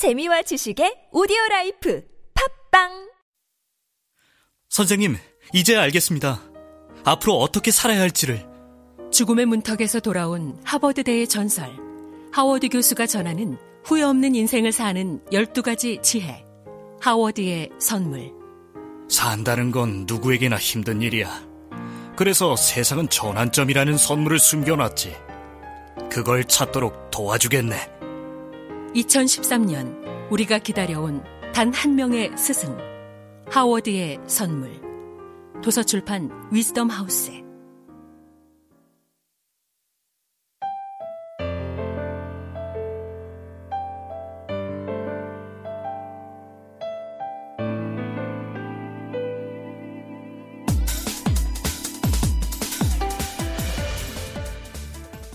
재미와 지식의 오디오 라이프 팟빵 선생님, 이제 알겠습니다. 앞으로 어떻게 살아야 할지를. 죽음의 문턱에서 돌아온 하버드대의 전설. 하워드 교수가 전하는 후회 없는 인생을 사는 12가지 지혜. 하워드의 선물. 산다는 건 누구에게나 힘든 일이야. 그래서 세상은 전환점이라는 선물을 숨겨놨지. 그걸 찾도록 도와주겠네. 2013년 우리가 기다려온 단 한 명의 스승. 하워드의 선물. 도서출판 위즈덤 하우스.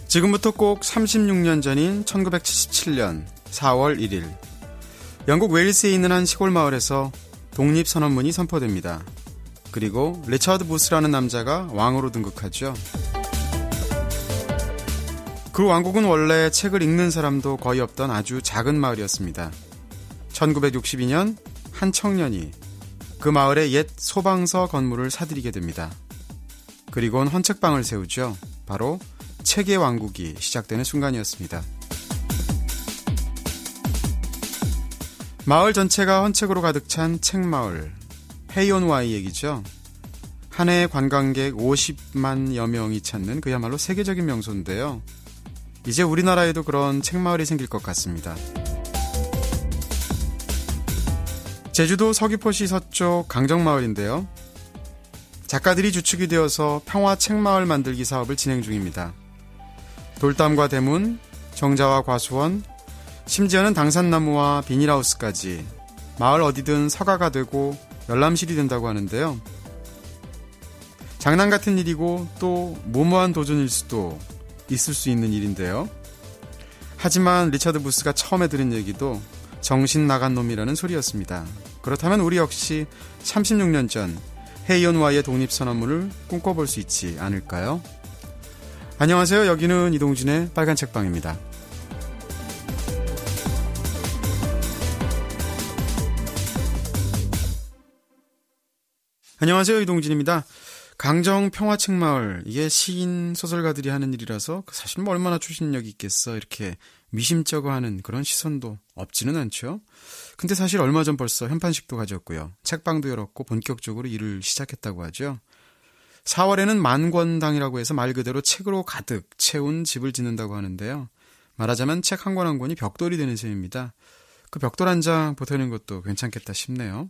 지금부터 꼭 36년 전인 1977년 4월 1일 영국 웨일스에 있는 한 시골 마을에서 독립선언문이 선포됩니다. 그리고 리처드 부스라는 남자가 왕으로 등극하죠. 그 왕국은 원래 책을 읽는 사람도 거의 없던 아주 작은 마을이었습니다. 1962년 한 청년이 그 마을의 옛 소방서 건물을 사들이게 됩니다. 그리고는 헌책방을 세우죠. 바로 책의 왕국이 시작되는 순간이었습니다. 마을 전체가 헌책으로 가득 찬 책마을 헤이온와이 얘기죠. 한해 관광객 50만여 명이 찾는 그야말로 세계적인 명소인데요. 이제 우리나라에도 그런 책마을이 생길 것 같습니다. 제주도 서귀포시 서쪽 강정마을인데요. 작가들이 주축이 되어서 평화 책마을 만들기 사업을 진행 중입니다. 돌담과 대문, 정자와 과수원, 심지어는 당산나무와 비닐하우스까지 마을 어디든 서가가 되고 열람실이 된다고 하는데요. 장난 같은 일이고 또 무모한 도전일 수도 있을 수 있는 일인데요. 하지만 리처드 부스가 처음에 들은 얘기도 정신 나간 놈이라는 소리였습니다. 그렇다면 우리 역시 36년 전 헤이온와의 독립선언문을 꿈꿔볼 수 있지 않을까요? 안녕하세요. 여기는 이동진의 빨간 책방입니다. 안녕하세요. 이동진입니다. 강정 평화책마을 이게 시인 소설가들이 하는 일이라서 사실 뭐 얼마나 추진력이 있겠어 이렇게 미심쩍어 하는 그런 시선도 없지는 않죠. 근데 사실 얼마 전 벌써 현판식도 가졌고요. 책방도 열었고 본격적으로 일을 시작했다고 하죠. 4월에는 만권당이라고 해서 말 그대로 책으로 가득 채운 집을 짓는다고 하는데요. 말하자면 책 한 권한 권이 벽돌이 되는 셈입니다. 그 벽돌 한 장 보태는 것도 괜찮겠다 싶네요.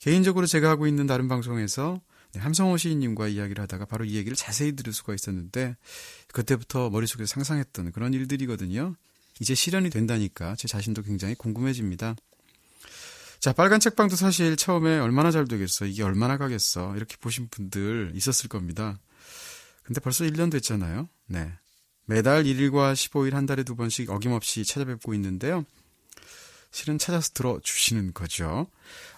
개인적으로 제가 하고 있는 다른 방송에서 네, 함성호 시인님과 이야기를 하다가 바로 이 얘기를 자세히 들을 수가 있었는데 그때부터 머릿속에서 상상했던 그런 일들이거든요. 이제 실현이 된다니까 제 자신도 굉장히 궁금해집니다. 자, 빨간 책방도 사실 처음에 얼마나 잘 되겠어, 이게 얼마나 가겠어, 이렇게 보신 분들 있었을 겁니다. 근데 벌써 1년 됐잖아요. 네. 매달 1일과 15일 한 달에 두 번씩 어김없이 찾아뵙고 있는데요. 실은 찾아서 들어주시는 거죠.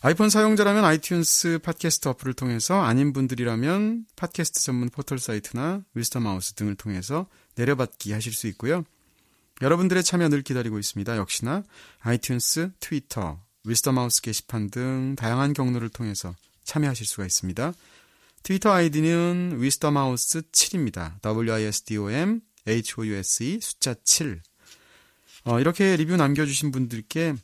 아이폰 사용자라면 아이튠스 팟캐스트 어플을 통해서 아닌 분들이라면 팟캐스트 전문 포털 사이트나 위즈덤하우스 등을 통해서 내려받기 하실 수 있고요. 여러분들의 참여 늘 기다리고 있습니다. 역시나 아이튠스, 트위터, 위즈덤하우스 게시판 등 다양한 경로를 통해서 참여하실 수가 있습니다. 트위터 아이디는 위즈덤하우스 7입니다. W-I-S-D-O-M H-O-U-S-E 숫자 7. 어, 이렇게 리뷰 남겨주신 분들께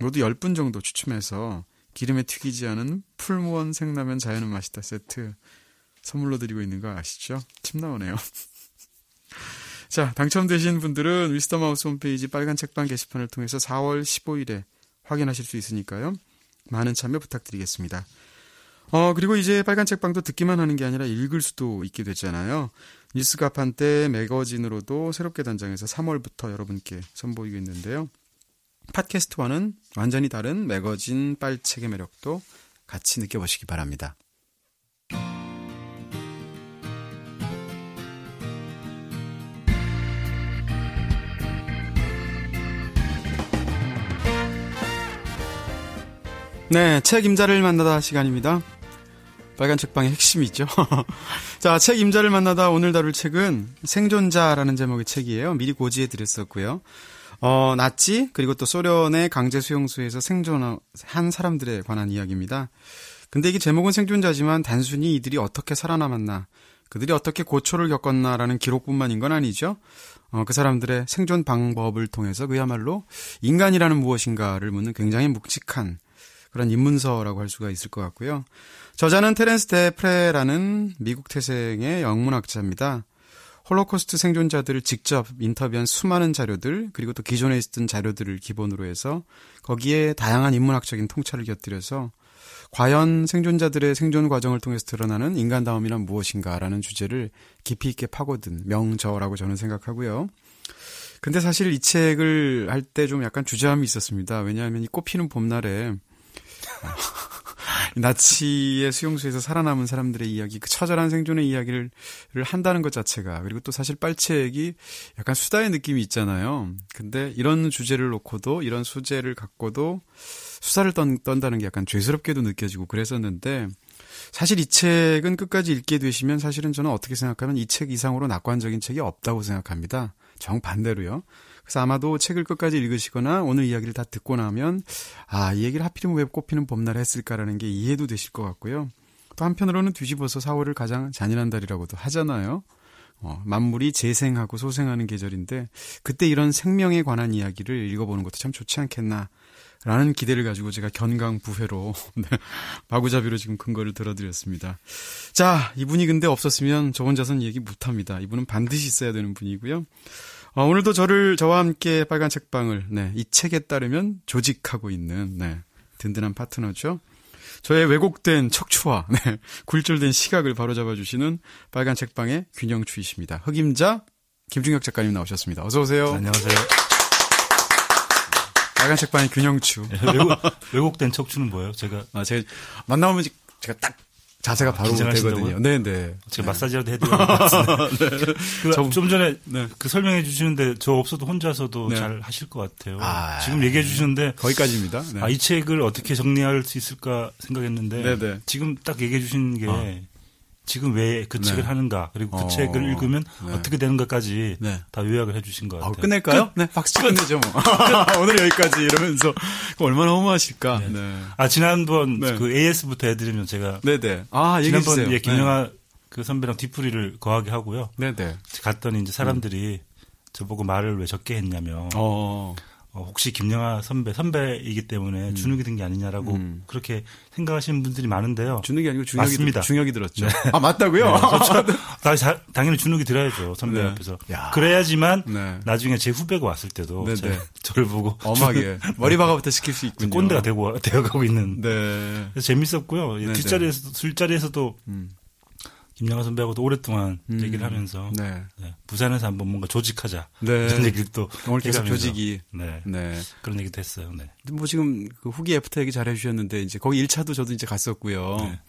모두 10분 정도 추첨해서 기름에 튀기지 않은 풀무원 생라면 자연은 맛있다 세트 선물로 드리고 있는 거 아시죠? 침 나오네요. 자, 당첨되신 분들은 위스터 마우스 홈페이지 빨간 책방 게시판을 통해서 4월 15일에 확인하실 수 있으니까요. 많은 참여 부탁드리겠습니다. 어, 그리고 이제 빨간 책방도 듣기만 하는 게 아니라 읽을 수도 있게 됐잖아요. 뉴스 가판 때 매거진으로도 새롭게 단장해서 3월부터 여러분께 선보이겠는데요. 팟캐스트와는 완전히 다른 매거진 빨책의 매력도 같이 느껴보시기 바랍니다. 네, 책 임자를 만나다 시간입니다. 빨간 책방의 핵심이죠. 자, 책 임자를 만나다 오늘 다룰 책은 생존자라는 제목의 책이에요. 미리 고지해 드렸었고요. 어, 나치 그리고 또 소련의 강제 수용소에서 생존한 사람들에 관한 이야기입니다. 근데 이게 제목은 생존자지만 단순히 이들이 어떻게 살아남았나, 그들이 어떻게 고초를 겪었나라는 기록뿐만인 건 아니죠. 어, 그 사람들의 생존 방법을 통해서 그야말로 인간이라는 무엇인가를 묻는 굉장히 묵직한 그런 입문서라고 할 수가 있을 것 같고요. 저자는 테렌스 데 프레라는 미국 태생의 영문학자입니다. 홀로코스트 생존자들을 직접 인터뷰한 수많은 자료들 그리고 또 기존에 있었던 자료들을 기본으로 해서 거기에 다양한 인문학적인 통찰을 곁들여서 과연 생존자들의 생존 과정을 통해서 드러나는 인간다움이란 무엇인가라는 주제를 깊이 있게 파고든 명저라고 저는 생각하고요. 근데 사실 이 책을 할 때 좀 약간 주저함이 있었습니다. 왜냐하면 이 꽃피는 봄날에 나치의 수용소에서 살아남은 사람들의 이야기, 그 처절한 생존의 이야기를 한다는 것 자체가 그리고 또 사실 빨책이 약간 수다의 느낌이 있잖아요. 근데 이런 주제를 놓고도 이런 소재를 갖고도 수사를 떤, 떤다는 게 약간 죄스럽게도 느껴지고 그랬었는데 사실 이 책은 끝까지 읽게 되시면 사실은 저는 어떻게 생각하면 이 책 이상으로 낙관적인 책이 없다고 생각합니다. 정반대로요. 그래서 아마도 책을 끝까지 읽으시거나 오늘 이야기를 다 듣고 나면 아, 이 얘기를 하필이면 왜 꽃피는 봄날에 했을까라는 게 이해도 되실 것 같고요. 또 한편으로는 뒤집어서 4월을 가장 잔인한 달이라고도 하잖아요. 어, 만물이 재생하고 소생하는 계절인데 그때 이런 생명에 관한 이야기를 읽어보는 것도 참 좋지 않겠나 라는 기대를 가지고 제가 견강 부회로 네, 마구잡이로 지금 근거를 들어드렸습니다. 자, 이분이 근데 없었으면 저 혼자서는 얘기 못합니다. 이분은 반드시 있어야 되는 분이고요. 어, 오늘도 저를 저와 함께 빨간 책방을 네, 이 책에 따르면 조직하고 있는 네, 든든한 파트너죠. 저의 왜곡된 척추와 네, 굴절된 시각을 바로잡아 주시는 빨간 책방의 균형추이십니다. 흑임자 김중혁 작가님 나오셨습니다. 어서 오세요. 안녕하세요. 빨간 책방의 균형추. 네, 왜곡, 왜곡 된 척추는 뭐예요? 제가 아, 제가 만나면 제가 딱 자세가 바로 되거든요. 네, 네. 제가 마사지라도 해드려야 네. 그, 좀 전에 네. 그 설명해 주시는데 저 없어도 혼자서도 네. 잘 하실 것 같아요. 아, 지금 얘기해 주시는데 거기까지입니다. 네. 아, 이 책을 어떻게 정리할 수 있을까 생각했는데 네, 네. 지금 딱 얘기해 주신 게 어. 지금 왜그 네. 책을 하는가 그리고 그 어, 책을 읽으면 네. 어떻게 되는가까지 네. 다 요약을 해주신 것 같아요. 어, 끝낼까요? 네, 박수 끝내죠 뭐. 오늘 여기까지 이러면서 얼마나 허무하실까. 아 지난번 네. 그 AS부터 해드리면 제가 네네. 아 지난번 예, 김영하 그 선배랑 뒤풀이를 거하게 하고요. 네네. 갔더니 이제 사람들이 음. 저보고 말을 왜 적게 했냐며. 어. 어, 혹시 김영하 선배 선배이기 때문에 음. 주눅이 든 게 아니냐라고 음. 그렇게 생각하시는 분들이 많은데요. 주눅이 아니고 중력이 맞습니다. 중력이 들었죠. 네. 아 맞다고요? 네, 저, 당연히 주눅이 들어야죠 선배 네. 앞에서. 야. 그래야지만 네. 나중에 제 후배가 왔을 때도 네, 네. 저를 보고 엄하게 머리 박아부터 시킬 수 있군요. 꼰대가 되고 되어가고 있는. 네. 재밌었고요. 뒷자리에서 술자리에서도 음. 김영하 선배하고도 오랫동안 음. 얘기를 하면서 네. 네. 부산에서 한번 뭔가 조직하자 네. 이런 얘기를 또 오늘 계속 조직이 네. 네. 그런 얘기도 했어요. 네. 뭐 지금 그 후기 애프터 얘기 잘 해주셨는데 이제 거기 1차도 저도 이제 갔었고요. 네.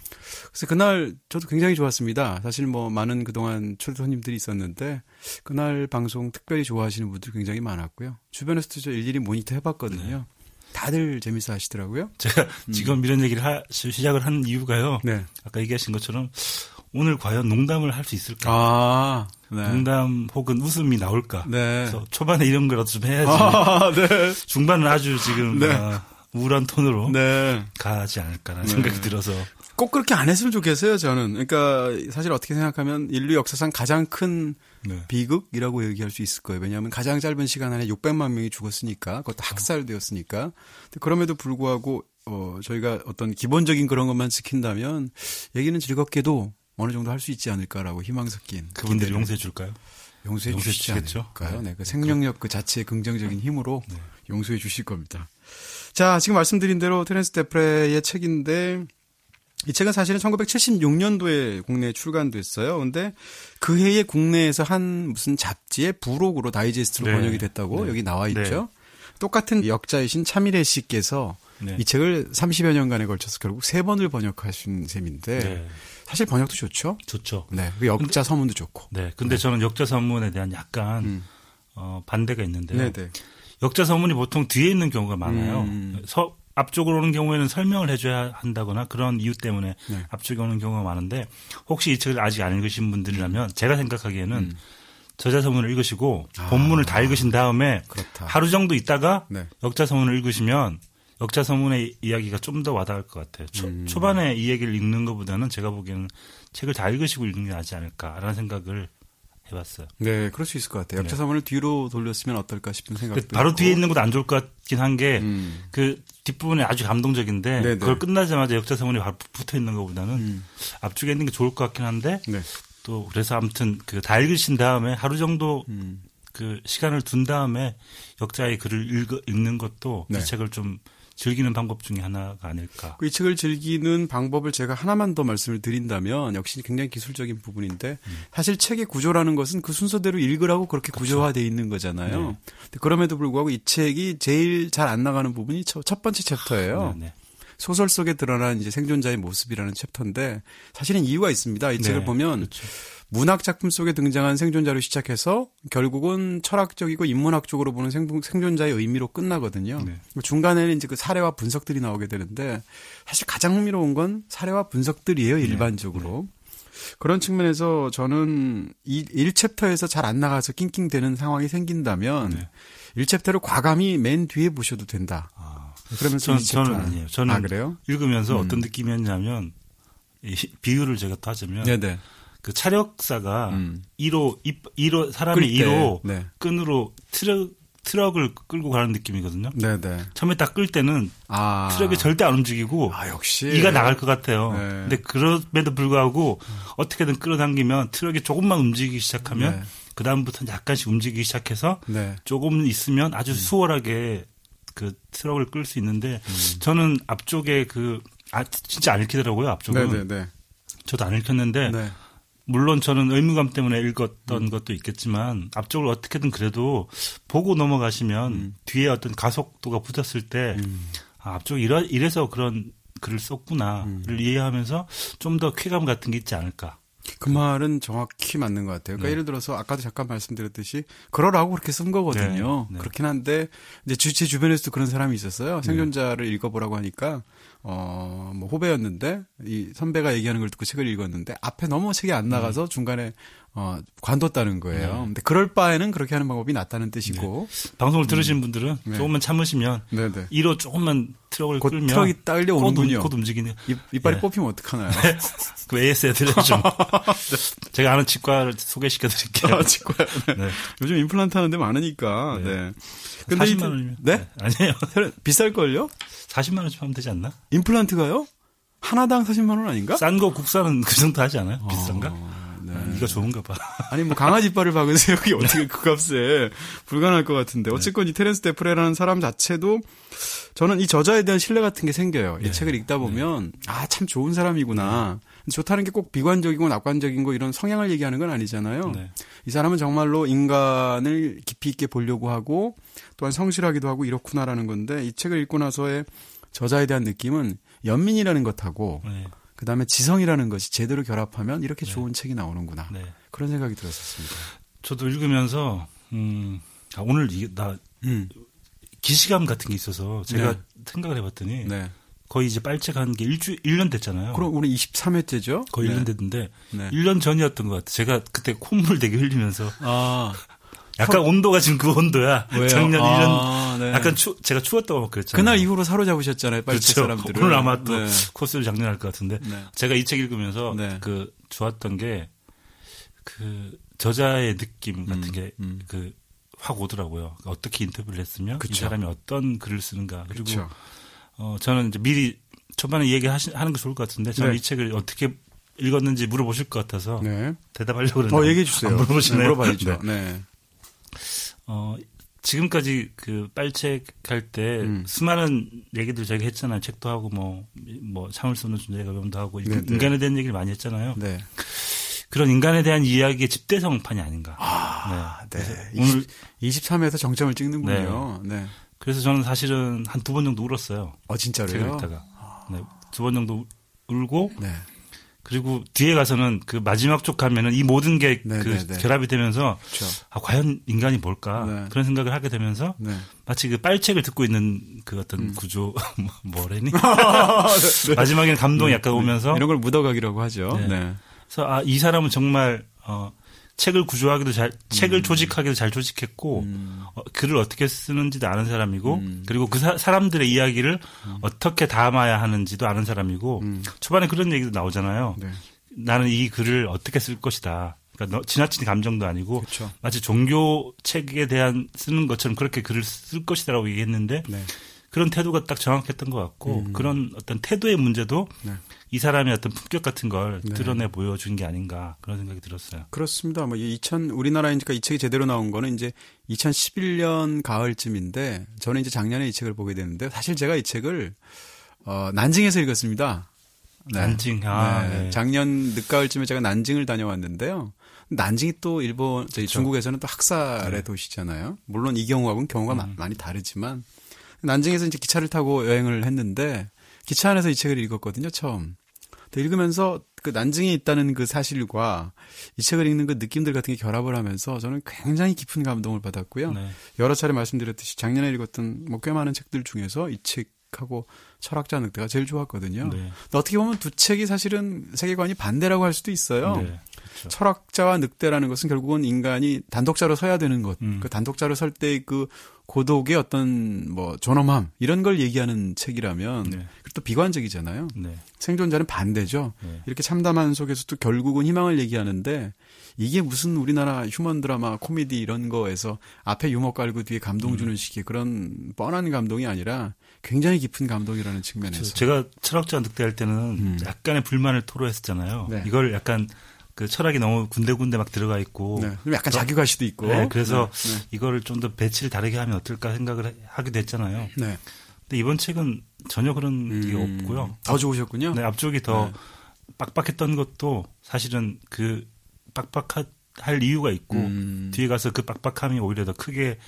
그래서 그날 저도 굉장히 좋았습니다. 사실 뭐 많은 그동안 초대 손님들이 있었는데 그날 방송 특별히 좋아하시는 분들 굉장히 많았고요. 주변에서도 저 일일이 모니터 해봤거든요. 네. 다들 재밌어 하시더라고요. 제가 음. 지금 이런 얘기를 하, 시작을 한 이유가요. 네. 아까 얘기하신 것처럼 오늘 과연 농담을 할 수 있을까? 아, 네. 농담 혹은 웃음이 나올까? 네. 그래서 초반에 이런 거라도 좀 해야지. 아, 네. 중반은 아주 지금 네. 아, 우울한 톤으로 네. 가지 않을까라는 네. 생각이 들어서 꼭 그렇게 안 했으면 좋겠어요. 저는 그러니까 사실 어떻게 생각하면 인류 역사상 가장 큰 네. 비극이라고 얘기할 수 있을 거예요. 왜냐하면 가장 짧은 시간 안에 600만 명이 죽었으니까 그것도 그렇죠. 학살되었으니까. 그럼에도 불구하고 어, 저희가 어떤 기본적인 그런 것만 지킨다면 얘기는 즐겁게도 어느 정도 할 수 있지 않을까라고 희망 섞인 그분들이 용서해 줄까요? 용서해, 용서해 주시지 주겠죠? 않을까요? 네. 그 생명력 그 자체의 긍정적인 힘으로 네. 용서해 주실 겁니다. 자, 지금 말씀드린 대로 테렌스 데프레의 책인데 이 책은 사실은 1976년도에 국내에 출간됐어요. 근데 그 해에 국내에서 한 무슨 잡지의 부록으로 다이제스트로 네. 번역이 됐다고 네. 여기 나와 있죠. 네. 똑같은 역자이신 차미래 씨께서 네. 이 책을 30여 년간에 걸쳐서 결국 세 번을 번역하신 셈인데 네. 사실 번역도 좋죠. 좋죠. 네. 그 역자 서문도 좋고. 네. 근데 네. 저는 역자 서문에 대한 약간 음. 어, 반대가 있는데요. 네네. 네. 역자 서문이 보통 뒤에 있는 경우가 많아요. 음. 서, 앞쪽으로 오는 경우에는 설명을 해줘야 한다거나 그런 이유 때문에 네. 앞쪽에 오는 경우가 많은데 혹시 이 책을 아직 안 읽으신 분들이라면 제가 생각하기에는 음. 저자 서문을 읽으시고 아, 본문을 다 읽으신 다음에 그렇다. 하루 정도 있다가 네. 역자 서문을 읽으시면 역자 서문의 이야기가 좀 더 와닿을 것 같아요. 초, 음. 초반에 이 얘기를 읽는 것보다는 제가 보기에는 책을 다 읽으시고 읽는 게 낫지 않을까라는 생각을 해봤어요. 네, 그럴 수 있을 것 같아요. 역자 서문을 네. 뒤로 돌렸으면 어떨까 싶은 생각도 그 바로 있고. 뒤에 있는 것도 안 좋을 것 같긴 한 게그 음. 그 뒷부분이 아주 감동적인데 네네. 네. 그걸 끝나자마자 역자 서문이 바로 붙어 있는 것보다는 음. 앞쪽에 있는 게 좋을 것 같긴 한데 네. 또 그래서 아무튼 그 다 읽으신 다음에 하루 정도 음. 그 시간을 둔 다음에 역자의 글을 읽, 읽는 것도 네. 이 책을 좀 즐기는 방법 중에 하나가 아닐까. 그이 책을 즐기는 방법을 제가 하나만 더 말씀을 드린다면 역시 굉장히 기술적인 부분인데 음. 사실 책의 구조라는 것은 그 순서대로 읽으라고 그렇게 그렇죠. 구조화되어 있는 거잖아요. 네. 그럼에도 불구하고 이 책이 제일 잘 안 나가는 부분이 첫, 첫 번째 챕터예요. 네, 네. 소설 속에 드러난 이제 생존자의 모습이라는 챕터인데 사실은 이유가 있습니다. 이 네. 책을 보면 그렇죠. 문학 작품 속에 등장한 생존자로 시작해서 결국은 철학적이고 인문학적으로 보는 생존자의 의미로 끝나거든요. 네. 중간에는 이제 그 사례와 분석들이 나오게 되는데 사실 가장 흥미로운 건 사례와 분석들이에요, 네. 일반적으로. 네. 그런 측면에서 저는 이 1챕터에서 잘 안 나가서 낑낑대는 상황이 생긴다면 네. 1 chapter를 과감히 맨 뒤에 보셔도 된다. 아, 그러면서 전, 저는 아니에요. 저는 아, 그래요? 읽으면서 음. 어떤 느낌이었냐면 이 비유를 제가 또 하자면 네네. 그 차력사가 음. 1호 1호 사람이 1호 네. 끈으로 트럭 트럭을 끌고 가는 느낌이거든요. 네네. 처음에 딱 끌 때는 아. 트럭이 절대 안 움직이고 아, 역시 이가 나갈 것 같아요. 네. 근데 그럼에도 불구하고 어떻게든 끌어당기면 트럭이 조금만 움직이기 시작하면 네. 그 다음부터는 약간씩 움직이기 시작해서 네. 조금 있으면 아주 음. 수월하게 그 트럭을 끌 수 있는데 음. 저는 앞쪽에 그 아, 진짜 안 읽히더라고요 앞쪽은. 네네네. 저도 안 읽혔는데 네. 물론 저는 의무감 때문에 읽었던 음. 것도 있겠지만 앞쪽을 어떻게든 그래도 보고 넘어가시면 음. 뒤에 어떤 가속도가 붙었을 때 음. 아, 앞쪽 이러, 이래서 그런 글을 썼구나를 음. 이해하면서 좀 더 쾌감 같은 게 있지 않을까. 그 말은 정확히 맞는 것 같아요. 그러니까 네. 예를 들어서 아까도 잠깐 말씀드렸듯이 그러라고 그렇게 쓴 거거든요. 네. 네. 그렇긴 한데 이제 제 주변에서도 그런 사람이 있었어요. 생존자를 읽어보라고 하니까 어, 뭐 후배였는데 이 선배가 얘기하는 걸 듣고 책을 읽었는데 앞에 너무 책이 안 나가서 음. 중간에 어, 관뒀다는 거예요. 네. 근데 그럴 바에는 그렇게 하는 방법이 낫다는 뜻이고. 네. 방송을 들으시는 음. 분들은 네. 조금만 참으시면 네, 네. 이로 조금만 트럭을 끌면 트럭이 딸려 오는군요. 곧, 움직이네요. 입, 발이 네. 뽑히면 어떡하나요? 그 AS 애들은 좀 제가 아는 치과를 소개시켜 드릴게요. 아, 치과. 네. 요즘 임플란트 하는 데 많으니까. 네. 근데 40만 원이면 네? 아니에요. 비쌀 걸요? 40만 원쯤 하면 되지 않나? 임플란트가요? 하나당 40만 원 아닌가? 싼 거 국산은 그 정도 하지 않아요? 비싼가? 어... 네. 아, 이거 좋은가 봐. 아니 뭐 강아지 이빨을 박으세요. 그게 어떻게 그 값에 불가능할 것 같은데. 어쨌건 이 테렌스 데프레라는 사람 자체도 저는 이 저자에 대한 신뢰 같은 게 생겨요. 이 네. 책을 읽다 보면 네. 아참 좋은 사람이구나. 좋다는 게 꼭 비관적이고 낙관적인 거 이런 성향을 얘기하는 건 아니잖아요. 네. 이 사람은 정말로 인간을 깊이 있게 보려고 하고 또한 성실하기도 하고 이렇구나라는 건데 이 책을 읽고 나서의 저자에 대한 느낌은 연민이라는 것하고 네. 그 다음에 지성이라는 것이 제대로 결합하면 이렇게 네. 좋은 책이 나오는구나. 네. 그런 생각이 들었었습니다. 저도 읽으면서, 음, 아, 오늘 이, 나, 음. 기시감 같은 게 있어서 제가 네. 생각을 해봤더니 네. 거의 이제 빨책 한 게 일주 1년 됐잖아요. 그럼 우리 23회째죠? 거의 네. 1년 됐는데 네. 1년 전이었던 것 같아요. 제가 그때 콧물 되게 흘리면서 아. 약간 온도가 지금 그 온도야. 왜요? 작년 아, 1년 네. 약간 추 제가 추웠다고 막 그랬잖아요. 그날 이후로 사로잡으셨잖아요. 빨리 그렇죠. 사람들을. 오늘 아마 또 네. 코스를 장렬할 것 같은데 네. 제가 이 책 읽으면서 네. 그 좋았던 게 그 저자의 느낌 같은 음, 게그 음. 그확 오더라고요. 어떻게 인터뷰를 했으면 그쵸. 이 사람이 어떤 글을 쓰는가. 그리고 그쵸. 어 저는 이제 미리 초반에 얘기하는 게 좋을 것 같은데 저는 네. 이 책을 어떻게 읽었는지 물어보실 것 같아서 네. 대답하려고 그러는데 어, 얘기해 주세요. 물어보시네요. 네, 물어봐야죠. 네. 어, 지금까지 그 빨책 할 때 음. 수많은 얘기들 저희가 했잖아요. 책도 하고 뭐, 뭐, 참을 수 없는 존재가 명도 하고 네네. 네. 인간에 대한 얘기를 많이 했잖아요. 네. 그런 인간에 대한 이야기의 집대성판이 아닌가. 아, 네. 네. 오늘 23회에서 정점을 찍는군요. 네. 네. 그래서 저는 사실은 한 두 번 정도 울었어요. 어, 진짜로요? 책을 읽다가. 네. 두 번 정도 울고. 네. 그리고 뒤에 가서는 그 마지막 쪽 가면은 이 모든 게그 네, 네, 네. 결합이 되면서 그렇죠. 아 과연 인간이 뭘까 네. 그런 생각을 하게 되면서 네. 마치 그 빨책을 듣고 있는 그 어떤 음. 구조 뭐, 뭐래니 네. 마지막에는 감동이 약간 오면서 이런 걸 묻어가기라고 하죠. 그래서 아 이 사람은 정말 어 책을 구조하기도 잘, 책을 음. 조직하기도 잘 조직했고, 음. 어, 글을 어떻게 쓰는지도 아는 사람이고, 음. 그리고 그 사, 람들의 이야기를 음. 어떻게 담아야 하는지도 아는 사람이고, 음. 초반에 그런 얘기도 나오잖아요. 네. 나는 이 글을 어떻게 쓸 것이다. 그러니까 지나친 감정도 아니고 그렇죠. 마치 종교 책에 대한 쓰는 것처럼 그렇게 글을 쓸 것이다라고 얘기했는데 네. 그런 태도가 딱 정확했던 것 같고 음. 그런 어떤 태도의 문제도 네. 이 사람의 어떤 품격 같은 걸 네. 드러내 보여준 게 아닌가 그런 생각이 들었어요. 그렇습니다. 뭐 2000 우리나라니까 이 책이 제대로 나온 거는 이제 2011년 가을쯤인데 저는 이제 작년에 이 책을 보게 됐는데 사실 제가 이 책을 어, 난징에서 읽었습니다. 네. 난징. 아, 네. 네. 작년 늦가을쯤에 제가 난징을 다녀왔는데요. 난징이 또 일본 저희 그렇죠. 중국에서는 또 학살의 네. 도시잖아요. 물론 이 경우하고는 경우가 음. 많이 다르지만 난징에서 이제 기차를 타고 여행을 했는데 기차 안에서 이 책을 읽었거든요, 처음. 읽으면서 그 난징에 있다는 그 사실과 이 책을 읽는 그 느낌들 같은 게 결합을 하면서 저는 굉장히 깊은 감동을 받았고요. 네. 여러 차례 말씀드렸듯이 작년에 읽었던 뭐 꽤 많은 책들 중에서 이 책하고 철학자 늑대가 제일 좋았거든요. 네. 어떻게 보면 두 책이 사실은 세계관이 반대라고 할 수도 있어요. 네. 그렇죠. 철학자와 늑대라는 것은 결국은 인간이 단독자로 서야 되는 것. 음. 그 단독자로 설 때 그 고독의 어떤 뭐 존엄함 이런 걸 얘기하는 책이라면 네. 그리고 또 비관적이잖아요. 네. 생존자는 반대죠. 네. 이렇게 참담한 속에서도 결국은 희망을 얘기하는데 이게 무슨 우리나라 휴먼 드라마 코미디 이런 거에서 앞에 유머 깔고 뒤에 감동 주는 음. 식의 그런 뻔한 감동이 아니라 굉장히 깊은 감동이라는 측면에서 제가 철학자 늑대 할 때는 음. 약간의 불만을 토로했었잖아요. 네. 이걸 약간 그 철학이 너무 군데군데 막 들어가 있고 네. 약간 자기과시도 있고 네, 그래서 네. 네. 이거를 좀 더 배치를 다르게 하면 어떨까 생각을 하게 됐잖아요. 네. 근데 이번 책은 전혀 그런 음, 게 없고요. 더 좋으셨군요. 네, 앞쪽이 더 네. 빡빡했던 것도 사실은 그 빡빡할 이유가 있고 음. 뒤에 가서 그 빡빡함이 오히려 더 크게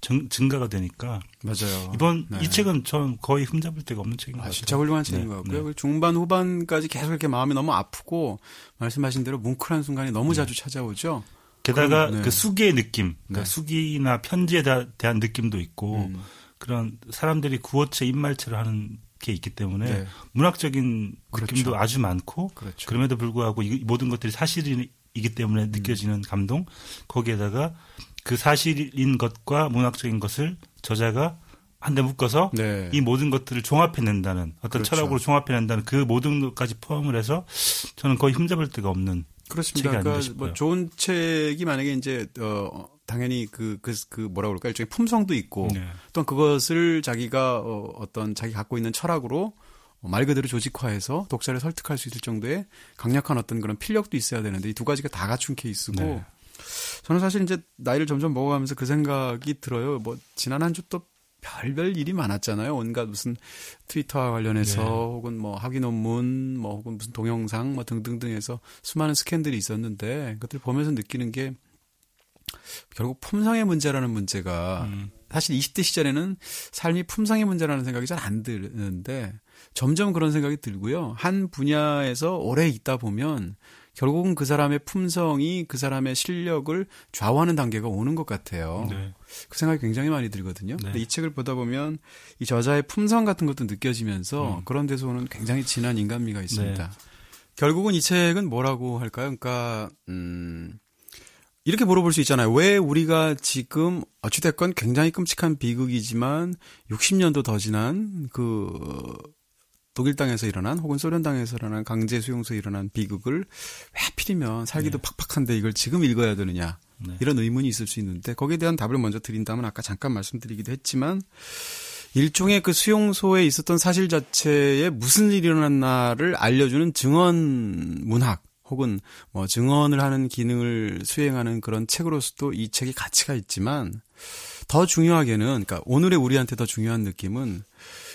증, 증가가 되니까 맞아요. 이번 네. 이 책은 저는 거의 흠잡을 데가 없는 책인 것 아, 같아요. 진짜 훌륭한 책인 네. 것 같고요. 네. 중반 후반까지 계속 이렇게 마음이 너무 아프고 말씀하신 대로 뭉클한 순간이 너무 네. 자주 찾아오죠. 게다가 그럼, 네. 그 수기의 느낌, 그러니까 네. 수기나 편지에 대한 느낌도 있고 음. 그런 사람들이 구어체 입말체를 하는 게 있기 때문에 문학적인 그렇죠. 느낌도 아주 많고 그렇죠. 그럼에도 불구하고 이 모든 것들이 사실이기 때문에 음. 느껴지는 감동 거기에다가 그 사실인 것과 문학적인 것을 저자가 한대 묶어서 네. 이 모든 것들을 종합해낸다는 어떤 그렇죠. 철학으로 종합해낸다는 그 모든 것까지 포함을 해서 저는 거의 흠잡을 데가 없는 그렇습니다. 책이 그러니까 뭐 좋은 책이 만약에 이제 어 당연히 그그 그, 그 뭐라 그럴까 일종의 품성도 있고 네. 또 그것을 자기가 어, 어떤 자기 갖고 있는 철학으로 말 그대로 조직화해서 독자를 설득할 수 있을 정도의 강력한 어떤 그런 필력도 있어야 되는데 이 두 가지가 다 갖춘 케이스고 네. 저는 사실 이제 나이를 점점 먹어가면서 그 생각이 들어요. 뭐 지난 한 주 또 별별 일이 많았잖아요. 온갖 무슨 트위터와 관련해서 네. 혹은 뭐 학위 논문 뭐 혹은 무슨 동영상 뭐 등등등해서 수많은 스캔들이 있었는데 그것들 보면서 느끼는 게 결국 품성의 문제라는 문제가 음. 사실 20대 시절에는 삶이 품성의 문제라는 생각이 잘 안 드는데 점점 그런 생각이 들고요. 한 분야에서 오래 있다 보면 결국은 그 사람의 품성이 그 사람의 실력을 좌우하는 단계가 오는 것 같아요. 네. 그 생각이 굉장히 많이 들거든요. 네. 근데 이 책을 보다 보면 이 저자의 품성 같은 것도 느껴지면서 음. 그런 데서 오는 굉장히 진한 인간미가 있습니다. 네. 결국은 이 책은 뭐라고 할까요? 그러니까 음 이렇게 물어볼 수 있잖아요. 왜 우리가 지금 어찌됐건 굉장히 끔찍한 비극이지만 60년도 더 지난 그 독일 땅에서 일어난 혹은 소련 땅에서 일어난 강제 수용소에 일어난 비극을 왜 하필이면 살기도 네. 팍팍한데 이걸 지금 읽어야 되느냐 네. 이런 의문이 있을 수 있는데 거기에 대한 답을 먼저 드린다면 아까 잠깐 말씀드리기도 했지만 일종의 그 수용소에 있었던 사실 자체에 무슨 일이 일어났나를 알려주는 증언 문학 혹은 뭐 증언을 하는 기능을 수행하는 그런 책으로서도 이 책이 가치가 있지만 더 중요하게는 그러니까 오늘의 우리한테 더 중요한 느낌은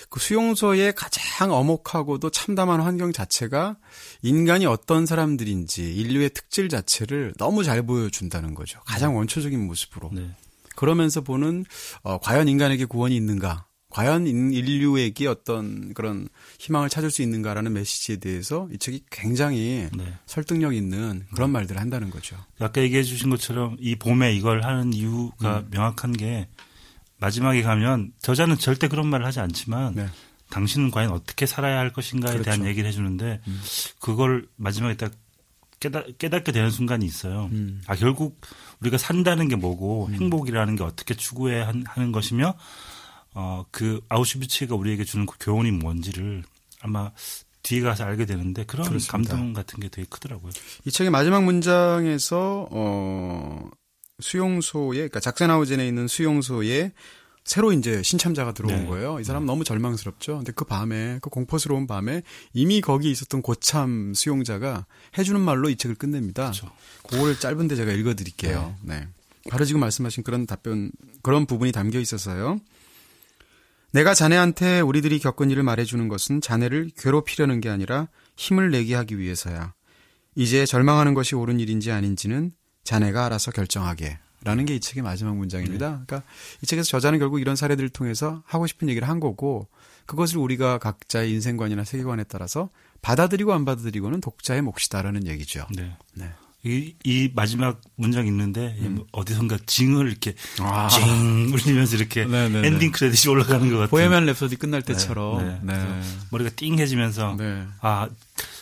그 수용소의 가장 엄혹하고도 참담한 환경 자체가 인간이 어떤 사람들인지 인류의 특질 자체를 너무 잘 보여준다는 거죠. 가장 네. 원초적인 모습으로. 네. 그러면서 보는 어, 과연 인간에게 구원이 있는가? 과연 인류에게 어떤 그런 희망을 찾을 수 있는가라는 메시지에 대해서 이 책이 굉장히 네. 설득력 있는 그런 네. 말들을 한다는 거죠. 아까 얘기해 주신 것처럼 이 봄에 이걸 하는 이유가 음. 명확한 게 마지막에 가면 저자는 절대 그런 말을 하지 않지만 네. 당신은 과연 어떻게 살아야 할 것인가에 그렇죠. 대한 얘기를 해주는데 음. 그걸 마지막에 딱 깨닫, 깨닫 게 되는 순간이 있어요. 음. 아, 결국 우리가 산다는 게 뭐고 음. 행복이라는 게 어떻게 추구해야 하는 것이며 어, 그 아우슈비츠가 우리에게 주는 그 교훈이 뭔지를 아마 뒤에 가서 알게 되는데 그런 그렇습니다. 감동 같은 게 되게 크더라고요. 이 책의 마지막 문장에서 어 수용소에 그러니까 작전하우젠에 있는 수용소에 새로 이제 신참자가 들어온 네. 거예요. 이 사람 네. 너무 절망스럽죠. 근데 그 밤에 그 공포스러운 밤에 이미 거기 있었던 고참 수용자가 해주는 말로 이 책을 끝냅니다. 그렇죠. 그거를 짧은데 제가 읽어드릴게요. 네. 네. 바로 지금 말씀하신 그런 답변 그런 부분이 담겨 있어서요. 내가 자네한테 우리들이 겪은 일을 말해주는 것은 자네를 괴롭히려는 게 아니라 힘을 내게 하기 위해서야. 이제 절망하는 것이 옳은 일인지 아닌지는 자네가 알아서 결정하게. 라는 게 이 책의 마지막 문장입니다. 네. 그러니까 이 책에서 저자는 결국 이런 사례들을 통해서 하고 싶은 얘기를 한 거고 그것을 우리가 각자의 인생관이나 세계관에 따라서 받아들이고 안 받아들이고는 독자의 몫이다라는 얘기죠. 네. 네. 이, 이 마지막 문장 있는데 음. 어디선가 징을 이렇게 아. 징 울리면서 이렇게 네네네. 네, 네. 엔딩 크레딧이 올라가는 것 같아요. 보헤미안 랩소디 끝날 네. 때처럼 네. 네. 머리가 띵해지면서 아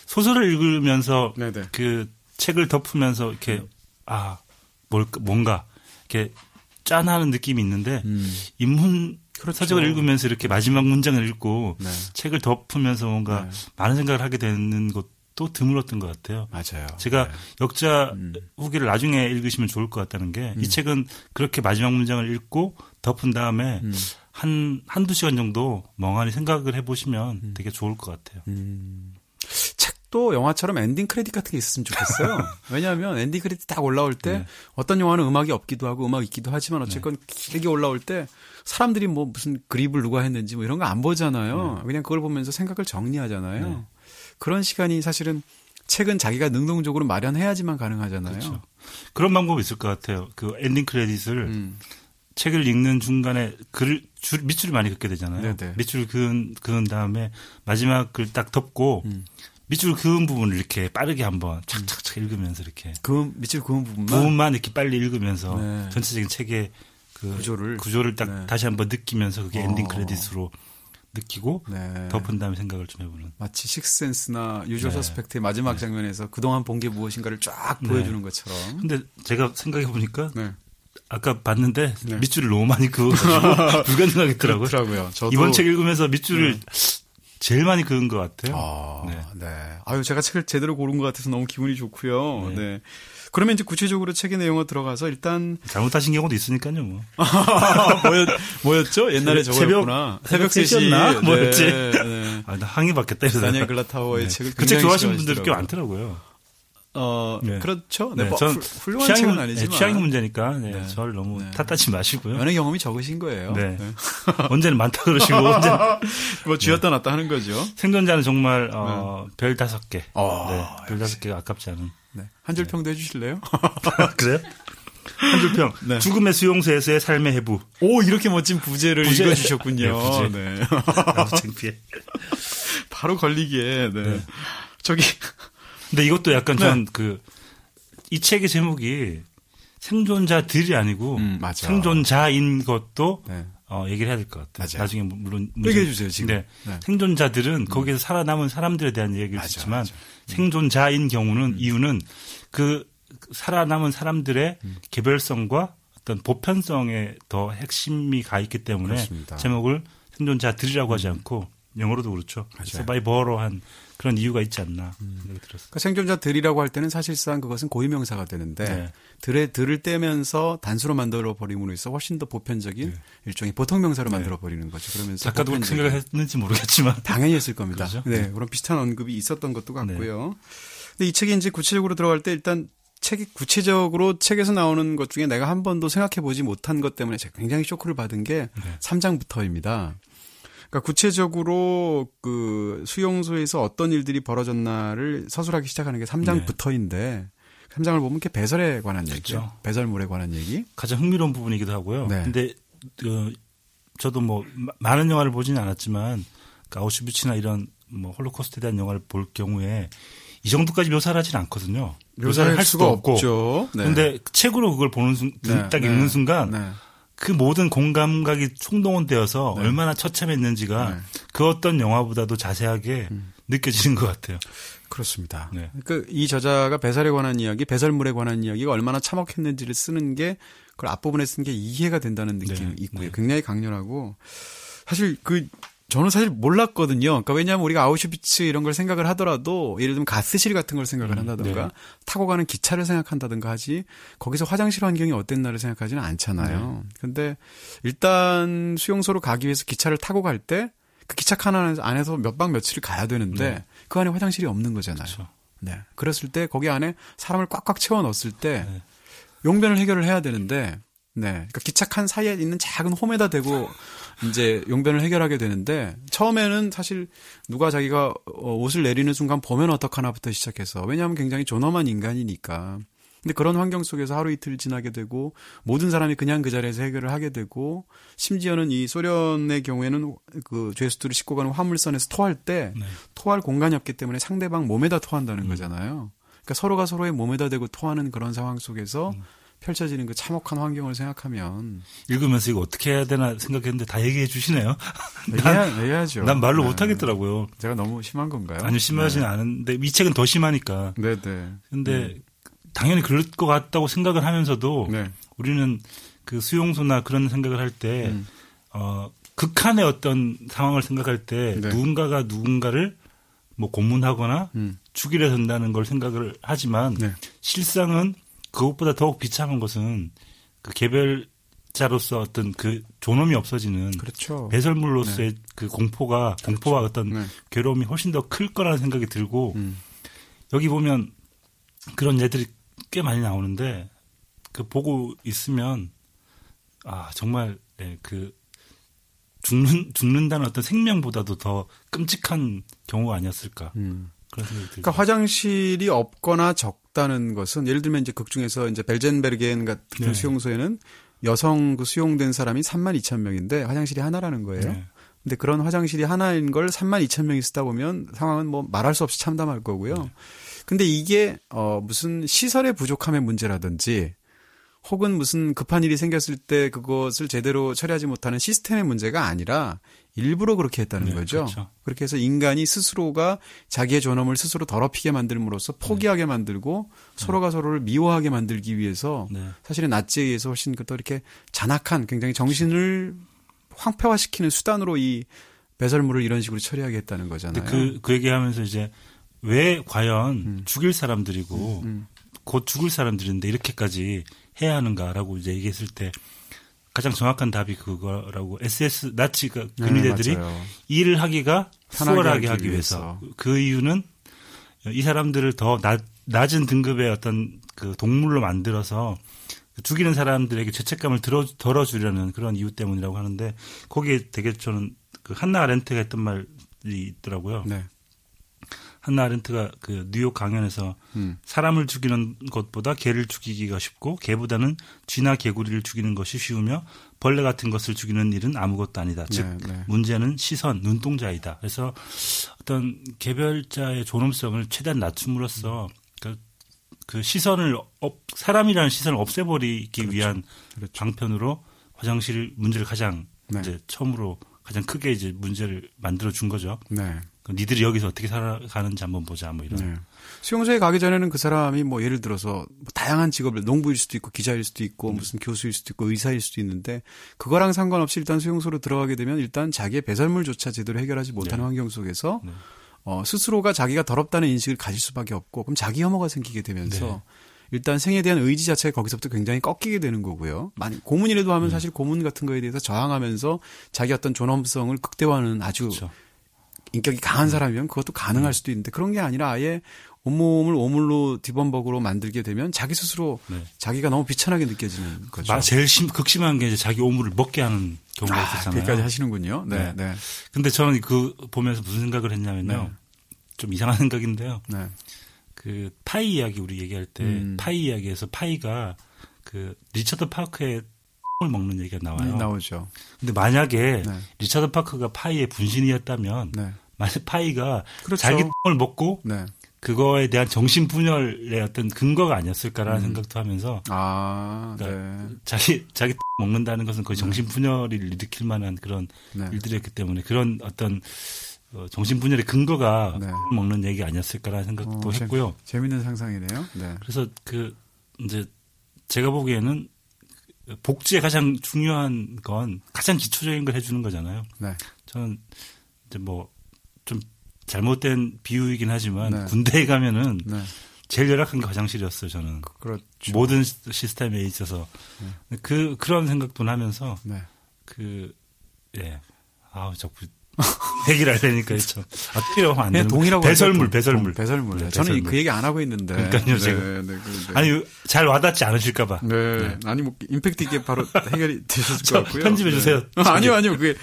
소설을 읽으면서 네네. 그 책을 덮으면서 이렇게 아 뭘, 뭔가 이렇게 짠하는 느낌이 있는데 음. 인문 그렇죠. 서적을 읽으면서 이렇게 마지막 문장을 읽고 네. 책을 덮으면서 뭔가 네. 많은 생각을 하게 되는 것도 드물었던 것 같아요. 맞아요. 제가 네. 역자 음. 후기를 나중에 읽으시면 좋을 것 같다는 게이 음. 책은 그렇게 마지막 문장을 읽고 덮은 다음에 음. 한, 한두 시간 정도 멍하니 생각을 해보시면 음. 되게 좋을 것 같아요. 음. 또 영화처럼 엔딩 크레딧 같은 게 있었으면 좋겠어요. 왜냐하면 엔딩 크레딧 딱 올라올 때 네. 어떤 영화는 음악이 없기도 하고 음악이 있기도 하지만 어쨌건 네. 길게 올라올 때 사람들이 뭐 무슨 그립을 누가 했는지 뭐 이런 거 안 보잖아요. 네. 그냥 그걸 보면서 생각을 정리하잖아요. 네. 그런 시간이 사실은 책은 자기가 능동적으로 마련해야지만 가능하잖아요. 그렇죠. 그런 방법이 있을 것 같아요. 그 엔딩 크레딧을 음. 책을 읽는 중간에 글을 줄, 밑줄을 많이 긋게 되잖아요. 네네. 네. 밑줄을 그은, 그은 다음에 마지막 글 딱 덮고 음. 밑줄 그은 부분을 이렇게 빠르게 한번 착착착 읽으면서 이렇게 그 밑줄 그은 부분만 부분만 이렇게 빨리 읽으면서 네. 전체적인 책의 그 구조를 구조를 딱 네. 다시 한번 느끼면서 그게 어. 엔딩 크레딧으로 느끼고 네. 덮은 다음에 생각을 좀 해보는 마치 식센스나 유저 네. 서스펙트의 마지막 네. 장면에서 그동안 본 게 무엇인가를 쫙 네. 보여주는 것처럼 근데 제가 생각해 보니까 네. 아까 봤는데 밑줄을 너무 많이 그어가지고 불가능하겠더라고요. 이번 책 읽으면서 밑줄을 제일 많이 그은 것 같아요. 아, 네. 네. 아유, 제가 책을 제대로 고른 것 같아서 너무 기분이 좋고요. 네. 네. 그러면 이제 구체적으로 책의 내용으로 들어가서 일단 잘못하신 경우도 있으니까요, 뭐. 뭐였, 뭐였죠? 옛날에 저거였구나. 새벽, 새벽 3시였나? 네, 뭐였지? 네. 아, 나 항의 받겠다. 다니엘 글라타워의 네. 책을 그 책 좋아하시는 분들 꽤 많더라고요. 어, 네. 그렇죠. 네, 네. 전 훌륭한 취향, 책은 아니지만. 네, 취향 문제니까, 네, 네. 저를 너무 네. 탓하지 마시고요. 연애 경험이 적으신 거예요. 네. 네. 언제는 많다 그러시고, 언제는. 뭐, 쥐었다 놨다 하는 거죠. 생존자는 정말, 어, 별 다섯 개. 어, 네, 별 다섯 개가 아깝지 않은. 네. 한줄 평도 해주실래요? 그래요? 한 줄평. 네. 죽음의 수용소에서의 삶의 해부. 오, 이렇게 멋진 부제를 부제. 읽어주셨군요. 네, 부제. 네. 창피해. 바로 걸리기에, 네. 저기, 근데 이것도 약간 네. 전그 이 책의 제목이 생존자들이 아니고 음, 생존자인 것도 네. 어, 얘기를 해야 될 것 같아요. 맞아요. 나중에 물론 얘기해 주세요 지금. 네. 네. 생존자들은 음. 거기에서 살아남은 사람들에 대한 얘기를 맞아, 듣지만 맞아. 음. 생존자인 경우는 음. 이유는 그 살아남은 사람들의 음. 개별성과 어떤 보편성에 더 핵심이 가 있기 때문에 그렇습니다. 제목을 생존자들이라고 하지 않고 영어로도 그렇죠. 서바이버로 한 그런 이유가 있지 않나 음. 들었어요. 그러니까 생존자들이라고 할 때는 사실상 그것은 고유명사가 되는데 네. 들에 들을 떼면서 단수로 만들어 버림으로 있어 훨씬 더 보편적인 네. 일종의 보통 명사로 네. 만들어 버리는 거죠. 그러면서 작가도 그렇게 생각을 했는지 모르겠지만 당연히 했을 겁니다. 그렇죠? 네, 그런 비슷한 언급이 있었던 것도 네. 같고요. 근데 이 책이 이제 구체적으로 들어갈 때 일단 책이 구체적으로 책에서 나오는 것 중에 내가 한 번도 생각해 보지 못한 것 때문에 제가 굉장히 쇼크를 받은 게 네. 3장부터입니다. 그러니까 구체적으로 그 수용소에서 어떤 일들이 벌어졌나를 서술하기 시작하는 게 3장부터인데 네. 3장을 보면 이렇게 배설에 관한 그렇죠. 얘기죠. 배설물에 관한 얘기. 가장 흥미로운 부분이기도 하고요. 네. 근데 그 저도 뭐 많은 영화를 보지는 않았지만 그 아우슈비츠나 이런 뭐 홀로코스트에 대한 영화를 볼 경우에 이 정도까지 묘사를 하진 않거든요. 묘사를 할 수가 없고. 없죠. 네. 근데 책으로 그걸 보는 순, 네. 딱 읽는 네. 순간 네. 그 모든 공감각이 총동원되어서 네. 얼마나 처참했는지가 네. 그 어떤 영화보다도 자세하게 음. 느껴지는 것 같아요. 그렇습니다. 네. 그이 저자가 배설에 관한 이야기, 배설물에 관한 이야기가 얼마나 참혹했는지를 쓰는 게 그걸 앞부분에 쓴 게 이해가 된다는 느낌이 네. 있고요. 네. 굉장히 강렬하고 사실 그 저는 사실 몰랐거든요. 그러니까 왜냐하면 우리가 아우슈비츠 이런 걸 생각을 하더라도 예를 들면 가스실 같은 걸 생각을 음, 한다든가 네. 타고 가는 기차를 생각한다든가 하지 거기서 화장실 환경이 어땠나를 생각하지는 않잖아요. 네. 근데 일단 수용소로 가기 위해서 기차를 타고 갈 때 그 기차 칸 안에서 몇 박 며칠을 가야 되는데 네. 그 안에 화장실이 없는 거잖아요. 그렇죠. 네. 그랬을 때 거기 안에 사람을 꽉꽉 채워 넣었을 때 네. 용변을 해결을 해야 되는데 네. 그러니까 기차 칸 사이에 있는 작은 홈에다 대고 이제 용변을 해결하게 되는데 처음에는 사실 누가 자기가 어, 옷을 내리는 순간 보면 어떡하나부터 시작해서 왜냐하면 굉장히 존엄한 인간이니까. 근데 그런 환경 속에서 하루 이틀 지나게 되고 모든 사람이 그냥 그 자리에서 해결을 하게 되고 심지어는 이 소련의 경우에는 그 죄수들을 싣고 가는 화물선에서 토할 때 네. 토할 공간이 없기 때문에 상대방 몸에다 토한다는 음. 거잖아요. 그러니까 서로가 서로의 몸에다 대고 토하는 그런 상황 속에서 음. 펼쳐지는 그 참혹한 환경을 생각하면 읽으면서 이거 어떻게 해야 되나 생각했는데 다 얘기해 주시네요. 얘기해, 야죠난 말로 네. 못 하겠더라고요. 제가 너무 심한 건가요? 아니요, 심하지는 네. 않은데 이 책은 더 심하니까. 네, 네. 근데 네. 당연히 그럴 것 같다고 생각을 하면서도 네. 우리는 그 수용소나 그런 생각을 할때 음. 어, 극한의 어떤 상황을 생각할 때 네. 누군가가 누군가를 뭐 고문하거나 음. 죽이려 든다는 걸 생각을 하지만 네. 실상은 그것보다 더욱 비참한 것은 그 개별자로서 어떤 그 존엄이 없어지는 그렇죠. 배설물로서의 네. 그 공포가 그렇죠. 공포와 어떤 네. 괴로움이 훨씬 더 클 거라는 생각이 들고 음. 여기 보면 그런 애들이 꽤 많이 나오는데 그 보고 있으면 아 정말 네, 그 죽는 죽는다는 어떤 생명보다도 더 끔찍한 경우가 아니었을까 음. 그런 생각이 들죠. 그러니까 화장실이 없거나 적 다는 것은 예를 들면 이제 극 중에서 이제 벨젠베르겐 같은 그 네. 수용소에는 여성 그 수용된 사람이 3만 2천 명인데 화장실이 하나라는 거예요. 네. 근데 그런 화장실이 하나인 걸 3만 2천 명이 쓰다 보면 상황은 뭐 말할 수 없이 참담할 거고요. 네. 근데 이게 어 무슨 시설의 부족함의 문제라든지 혹은 무슨 급한 일이 생겼을 때 그것을 제대로 처리하지 못하는 시스템의 문제가 아니라 일부러 그렇게 했다는 네, 거죠. 그렇죠. 그렇게 해서 인간이 스스로가 자기의 존엄을 스스로 더럽히게 만들므로써 포기하게 네. 만들고 네. 서로가 서로를 미워하게 만들기 위해서 네. 사실은 나치에 의해서 훨씬 더 이렇게 잔악한 굉장히 정신을 황폐화시키는 수단으로 이 배설물을 이런 식으로 처리하게 했다는 거잖아요. 그, 그 얘기하면서 이제 왜 과연 음. 죽일 사람들이고 음, 음. 곧 죽을 사람들인데 이렇게까지 해야 하는가라고 이제 얘기했을 때 가장 정확한 답이 그거라고 SS 나치가 그 근위대들이 네, 일을 하기가 수월하게 하기 위해서. 위해서 그 이유는 이 사람들을 더 낮, 낮은 등급의 어떤 그 동물로 만들어서 죽이는 사람들에게 죄책감을 들어, 덜어주려는 그런 이유 때문이라고 하는데 거기에 되게 저는 그 한나 아렌트가 했던 말이 있더라고요. 네. 한나 아렌트가 그 뉴욕 강연에서 음. 사람을 죽이는 것보다 개를 죽이기가 쉽고 개보다는 쥐나 개구리를 죽이는 것이 쉬우며 벌레 같은 것을 죽이는 일은 아무것도 아니다. 즉 네, 네. 문제는 시선, 눈동자이다. 그래서 어떤 개별자의 존엄성을 최대한 낮춤으로써 그, 그 시선을 업, 사람이라는 시선을 없애버리기 그렇죠. 위한 그렇죠. 방편으로 화장실 문제를 가장 네. 이제 처음으로 가장 크게 이제 문제를 만들어 준 거죠. 네. 그 니들이 여기서 어떻게 살아가는지 한번 보자 뭐 이런. 네. 수용소에 가기 전에는 그 사람이 뭐 예를 들어서 뭐 다양한 직업을 농부일 수도 있고 기자일 수도 있고 음. 무슨 교수일 수도 있고 의사일 수도 있는데 그거랑 상관없이 일단 수용소로 들어가게 되면 일단 자기의 배설물조차 제대로 해결하지 못하는 네. 환경 속에서 네. 어, 스스로가 자기가 더럽다는 인식을 가질 수밖에 없고 그럼 자기 혐오가 생기게 되면서 네. 일단 생에 대한 의지 자체가 거기서부터 굉장히 꺾이게 되는 거고요. 많이 고문이라도 하면 음. 사실 고문 같은 거에 대해서 저항하면서 자기 어떤 존엄성을 극대화하는 아주 그렇죠. 인격이 강한 사람이면 그것도 가능할 음. 수도 있는데 그런 게 아니라 아예 온몸을 오물로 뒤범벅으로 만들게 되면 자기 스스로 네. 자기가 너무 비천하게 느껴지는 거죠. 제일 심, 극심한 게 이제 자기 오물을 먹게 하는 경우가 아, 있었잖아요. 여기까지 하시는군요. 네, 네. 네. 근데 저는 그 보면서 무슨 생각을 했냐면요. 네. 좀 이상한 생각인데요. 네. 그 파이 이야기 우리 얘기할 때 음. 파이 이야기에서 파이가 그 리처드 파커의 을 먹는 얘기가 나와요. 네, 나오죠. 근데 만약에 네. 리처드 파크가 파이의 분신이었다면 네. 파이가 그렇죠. 자기 똥을 먹고 네. 그거에 대한 정신 분열의 어떤 근거가 아니었을까라는 음. 생각도 하면서 아, 그러니까 네. 자기 자기 먹는다는 것은 거의 정신 분열을 일으킬 만한 그런 네. 일들이었기 때문에 그런 어떤 어, 정신 분열의 근거가 네. 먹는 얘기 아니었을까라는 생각도 어, 했고요. 재밌는 상상이네요. 네. 그래서 그 이제 제가 보기에는 복지에 가장 중요한 건 가장 기초적인 걸 해주는 거잖아요. 네. 저는 이제 뭐좀 잘못된 비유이긴 하지만 네. 군대에 가면은 네. 제일 열악한 게 화장실이었어요. 저는 그렇죠. 모든 시스템에 있어서 네. 그 그런 생각도 나면서 네. 그 예. 아우 자꾸 얘기를 하려니까 참. 아, 필요하면 안 되는 동이라고 배설물, 배설물. 배설물. 네, 저는 배설물. 그 얘기 안 하고 있는데. 그러니까요, 지금. 네, 네, 네, 아니, 잘 와닿지 않으실까봐. 네. 네. 아니, 뭐, 임팩트 있게 바로 해결이 되셨을 것 같고요. 편집해주세요. 네. 아니요, 아니요. 그게.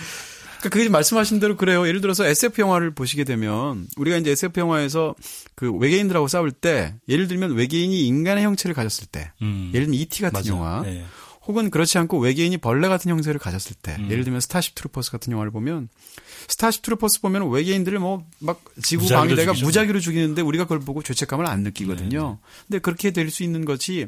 그러니까 그게 말씀하신 대로 그래요. 예를 들어서 SF 영화를 보시게 되면 우리가 이제 SF 영화에서 그 외계인들하고 싸울 때 예를 들면 외계인이 인간의 형체를 가졌을 때 음. 예를 들면 E.T. 같은 맞아. 영화 네. 혹은 그렇지 않고 외계인이 벌레 같은 형태를 가졌을 때 음. 예를 들면 스타쉽 트루퍼스 같은 영화를 보면 스타쉽 트루퍼스 보면 외계인들을 뭐 막 지구 방위대가 무작위로 죽이는데 우리가 그걸 보고 죄책감을 안 느끼거든요. 네, 네. 근데 그렇게 될 수 있는 것이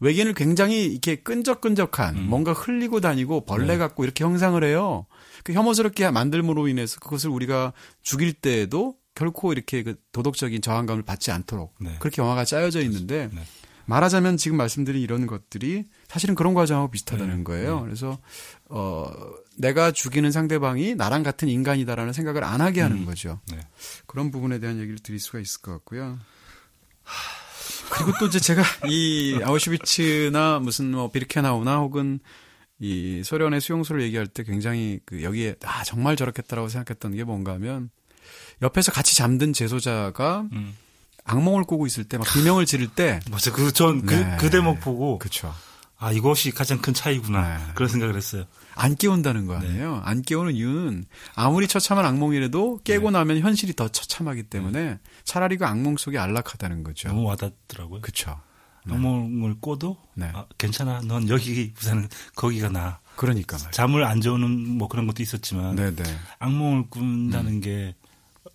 외계인을 굉장히 이렇게 끈적끈적한 음. 뭔가 흘리고 다니고 벌레 네. 같고 이렇게 형상을 해요. 그 혐오스럽게 만들므로 인해서 그것을 우리가 죽일 때에도 결코 이렇게 그 도덕적인 저항감을 받지 않도록 네. 그렇게 영화가 짜여져 있는데 네. 말하자면 지금 말씀드린 이런 것들이 사실은 그런 과정하고 비슷하다는 네. 거예요. 네. 그래서 어 내가 죽이는 상대방이 나랑 같은 인간이다라는 생각을 안 하게 하는 음. 거죠. 네. 그런 부분에 대한 얘기를 드릴 수가 있을 것 같고요. 그리고 또 이제 제가 이 아우슈비츠나 무슨 뭐 비르케나우나 혹은 이 소련의 수용소를 얘기할 때 굉장히 그 여기에 아 정말 저렇겠다라고 생각했던 게 뭔가 하면 옆에서 같이 잠든 재소자가 음. 악몽을 꾸고 있을 때 막 비명을 지를 때 맞아 그 전그 네. 그 대목 보고 그렇죠. 아 이것이 가장 큰 차이구나 네. 그런 생각을 했어요. 안 깨운다는 거 아니에요. 네. 안 깨우는 이유는 아무리 처참한 악몽이라도 깨고 네. 나면 현실이 더 처참하기 때문에 네. 차라리 그 악몽 속이 안락하다는 거죠. 너무 와닿더라고요. 그렇죠. 악몽을 꿔도 아, 괜찮아. 넌 여기 우선 거기가 나. 그러니까 말이야. 잠을 안 재우는 뭐 그런 것도 있었지만 네네. 악몽을 꾼다는 음. 게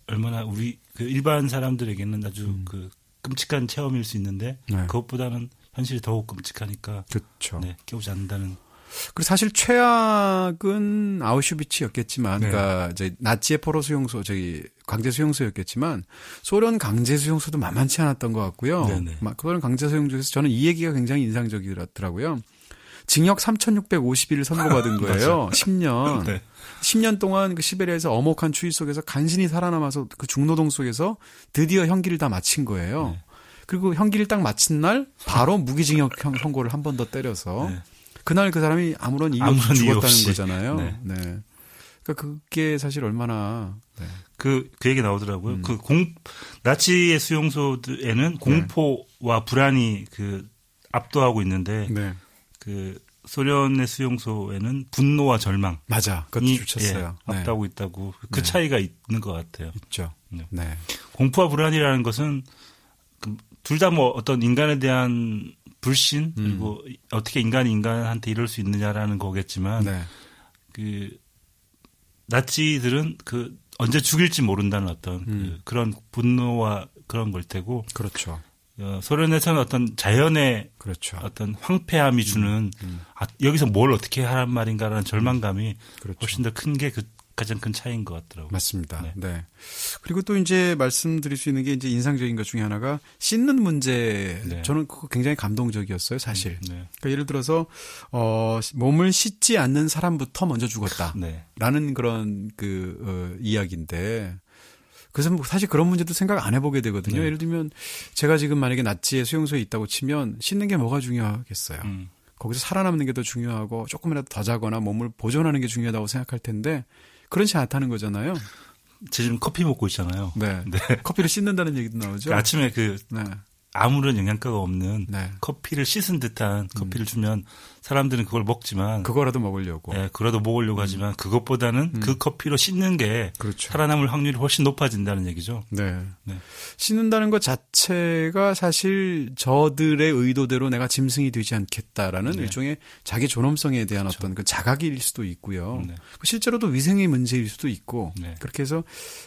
얼마나 우리 그 일반 사람들에게는 아주 음. 그 끔찍한 체험일 수 있는데 네. 그것보다는 현실이 더욱 끔찍하니까 그렇죠. 네, 깨우지 않는다는. 그리고 사실 최악은 아우슈비츠였겠지만, 네. 그러니까 이제 나치의 포로 수용소, 저기 강제 수용소였겠지만 소련 강제 수용소도 만만치 않았던 것 같고요. 네네. 네. 소련 강제 수용소에서 저는 이 얘기가 굉장히 인상적이더라고요. 징역 3,650일 선고받은 거예요. 10년. 네. 10년 동안 그 시베리아에서 엄혹한 추위 속에서 간신히 살아남아서 그 중노동 속에서 드디어 형기를 다 마친 거예요. 네. 그리고 형기를 딱 마친 날 바로 무기징역 선고를 한 번 더 때려서 네. 그날 그 사람이 아무런 이유 없이 죽었다는 거잖아요. 네. 네. 그러니까 그게 사실 얼마나 네. 그, 그 얘기 나오더라고요. 음. 그 공, 나치의 수용소에는 네. 공포와 불안이 그 압도하고 있는데 네. 그 소련의 수용소에는 분노와 절망. 맞아. 그것도 좋쳤어요. 예, 앞다고 네. 있다고. 그 네. 차이가 있는 것 같아요. 있죠. 네. 네. 공포와 불안이라는 것은 그 둘다 뭐 어떤 인간에 대한 불신 음. 그리고 어떻게 인간이 인간한테 이럴 수 있느냐라는 거겠지만 네. 그 나치들은 그 언제 죽일지 모른다는 어떤 음. 그 그런 분노와 그런 걸 테고 그렇죠. 어, 소련에서는 어떤 자연의 그렇죠. 어떤 황폐함이 주는 음, 음. 아, 여기서 뭘 어떻게 하란 말인가라는 절망감이 그렇죠. 훨씬 더 큰 게 그 가장 큰 차이인 것 같더라고요. 맞습니다. 네. 네. 그리고 또 이제 말씀드릴 수 있는 게 이제 인상적인 것 중에 하나가 씻는 문제. 네. 저는 그거 굉장히 감동적이었어요, 사실. 음, 네. 그러니까 예를 들어서 어 몸을 씻지 않는 사람부터 먼저 죽었다라는 네. 그런 그 어, 이야기인데 그래서 뭐 사실 그런 문제도 생각 안 해보게 되거든요. 네. 예를 들면 제가 지금 만약에 나치의 수용소에 있다고 치면 씻는 게 뭐가 중요하겠어요. 음. 거기서 살아남는 게 더 중요하고 조금이라도 더 자거나 몸을 보존하는 게 중요하다고 생각할 텐데 그렇지 않다는 거잖아요. 지금 커피 먹고 있잖아요. 네. 네. 커피를 씻는다는 얘기도 나오죠. 그 아침에 그 네. 아무런 영양가가 없는 네. 커피를 씻은 듯한 음. 커피를 음. 주면 사람들은 그걸 먹지만 그거라도 먹으려고. 예, 그거라도 먹으려고 음. 하지만 그것보다는 음. 그 커피로 씻는 게 그렇죠. 살아남을 확률이 훨씬 높아진다는 얘기죠. 네. 네. 씻는다는 것 자체가 사실 저들의 의도대로 내가 짐승이 되지 않겠다라는 네. 일종의 자기 존엄성에 대한 그렇죠. 어떤 그 자각일 수도 있고요. 네. 실제로도 위생의 문제일 수도 있고 네. 그렇게 해서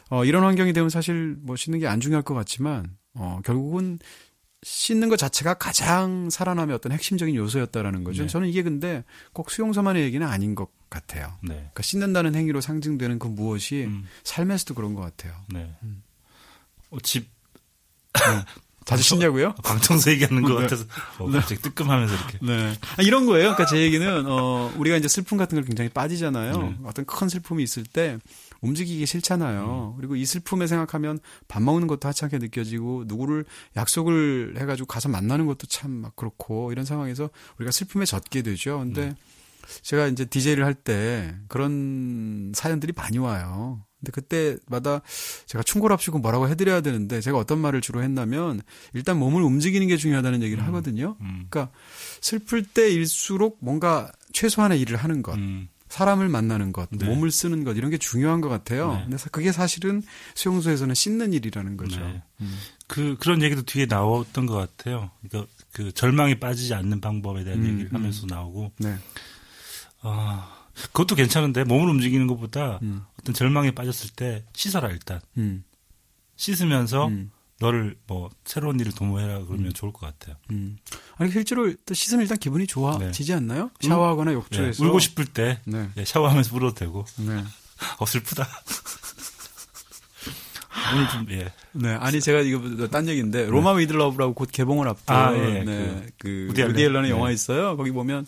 어, 이런 환경이 되면 사실 뭐 씻는 게 안 중요할 것 같지만 어, 결국은 씻는 것 자체가 가장 살아남의 어떤 핵심적인 요소였다라는 거죠. 네. 저는 이게 근데 꼭 수용소만의 얘기는 아닌 것 같아요. 네. 그러니까 씻는다는 행위로 상징되는 그 무엇이 음. 삶에서도 그런 것 같아요. 네. 음. 어, 집 네. 자주 씻냐고요? 방청소 얘기하는 것 네. 같아서 어, 갑자기 뜨끔하면서 이렇게. 네. 아, 이런 거예요. 그러니까 제 얘기는 어 우리가 이제 슬픔 같은 걸 굉장히 빠지잖아요. 네. 어떤 큰 슬픔이 있을 때 움직이기 싫잖아요. 음. 그리고 이 슬픔에 생각하면 밥 먹는 것도 하찮게 느껴지고 누구를 약속을 해가지고 가서 만나는 것도 참 막 그렇고 이런 상황에서 우리가 슬픔에 젖게 되죠. 근데 네. 제가 이제 DJ를 할 때 그런 사연들이 많이 와요. 근데 그때마다 제가 충고랍시고 뭐라고 해드려야 되는데 제가 어떤 말을 주로 했냐면 일단 몸을 움직이는 게 중요하다는 얘기를 음. 하거든요. 음. 그러니까 슬플 때일수록 뭔가 최소한의 일을 하는 것. 음. 사람을 만나는 것, 네. 몸을 쓰는 것 이런 게 중요한 것 같아요. 네. 그래서 그게 사실은 수용소에서는 씻는 일이라는 거죠. 네. 음. 그 그런 얘기도 뒤에 나왔던 것 같아요. 그러니까 그 절망에 빠지지 않는 방법에 대한 음, 얘기를 음. 하면서 나오고. 네. 아 그것도 괜찮은데 몸을 움직이는 것보다 음. 어떤 절망에 빠졌을 때 씻어라 일단. 음. 씻으면서 음. 너를 뭐 새로운 일을 도모해라 그러면 음. 좋을 것 같아요. 음. 아니 실제로 또 씻으면 일단 기분이 좋아지지 네. 않나요? 샤워하거나 욕조에서 네. 울고 싶을 때 네. 네. 샤워하면서 울어도 되고. 네. 어 슬프다. 오늘 좀 예. 네 아니 제가 이거 딴 얘기인데 로마 위드 러브라고 곧 개봉을 앞둔 아, 예. 네. 그, 그 우디 앨런의 영화 있어요. 거기 보면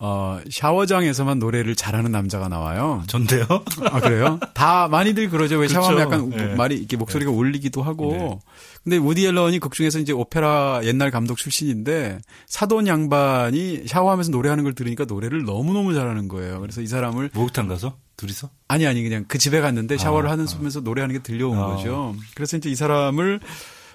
어, 샤워장에서만 노래를 잘하는 남자가 나와요. 전데요? 아, 그래요? 다 많이들 그러죠. 왜 그렇죠. 샤워하면 약간 네. 말이 이렇게 목소리가 네. 울리기도 하고. 네. 근데 우디 앨런이 극 중에서 이제 오페라 옛날 감독 출신인데 사돈 양반이 샤워하면서 노래하는 걸 들으니까 노래를 너무너무 잘하는 거예요. 그래서 이 사람을 목욕탕 가서 둘이서? 아니 아니 그냥 그 집에 갔는데 샤워를 아, 하는 면서 아. 노래하는 게 들려온 아. 거죠. 그래서 이제 이 사람을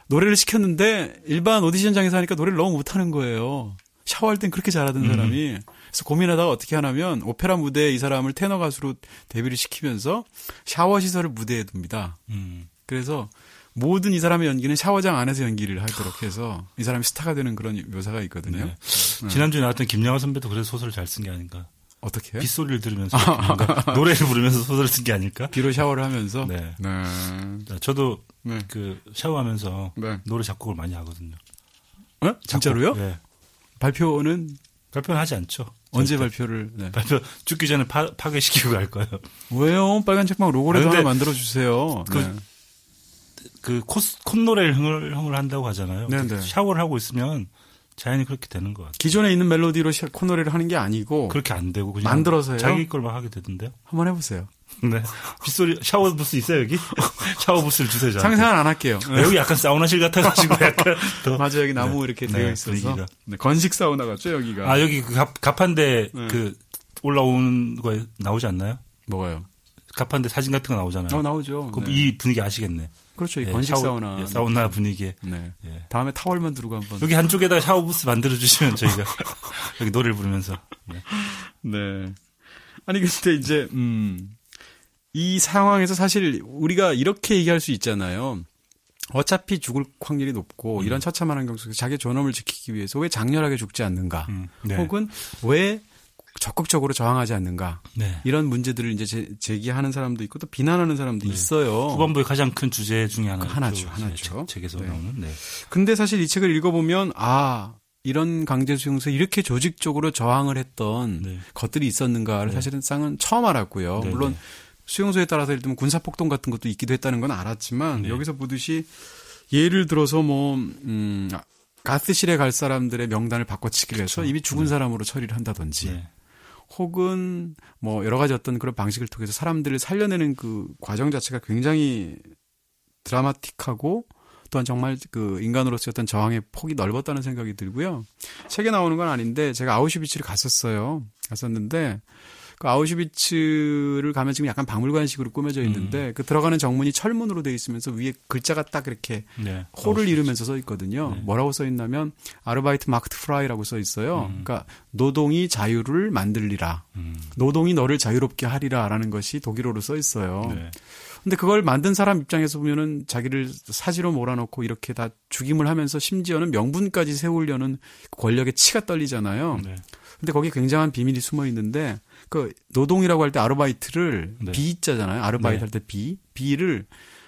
노래를 시켰는데 일반 오디션장에서 하니까 노래를 너무 못하는 거예요. 샤워할 땐 그렇게 잘하던 음. 사람이 그래서 고민하다가 어떻게 하냐면 오페라 무대에 이 사람을 테너 가수로 데뷔를 시키면서 샤워 시설을 무대에 둡니다. 음. 그래서 모든 이 사람의 연기는 샤워장 안에서 연기를 하도록 해서 이 사람이 스타가 되는 그런 묘사가 있거든요. 네. 네. 지난주에 나왔던 김영하 선배도 그래서 소설을 잘 쓴 게 아닌가. 어떻게 요 빗소리를 들으면서 노래를 부르면서 소설을 쓴 게 아닐까? 비로 샤워를 하면서. 네. 네. 저도 네. 그 샤워하면서 네. 노래 작곡을 많이 하거든요. 어? 진짜로요? 네. 발표는 발표는 하지 않죠. 언제 발표를? 네. 발표 죽기 전에 파, 파괴시키고 갈 거예요. 왜요? 빨간 책방 로고라도 하나 만들어 주세요. 그, 네. 그 콧, 콧노래를 흥을, 흥을 한다고 하잖아요. 네네. 그 샤워를 하고 있으면 자연히 그렇게 되는 것 같아요. 기존에 있는 멜로디로 콧노래를 하는 게 아니고 그렇게 안 되고 그냥 만들어서요. 자기 걸만 하게 되던데요. 한번 해보세요. 네. 빗소리 샤워 부스 있어요 여기? 샤워 부스를 주세요. 저한테. 상상은 안 할게요. 네. 여기 약간 사우나실 같아가지고 약간 맞아 여기 나무 네. 이렇게 되어 네, 있어서 네, 건식 사우나 같죠 여기가. 아 여기 그 갑, 갑판대 네. 그 올라오는 거에 나오지 않나요? 뭐가요? 갑판대 사진 같은 거 나오잖아요. 어 나오죠. 그럼 이 분위기 아시겠네. 그렇죠. 예, 건식 샤워, 사우나. 예, 사우나 분위기에. 네. 예. 다음에 타월만 두고 한번. 여기 한쪽에다가 샤워 부스 만들어 주시면 저희가 여기 노래를 부르면서. 네. 네. 아니 근데 이제 음 이 상황에서 사실 우리가 이렇게 얘기할 수 있잖아요. 어차피 죽을 확률이 높고 음. 이런 처참한 환경 속에서 자기 존엄을 지키기 위해서 왜 장렬하게 죽지 않는가? 음. 네. 혹은 왜 적극적으로 저항하지 않는가? 네. 이런 문제들을 이제 제, 기하는 사람도 있고 또 비난하는 사람도 네. 있어요. 후반부의 가장 큰 주제 중에 하나 하나죠, 하나죠. 책 에서 네. 나오는. 네. 근데 사실 이 책을 읽어보면 아 이런 강제 수용소에 이렇게 조직적으로 저항을 했던 네. 것들이 있었는가를 네. 사실은 쌍은 처음 알았고요. 물론. 수용소에 따라서 예를 들면 군사폭동 같은 것도 있기도 했다는 건 알았지만 네. 여기서 보듯이 예를 들어서 뭐, 음, 가스실에 갈 사람들의 명단을 바꿔치기를 해서 그렇죠. 이미 죽은 네. 사람으로 처리를 한다든지 네. 혹은 뭐 여러 가지 어떤 그런 방식을 통해서 사람들을 살려내는 그 과정 자체가 굉장히 드라마틱하고 또한 정말 그 인간으로서 어떤 저항의 폭이 넓었다는 생각이 들고요. 책에 나오는 건 아닌데 제가 아우슈비츠를 갔었어요. 갔었는데 그 아우슈비츠를 가면 지금 약간 박물관식으로 꾸며져 있는데 음. 그 들어가는 정문이 철문으로 돼 있으면서 위에 글자가 딱 이렇게 네. 호를 아우슈비츠. 이루면서 써 있거든요. 네. 뭐라고 써 있냐면 Arbeit macht frei라고 써 있어요. 음. 그러니까 노동이 자유를 만들리라. 음. 노동이 너를 자유롭게 하리라라는 것이 독일어로 써 있어요. 네. 근데 그걸 만든 사람 입장에서 보면은 자기를 사지로 몰아넣고 이렇게 다 죽임을 하면서 심지어는 명분까지 세우려는 권력의 치가 떨리잖아요. 네. 근데 거기 굉장한 비밀이 숨어 있는데 그 노동이라고 할 때 아르바이트를 네. 비자잖아요. 아르바이트 네. 할때 비, 비를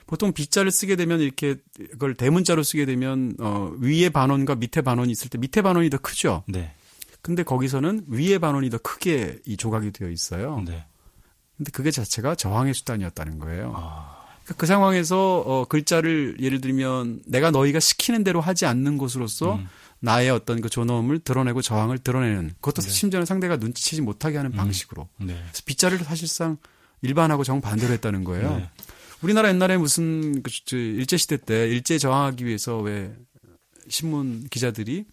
보통 빗자를 쓰게 되면 이렇게 그걸 대문자로 쓰게 되면 어 위에 반원과 밑에 반원이 있을 때 밑에 반원이 더 크죠. 네. 근데 거기서는 위에 반원이 더 크게 이 조각이 되어 있어요. 네. 근데 그게 자체가 저항의 수단이었다는 거예요. 아. 그러니까 그 상황에서 어 글자를 예를 들면 내가 너희가 시키는 대로 하지 않는 것으로서 음. 나의 어떤 그 존엄을 드러내고 저항을 드러내는 그것도 네. 심지어는 상대가 눈치채지 못하게 하는 음. 방식으로. 네. 그래서 빗자를 사실상 일반하고 정반대로 했다는 거예요. 네. 우리나라 옛날에 무슨 그 일제 시대 때 일제 저항하기 위해서 왜 신문 기자들이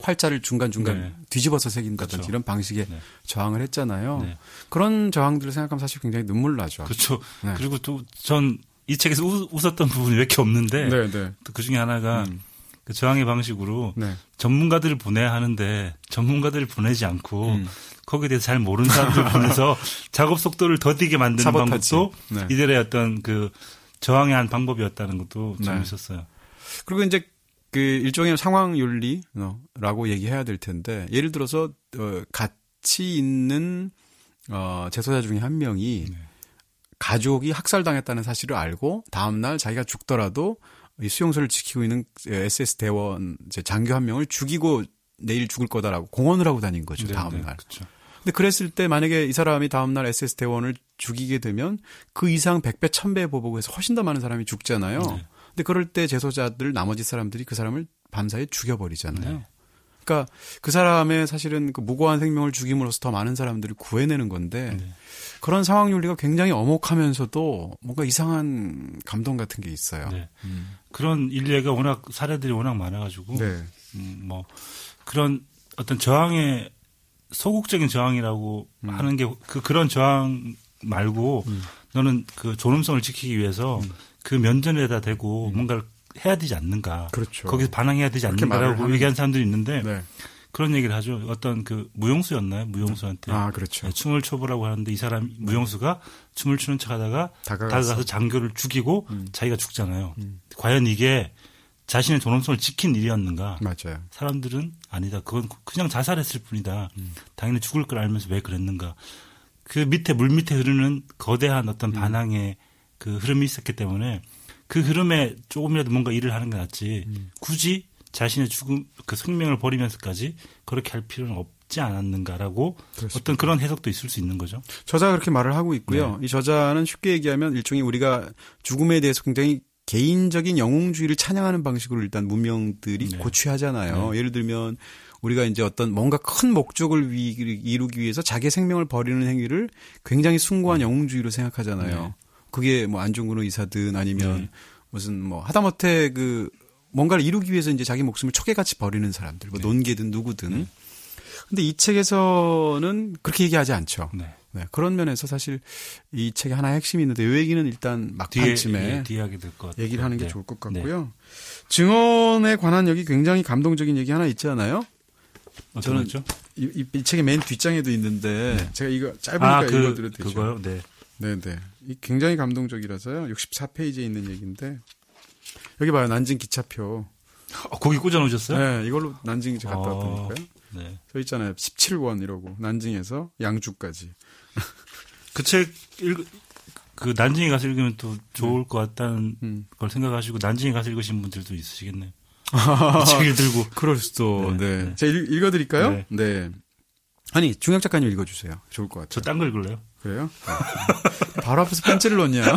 활자를 중간 중간 네. 뒤집어서 새긴다든지 그렇죠. 이런 방식의 네. 저항을 했잖아요. 네. 그런 저항들을 생각하면 사실 굉장히 눈물 나죠. 그렇죠. 네. 그리고 또 전 이 책에서 웃, 었던 부분이 몇개 없는데 네, 네. 또그 중에 하나가 음. 그 저항의 방식으로 전문가들을 보내야 하는데 전문가들을 보내지 않고 음. 거기에 대해서 잘 모르는 사람들 보내서 작업 속도를 더디게 만드는 사보타지. 방법도 네. 이들의 어떤 그 저항의 한 방법이었다는 것도 좀 네. 있었어요. 그리고 이제 그 일종의 상황 윤리라고 얘기해야 될 텐데 예를 들어서 어 같이 있는 어 재소자 중에 한 명이 네. 가족이 학살당했다는 사실을 알고 다음 날 자기가 죽더라도 이 수용소를 지키고 있는 SS 대원 장교 한 명을 죽이고 내일 죽을 거다라고 공언을 하고 다닌 거죠. 네, 다음 날. 네, 그렇죠. 근데 그랬을 때 만약에 이 사람이 다음 날 SS 대원을 죽이게 되면 그 이상 100배, 1000배 보복해서 훨씬 더 많은 사람이 죽잖아요. 네. 근데 그럴 때 재소자들 나머지 사람들이 그 사람을 밤사이에 죽여버리잖아요. 네. 그러니까 그 사람의 사실은 그 무고한 생명을 죽임으로써 더 많은 사람들을 구해내는 건데 네. 그런 상황 윤리가 굉장히 엄혹하면서도 뭔가 이상한 감동 같은 게 있어요. 네. 음. 그런 일례가 워낙 사례들이 워낙 많아가지고 네. 음, 뭐 그런 어떤 저항의 소극적인 저항이라고 음. 하는 게 그 그런 저항 말고 음. 너는 그 존엄성을 지키기 위해서 음. 그 면전에다 대고 음. 뭔가를 해야 되지 않는가. 그렇죠. 거기서 반항해야 되지 않는가라고 얘기하는 사람들이 있는데 네. 그런 얘기를 하죠. 어떤 그 무용수였나요? 무용수한테 아, 그렇죠. 네, 춤을 춰보라고 하는데 이 사람 무용수가 춤을 추는 척 하다가 다가가서, 다가가서 장교를 죽이고 음. 자기가 죽잖아요. 음. 과연 이게 자신의 존엄성을 지킨 일이었는가? 맞아요. 사람들은 아니다. 그건 그냥 자살했을 뿐이다. 음. 당연히 죽을 걸 알면서 왜 그랬는가? 그 밑에 물 밑에 흐르는 거대한 어떤 음. 반항의 그 흐름이 있었기 때문에 그 흐름에 조금이라도 뭔가 일을 하는 게 낫지. 음. 굳이 자신의 죽음 그 생명을 버리면서까지 그렇게 할 필요는 없지 않았는가라고 그렇습니다. 어떤 그런 해석도 있을 수 있는 거죠. 저자가 그렇게 말을 하고 있고요. 네. 이 저자는 쉽게 얘기하면 일종의 우리가 죽음에 대해서 굉장히 개인적인 영웅주의를 찬양하는 방식으로 일단 문명들이 네. 고취하잖아요. 네. 예를 들면 우리가 이제 어떤 뭔가 큰 목적을 이루기 위해서 자기 생명을 버리는 행위를 굉장히 숭고한 네. 영웅주의로 생각하잖아요. 네. 그게 뭐 안중근의 의사든 아니면 네. 무슨 뭐 하다못해 그 뭔가를 이루기 위해서 이제 자기 목숨을 척개같이 버리는 사람들, 뭐 네. 논개든 누구든. 근데 이 책에서는 그렇게 얘기하지 않죠. 네. 네, 그런 면에서 사실 이 책의 하나의 핵심이 있는데 이 얘기는 일단 막판쯤에 뒤에, 뒤에 될것 얘기를 하는 게 네. 좋을 것 같고요. 네. 증언에 관한 여기 굉장히 감동적인 얘기 하나 있지 않아요? 저는 이, 이, 이, 책의 맨 뒷장에도 있는데 네. 제가 이거 짧으니까 아, 그, 읽어드려도 되죠? 그거요? 네. 네, 네. 이 굉장히 감동적이라서요. 64페이지에 있는 얘기인데 여기 봐요. 난징 기차표. 어, 거기 꽂아 놓으셨어요? 네, 이걸로 난징 이제 갔다 아, 왔다니까요. 네. 저 있잖아요. 17원 이러고 난징에서 양주까지. 그 책 읽, 그 난징에 가서 읽으면 또 좋을 네. 것 같다는 음. 걸 생각하시고 난징에 가서 읽으신 분들도 있으시겠네요. 책을 들고. 그럴 수도. 네. 네. 제가 읽, 어드릴까요 네. 네. 아니 중혁 작가님 읽어주세요. 좋을 것 같아요. 저 딴 거 읽을래요? 그래요? 네. 바로 앞에서 벤치를 넣냐? 어,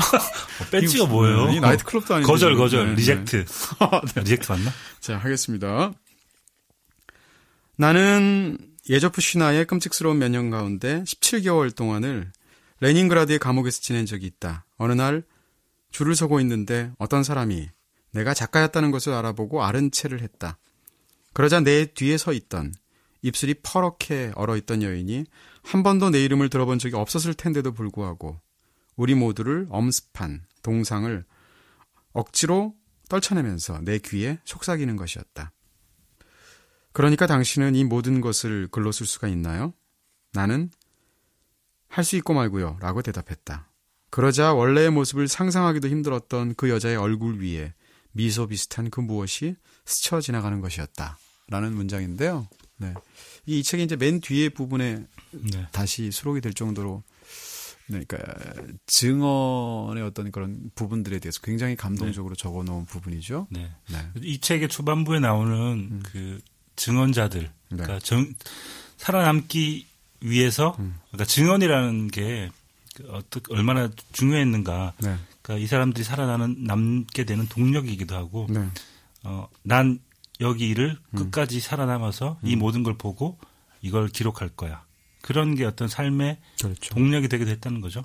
뺀찌가 뭐예요? 이 나이트클럽도 아닌데. 거절, 거절. 네, reject. 네. reject 맞나? 자, 하겠습니다. 나는 예조프 시나의 끔찍스러운 몇 년 가운데 17개월 동안을 레닌그라드의 감옥에서 지낸 적이 있다. 어느 날 줄을 서고 있는데 어떤 사람이 내가 작가였다는 것을 알아보고 아는 체를 했다. 그러자 내 뒤에 서 있던 입술이 퍼렇게 얼어 있던 여인이 한 번도 내 이름을 들어본 적이 없었을 텐데도 불구하고 우리 모두를 엄습한 동상을 억지로 떨쳐내면서 내 귀에 속삭이는 것이었다. 그러니까 당신은 이 모든 것을 글로 쓸 수가 있나요? 나는 할 수 있고 말고요. 라고 대답했다. 그러자 원래의 모습을 상상하기도 힘들었던 그 여자의 얼굴 위에 미소 비슷한 그 무엇이 스쳐 지나가는 것이었다. 라는 문장인데요. 네. 이 책이 이제 맨 뒤에 부분에 네. 다시 수록이 될 정도로 네, 그러니까 증언의 어떤 그런 부분들에 대해서 굉장히 감동적으로 네. 적어 놓은 부분이죠. 네. 네. 이 책의 초반부에 나오는 음. 그 증언자들, 네. 그러니까 정, 살아남기 위해서, 음. 그러니까 증언이라는 게그 어떻게 얼마나 중요했는가. 네. 그러니까 이 사람들이 살아나는 남게 되는 동력이기도 하고, 네. 어, 난 여기 일을 음. 끝까지 살아남아서 이 음. 모든 걸 보고 이걸 기록할 거야. 그런 게 어떤 삶의 그렇죠. 동력이 되게 됐다는 거죠.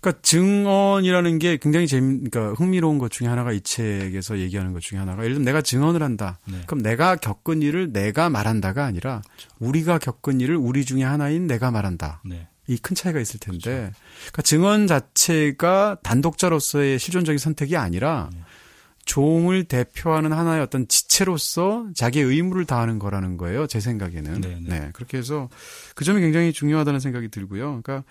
그러니까 증언이라는 게 굉장히 재미, 그러니까 흥미로운 것 중에 하나가 이 책에서 얘기하는 것 중에 하나가 예를 들면 내가 증언을 한다. 네. 그럼 내가 겪은 일을 내가 말한다가 아니라 그렇죠. 우리가 겪은 일을 우리 중에 하나인 내가 말한다. 네. 이큰 차이가 있을 텐데, 그렇죠. 그러니까 증언 자체가 단독자로서의 실존적인 선택이 아니라 네. 종을 대표하는 하나의 어떤 지체로서 자기의 의무를 다하는 거라는 거예요. 제 생각에는. 네네. 네. 네. 그렇게 해서 그 점이 굉장히 중요하다는 생각이 들고요. 그러니까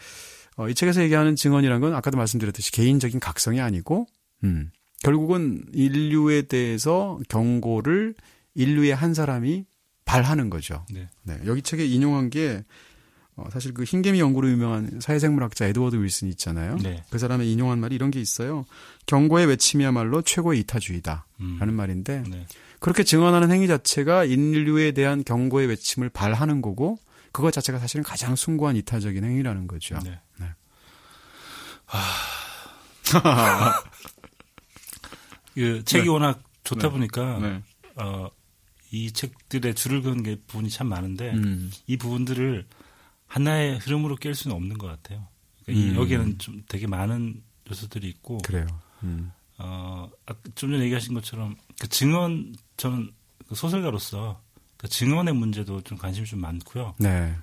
어, 이 책에서 얘기하는 증언이라는 건 아까도 말씀드렸듯이 개인적인 각성이 아니고, 음, 결국은 인류에 대해서 경고를 인류의 한 사람이 발하는 거죠. 네. 네. 여기 책에 인용한 게 어, 사실 그 흰개미 연구로 유명한 사회생물학자 에드워드 윌슨 있잖아요. 네. 그 사람의 인용한 말이 이런 게 있어요. 경고의 외침이야말로 최고의 이타주의다. 음. 라는 말인데 네. 그렇게 증언하는 행위 자체가 인류에 대한 경고의 외침을 발하는 거고 그것 자체가 사실은 가장 숭고한 이타적인 행위라는 거죠. 네. 네. 아... 그 책이 네. 워낙 좋다 네. 보니까 네. 어, 이 책들의 줄을 그은 게 부분이 참 많은데 음. 이 부분들을 하나의 흐름으로 깰 수는 없는 것 같아요. 그러니까 음. 여기에는 좀 되게 많은 요소들이 있고. 그래요. 음. 어, 아, 좀 전에 얘기하신 것처럼 그 증언, 저는 그 소설가로서 그 증언의 문제도 좀 관심이 좀 많고요. 네.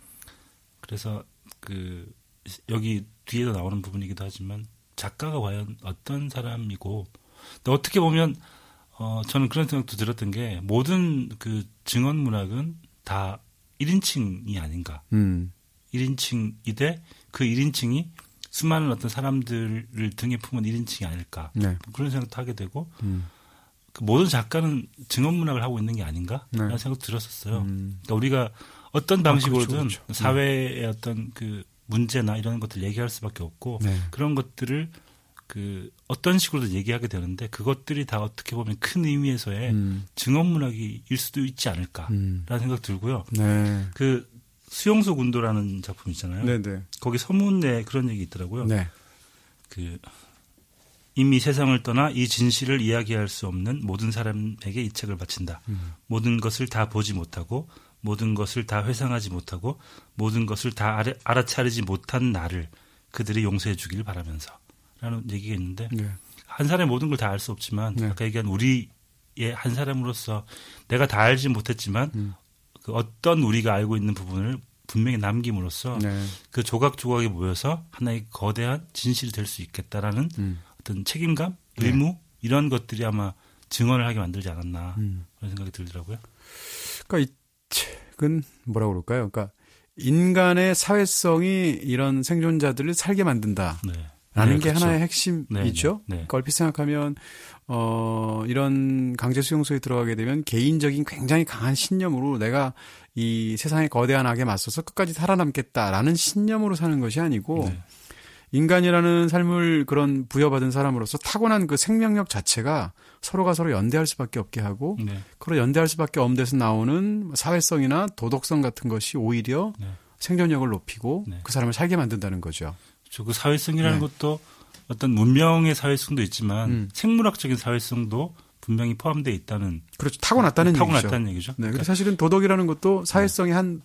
그래서 그 여기 뒤에도 나오는 부분이기도 하지만 작가가 과연 어떤 사람이고 또 어떻게 보면 어 저는 그런 생각도 들었던 게 모든 그 증언 문학은 다 1인칭이 아닌가. 음. 1인칭이되 그 1인칭이 수많은 어떤 사람들을 등에 품은 1인칭이 아닐까. 네. 그런 생각도 하게 되고 음. 그 모든 작가는 증언 문학을 하고 있는 게 아닌가? 네. 라는 생각도 들었었어요. 음. 그러니까 우리가 어떤 방식으로든 아, 그렇죠, 그렇죠. 사회의 음. 어떤 그 문제나 이런 것들 얘기할 수밖에 없고 네. 그런 것들을 그 어떤 식으로든 얘기하게 되는데 그것들이 다 어떻게 보면 큰 의미에서의 음. 증언 문학일 수도 있지 않을까라는 음. 생각 들고요. 네. 그 수용소 군도라는 작품 있잖아요. 네네. 거기 서문에 그런 얘기 있더라고요. 네. 그 이미 세상을 떠나 이 진실을 이야기할 수 없는 모든 사람에게 이 책을 바친다. 음. 모든 것을 다 보지 못하고 모든 것을 다 회상하지 못하고 모든 것을 다 알아, 알아차리지 못한 나를 그들이 용서해 주길 바라면서 라는 얘기가 있는데 네. 한 사람의 모든 걸 다 알 수 없지만 네. 아까 얘기한 우리의 한 사람으로서 내가 다 알지 못했지만 음. 그 어떤 우리가 알고 있는 부분을 분명히 남김으로써 네. 그 조각 조각이 모여서 하나의 거대한 진실이 될 수 있겠다라는 음. 어떤 책임감, 네. 의무 네. 이런 것들이 아마 증언을 하게 만들지 않았나 음. 그런 생각이 들더라고요. 그러니까 이 책은 뭐라고 그럴까요? 그러니까 인간의 사회성이 이런 생존자들을 살게 만든다. 네. 라는 네, 게 그렇죠. 하나의 핵심이죠. 네, 네, 네. 얼핏 생각하면 어 이런 강제 수용소에 들어가게 되면 개인적인 굉장히 강한 신념으로 내가 이 세상의 거대한 악에 맞서서 끝까지 살아남겠다라는 신념으로 사는 것이 아니고 네. 인간이라는 삶을 그런 부여받은 사람으로서 타고난 그 생명력 자체가 서로가 서로 연대할 수밖에 없게 하고 네. 그로 연대할 수밖에 없는 데서 나오는 사회성이나 도덕성 같은 것이 오히려 생존력을 높이고 그 사람을 살게 만든다는 거죠. 그렇죠. 그 사회성이라는 네. 것도 어떤 문명의 사회성도 있지만 음. 생물학적인 사회성도 분명히 포함되어 있다는 그렇죠 타고났다는 네, 타고났다는 얘기죠. 네, 그러니까 사실은 도덕이라는 것도 사회성의 네. 한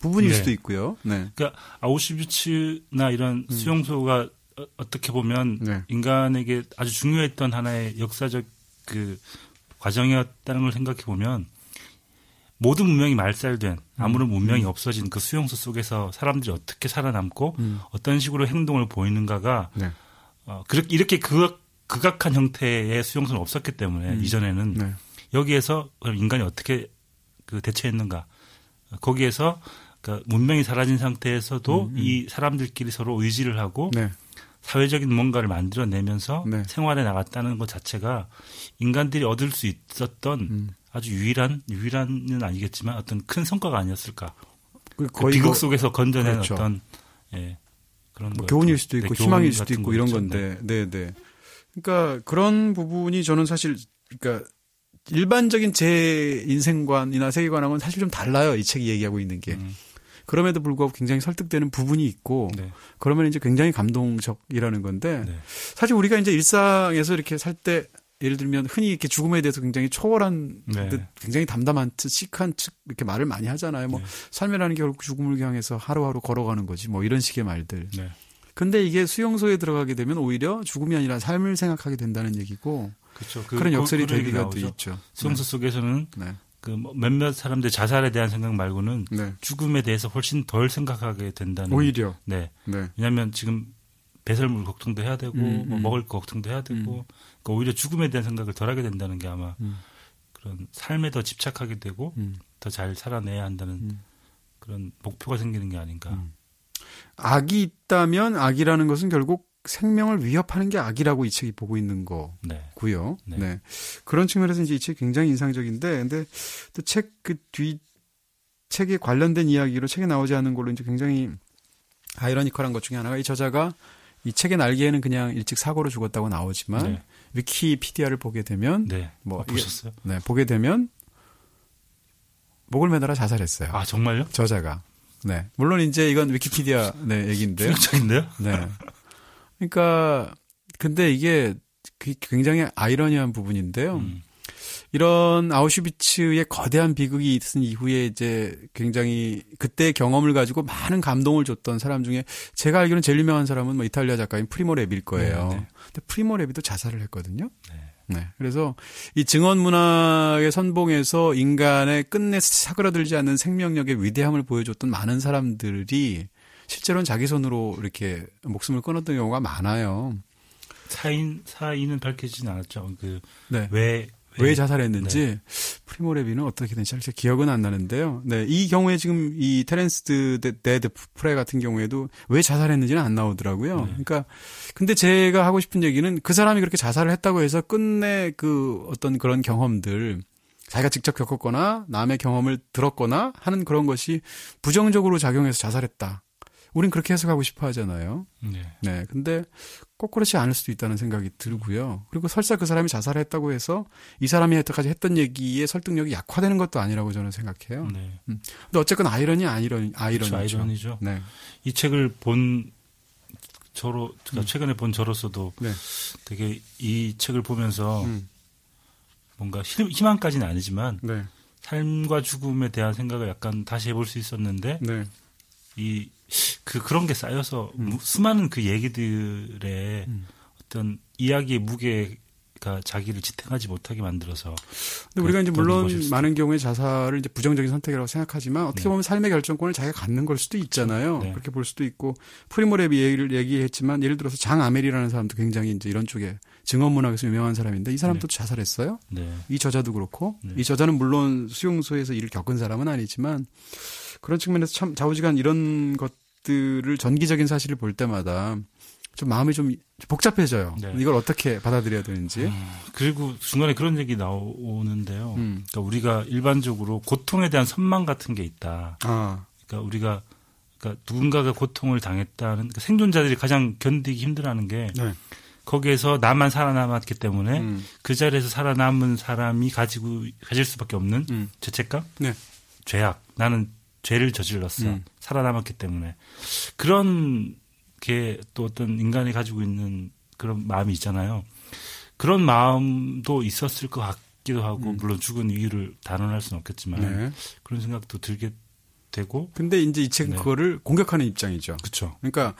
부분일 네. 수도 있고요. 네. 그러니까 아우슈비츠나 이런 음. 수용소가 어, 어떻게 보면 네. 인간에게 아주 중요했던 하나의 역사적 그 과정이었다는 걸 생각해 보면 모든 문명이 말살된 아무런 음. 문명이 음. 없어진 그 수용소 속에서 사람들이 어떻게 살아남고 음. 어떤 식으로 행동을 보이는가가 네. 어, 그렇게 이렇게 극, 극악한 형태의 수용소는 없었기 때문에 음. 이전에는 네. 여기에서 인간이 어떻게 그 대처했는가 거기에서 그 문명이 사라진 상태에서도 음, 음. 이 사람들끼리 서로 의지를 하고 네. 사회적인 뭔가를 만들어내면서 네. 생활에 나갔다는 것 자체가 인간들이 얻을 수 있었던 음. 아주 유일한 유일한은 아니겠지만 어떤 큰 성과가 아니었을까. 그 거의 비극 뭐 속에서 건져낸 그렇죠. 어떤 예, 그런 뭐 교훈일 수도 있고 네, 희망일 수도 있고 이런 건데, 네, 네. 그러니까 그런 부분이 저는 사실 그러니까 일반적인 제 인생관이나 세계관하고는 사실 좀 달라요. 이 책이 얘기하고 있는 게. 음. 그럼에도 불구하고 굉장히 설득되는 부분이 있고 네. 그러면 이제 굉장히 감동적이라는 건데 네. 사실 우리가 이제 일상에서 이렇게 살 때 예를 들면 흔히 이렇게 죽음에 대해서 굉장히 초월한 네. 듯 굉장히 담담한 듯 시크한 듯 이렇게 말을 많이 하잖아요. 뭐 네. 삶이라는 게 결국 죽음을 향해서 하루하루 걸어가는 거지 뭐 이런 식의 말들. 네. 근데 이게 수용소에 들어가게 되면 오히려 죽음이 아니라 삶을 생각하게 된다는 얘기고 그렇죠. 그, 런 역설이 그, 대비가 또 있죠. 수용소 네. 속에서는 네. 그뭐 몇몇 사람들 자살에 대한 생각 말고는 네. 죽음에 대해서 훨씬 덜 생각하게 된다는 오히려 네. 네. 왜냐하면 지금 배설물 걱정도 해야 되고 음, 뭐 음. 먹을 거 걱정도 해야 되고 음. 그러니까 오히려 죽음에 대한 생각을 덜 하게 된다는 게 아마 음. 그런 삶에 더 집착하게 되고 음. 더잘 살아내야 한다는 음. 그런 목표가 생기는 게 아닌가. 악이 있다면 악이라는 것은 결국 생명을 위협하는 게 악이라고 이 책이 보고 있는 거고요. 네. 네. 네. 그런 측면에서 이제 이 책이 굉장히 인상적인데, 근데 또 책 그 뒤 책에 관련된 이야기로 책에 나오지 않은 걸로 이제 굉장히 아이러니컬한 것 중에 하나가 이 저자가 이 책의 날개에는 그냥 일찍 사고로 죽었다고 나오지만 네. 위키피디아를 보게 되면 네. 뭐 아, 보셨어요? 네, 보게 되면 목을 매달아 자살했어요. 아 정말요? 저자가. 네. 물론 이제 이건 위키피디아 네 얘기인데요. 충격적인데요? 네. 그러니까 근데 이게 굉장히 아이러니한 부분인데요. 음. 이런 아우슈비츠의 거대한 비극이 있은 이후에 이제 굉장히 그때 경험을 가지고 많은 감동을 줬던 사람 중에 제가 알기로는 제일 유명한 사람은 뭐 이탈리아 작가인 프리모 레비일 거예요. 네, 네. 근데 프리모 레비도 자살을 했거든요. 네. 네. 그래서 이 증언 문학의 선봉에서 인간의 끝내 사그라들지 않는 생명력의 위대함을 보여줬던 많은 사람들이 실제로는 자기 손으로 이렇게 목숨을 끊었던 경우가 많아요. 사인 사인은 밝혀지진 않았죠. 그왜 네. 왜, 왜 자살했는지 네. 프리모 레비는 어떻게 된지 잘 기억은 안 나는데요. 네, 이 경우에 지금 이 테렌스 데 프레 같은 경우에도 왜 자살했는지는 안 나오더라고요. 네. 그러니까 근데 제가 하고 싶은 얘기는 그 사람이 그렇게 자살을 했다고 해서 끝내 그 어떤 그런 경험들 자기가 직접 겪었거나 남의 경험을 들었거나 하는 그런 것이 부정적으로 작용해서 자살했다. 우린 그렇게 해석하고 싶어 하잖아요. 네. 네. 근데 꼭 그렇지 않을 수도 있다는 생각이 들고요. 그리고 설사 그 사람이 자살했다고 해서 이 사람이 여태까지 했던 얘기의 설득력이 약화되는 것도 아니라고 저는 생각해요. 네. 음. 근데 어쨌건 아이러니 아이러니 아이러니죠. 그렇죠, 아이러니죠. 네. 이 책을 본 저로 그러니까 음. 최근에 본 저로서도 네. 되게 이 책을 보면서 음. 뭔가 희망까지는 아니지만 네. 삶과 죽음에 대한 생각을 약간 다시 해볼 수 있었는데 네. 이 그 그런 게 쌓여서 음. 수많은 그 얘기들의 음. 어떤 이야기의 무게가 자기를 지탱하지 못하게 만들어서. 근데 우리가 이제 물론 많은 경우에 자살을 이제 부정적인 선택이라고 생각하지만 어떻게 네. 보면 삶의 결정권을 자기가 갖는 걸 수도 있잖아요. 네. 그렇게 볼 수도 있고 프리모 레비 얘기를 얘기했지만 예를 들어서 장 아메리라는 사람도 굉장히 이제 이런 쪽에 증언 문학에서 유명한 사람인데 이 사람도 네. 자살했어요. 네. 이 저자도 그렇고 네. 이 저자는 물론 수용소에서 일을 겪은 사람은 아니지만 그런 측면에서 참 좌우지간 이런 것 것들을 전기적인 사실을 볼 때마다 좀 마음이 좀 복잡해져요. 네. 이걸 어떻게 받아들여야 되는지. 음, 그리고 중간에 그런 얘기 나오는데요. 음. 그러니까 우리가 일반적으로 고통에 대한 선망 같은 게 있다. 아. 그러니까 우리가 그러니까 누군가가 고통을 당했다는 그러니까 생존자들이 가장 견디기 힘들어하는 게 네. 거기에서 나만 살아남았기 때문에 음. 그 자리에서 살아남은 사람이 가지고 가질 수밖에 없는 음. 죄책감, 네. 죄악. 나는 죄를 저질렀어. 음. 살아남았기 때문에. 그런 게 또 어떤 인간이 가지고 있는 그런 마음이 있잖아요. 그런 마음도 있었을 것 같기도 하고, 음. 물론 죽은 이유를 단언할 수는 없겠지만, 네. 그런 생각도 들게 되고. 근데 이제 이 책은 네. 그거를 공격하는 입장이죠. 그렇죠. 그러니까,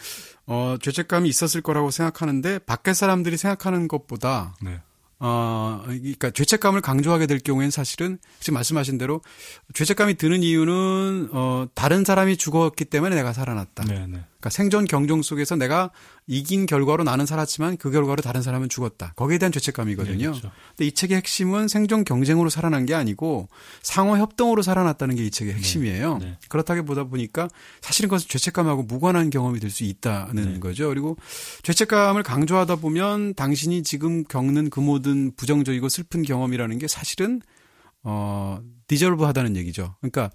어, 죄책감이 있었을 거라고 생각하는데, 밖에 사람들이 생각하는 것보다, 네. 어, 그러니까 죄책감을 강조하게 될 경우에는 사실은 지금 말씀하신 대로 죄책감이 드는 이유는 어, 다른 사람이 죽었기 때문에 내가 살아났다. 네네. 네. 그러니까 생존 경종 속에서 내가 이긴 결과로 나는 살았지만 그 결과로 다른 사람은 죽었다. 거기에 대한 죄책감이거든요. 네, 그렇죠. 근데 이 책의 핵심은 생존 경쟁으로 살아난 게 아니고 상호 협동으로 살아났다는 게 이 책의 네, 핵심이에요. 네, 네. 그렇다기 보다 보니까 사실은 그것은 죄책감하고 무관한 경험이 될 수 있다는 네. 거죠. 그리고 죄책감을 강조하다 보면 당신이 지금 겪는 그 모든 부정적이고 슬픈 경험이라는 게 사실은 어 디저브하다는 얘기죠. 그러니까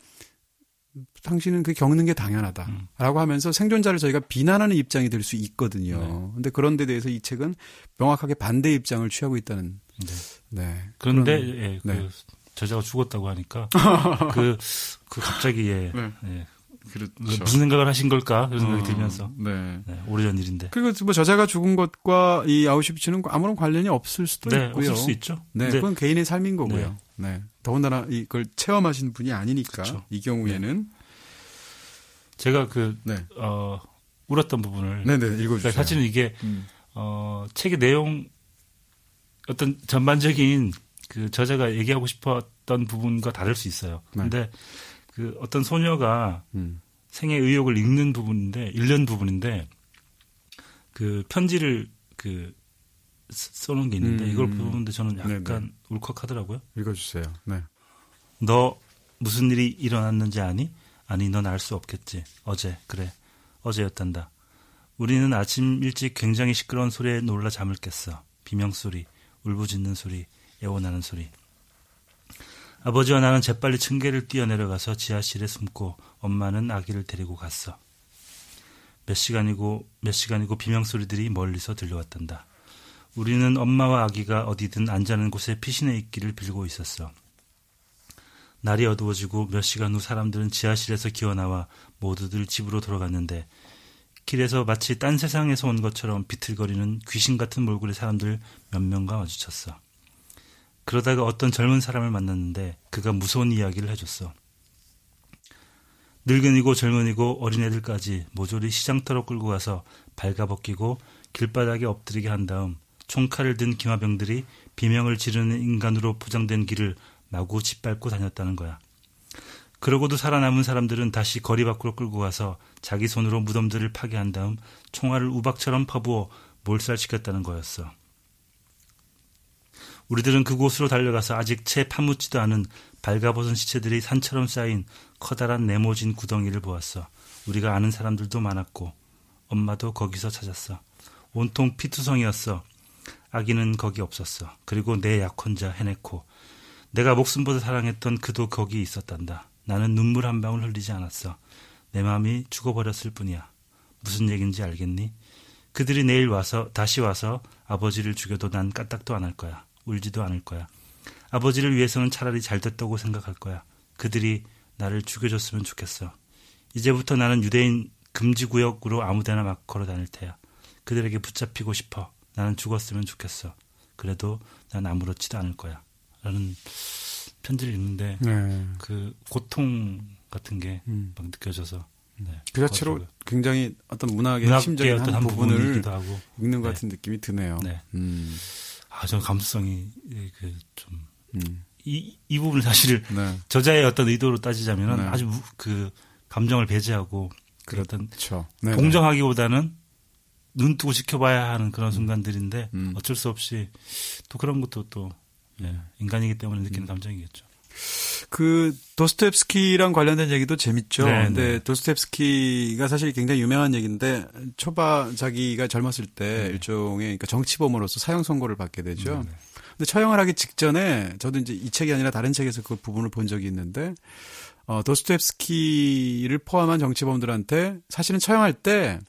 당신은 그 겪는 게 당연하다라고 음. 하면서 생존자를 저희가 비난하는 입장이 될 수 있거든요. 네. 근데 그런 데 대해서 이 책은 명확하게 반대 입장을 취하고 있다는. 네. 네. 그런데 그런, 예, 그 네. 저자가 죽었다고 하니까 그, 그 갑자기 예, 네. 예. 그렇죠. 무슨 생각을 하신 걸까 그런 생각이 어, 들면서 네. 네. 오래전 일인데 그리고 뭐 저자가 죽은 것과 이 아우슈비츠는 아무런 관련이 없을 수도 네, 있고요. 없을 수 있죠. 네, 그건 개인의 삶인 거고요. 네. 네. 더군다나 이걸 체험하신 분이 아니니까 그렇죠. 이 경우에는 네. 제가 그 네. 어, 울었던 부분을 네네 읽어주세요. 사실은 이게 음. 어, 책의 내용 어떤 전반적인 그 저자가 얘기하고 싶었던 부분과 다를 수 있어요. 네. 근데 그 어떤 소녀가 음. 생애 의욕을 읽는 부분인데 읽는 부분인데 그 편지를 그 써놓은 게 있는데 음. 이걸 보는데 저는 약간 네네. 울컥하더라고요. 읽어주세요. 네. 너 무슨 일이 일어났는지 아니? 아니 넌 알 수 없겠지. 어제 그래 어제였단다. 우리는 아침 일찍 굉장히 시끄러운 소리에 놀라 잠을 깼어. 비명 소리, 울부짖는 소리, 애원하는 소리. 아버지와 나는 재빨리 층계를 뛰어내려가서 지하실에 숨고 엄마는 아기를 데리고 갔어. 몇 시간이고 몇 시간이고 비명 소리들이 멀리서 들려왔단다. 우리는 엄마와 아기가 어디든 안전한 곳에 피신해 있기를 빌고 있었어. 날이 어두워지고 몇 시간 후 사람들은 지하실에서 기어나와 모두들 집으로 돌아갔는데 길에서 마치 딴 세상에서 온 것처럼 비틀거리는 귀신 같은 몰골의 사람들 몇 명과 마주쳤어. 그러다가 어떤 젊은 사람을 만났는데 그가 무서운 이야기를 해줬어. 늙은이고 젊은이고 어린애들까지 모조리 시장터로 끌고 가서 발가벗기고 길바닥에 엎드리게 한 다음 총칼을 든 기마병들이 비명을 지르는 인간으로 포장된 길을 마구 짓밟고 다녔다는 거야. 그러고도 살아남은 사람들은 다시 거리 밖으로 끌고 가서 자기 손으로 무덤들을 파괴한 다음 총알을 우박처럼 퍼부어 몰살시켰다는 거였어. 우리들은 그곳으로 달려가서 아직 채 파묻지도 않은 발가벗은 시체들이 산처럼 쌓인 커다란 네모진 구덩이를 보았어. 우리가 아는 사람들도 많았고 엄마도 거기서 찾았어. 온통 피투성이었어. 아기는 거기 없었어. 그리고 내 약혼자 헤네코. 내가 목숨보다 사랑했던 그도 거기 있었단다. 나는 눈물 한 방울 흘리지 않았어. 내 마음이 죽어버렸을 뿐이야. 무슨 얘긴지 알겠니? 그들이 내일 와서 다시 와서 아버지를 죽여도 난 까딱도 안 할 거야. 울지도 않을 거야. 아버지를 위해서는 차라리 잘 됐다고 생각할 거야. 그들이 나를 죽여줬으면 좋겠어. 이제부터 나는 유대인 금지구역으로 아무데나 막 걸어 다닐 테야. 그들에게 붙잡히고 싶어. 나는 죽었으면 좋겠어. 그래도 난 아무렇지도 않을 거야. 라는 편지를 읽는데 네. 그 고통 같은 게막 음. 느껴져서 네, 그 자체로 그렇더라고요. 굉장히 어떤 문학의 핵심적인 한 부분을 읽는 것 네. 같은 느낌이 드네요. 네. 음. 아, 저 감수성이 그좀이이 부분을 사실 네. 저자의 어떤 의도로 따지자면은 네. 아주 그 감정을 배제하고 그 어떤 그렇죠. 동정하기보다는 눈 뜨고 지켜봐야 하는 그런 음. 순간들인데 음. 어쩔 수 없이 또 그런 것도 또 네, 인간이기 때문에 느끼는 음. 감정이겠죠. 그 도스토옙스키랑 관련된 얘기도 재밌죠. 네, 근데 네. 도스토옙스키가 사실 굉장히 유명한 얘기인데 초반 자기가 젊었을 때 네. 일종의 그러니까 정치범으로서 사형 선고를 받게 되죠. 네, 네. 근데 처형을 하기 직전에 저도 이제 이 책이 아니라 다른 책에서 그 부분을 본 적이 있는데 어 도스토옙스키를 포함한 정치범들한테 사실은 처형할 때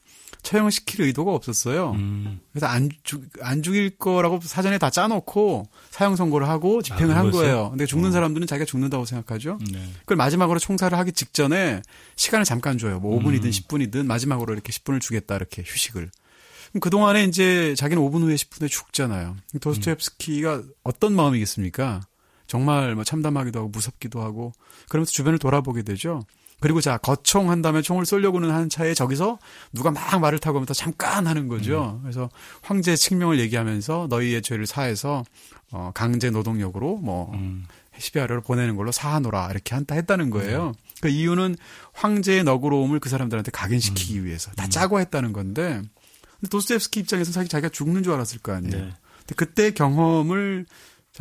처형을 시킬 의도가 없었어요. 음. 그래서 안, 죽, 안 죽일 거라고 사전에 다 짜놓고 사형 선고를 하고 집행을 아, 한 거예요. 근데 죽는 어. 사람들은 자기가 죽는다고 생각하죠. 네. 그걸 마지막으로 총살을 하기 직전에 시간을 잠깐 줘요. 뭐 5분이든 음. 10분이든 마지막으로 이렇게 10분을 주겠다 이렇게 휴식을. 그동안에 이제 자기는 5분 후에 10분에 죽잖아요. 도스토옙스키가 음. 어떤 마음이겠습니까? 정말 뭐 참담하기도 하고 무섭기도 하고 그러면서 주변을 돌아보게 되죠. 그리고 자 거총한 다음에 총을 쏠려고는 하는 차에 저기서 누가 막 말을 타고 오면서 잠깐 하는 거죠. 음. 그래서 황제 칙명을 얘기하면서 너희의 죄를 사해서 어 강제 노동력으로 뭐 음. 시베리아로 보내는 걸로 사하노라 이렇게 한다 했다는 거예요. 음. 그 이유는 황제의 너그러움을 그 사람들한테 각인시키기 음. 위해서 다 음. 짜고 했다는 건데 도스토옙스키 입장에서 사실 자기가 죽는 줄 알았을 거 아니에요. 네. 근데 그때 경험을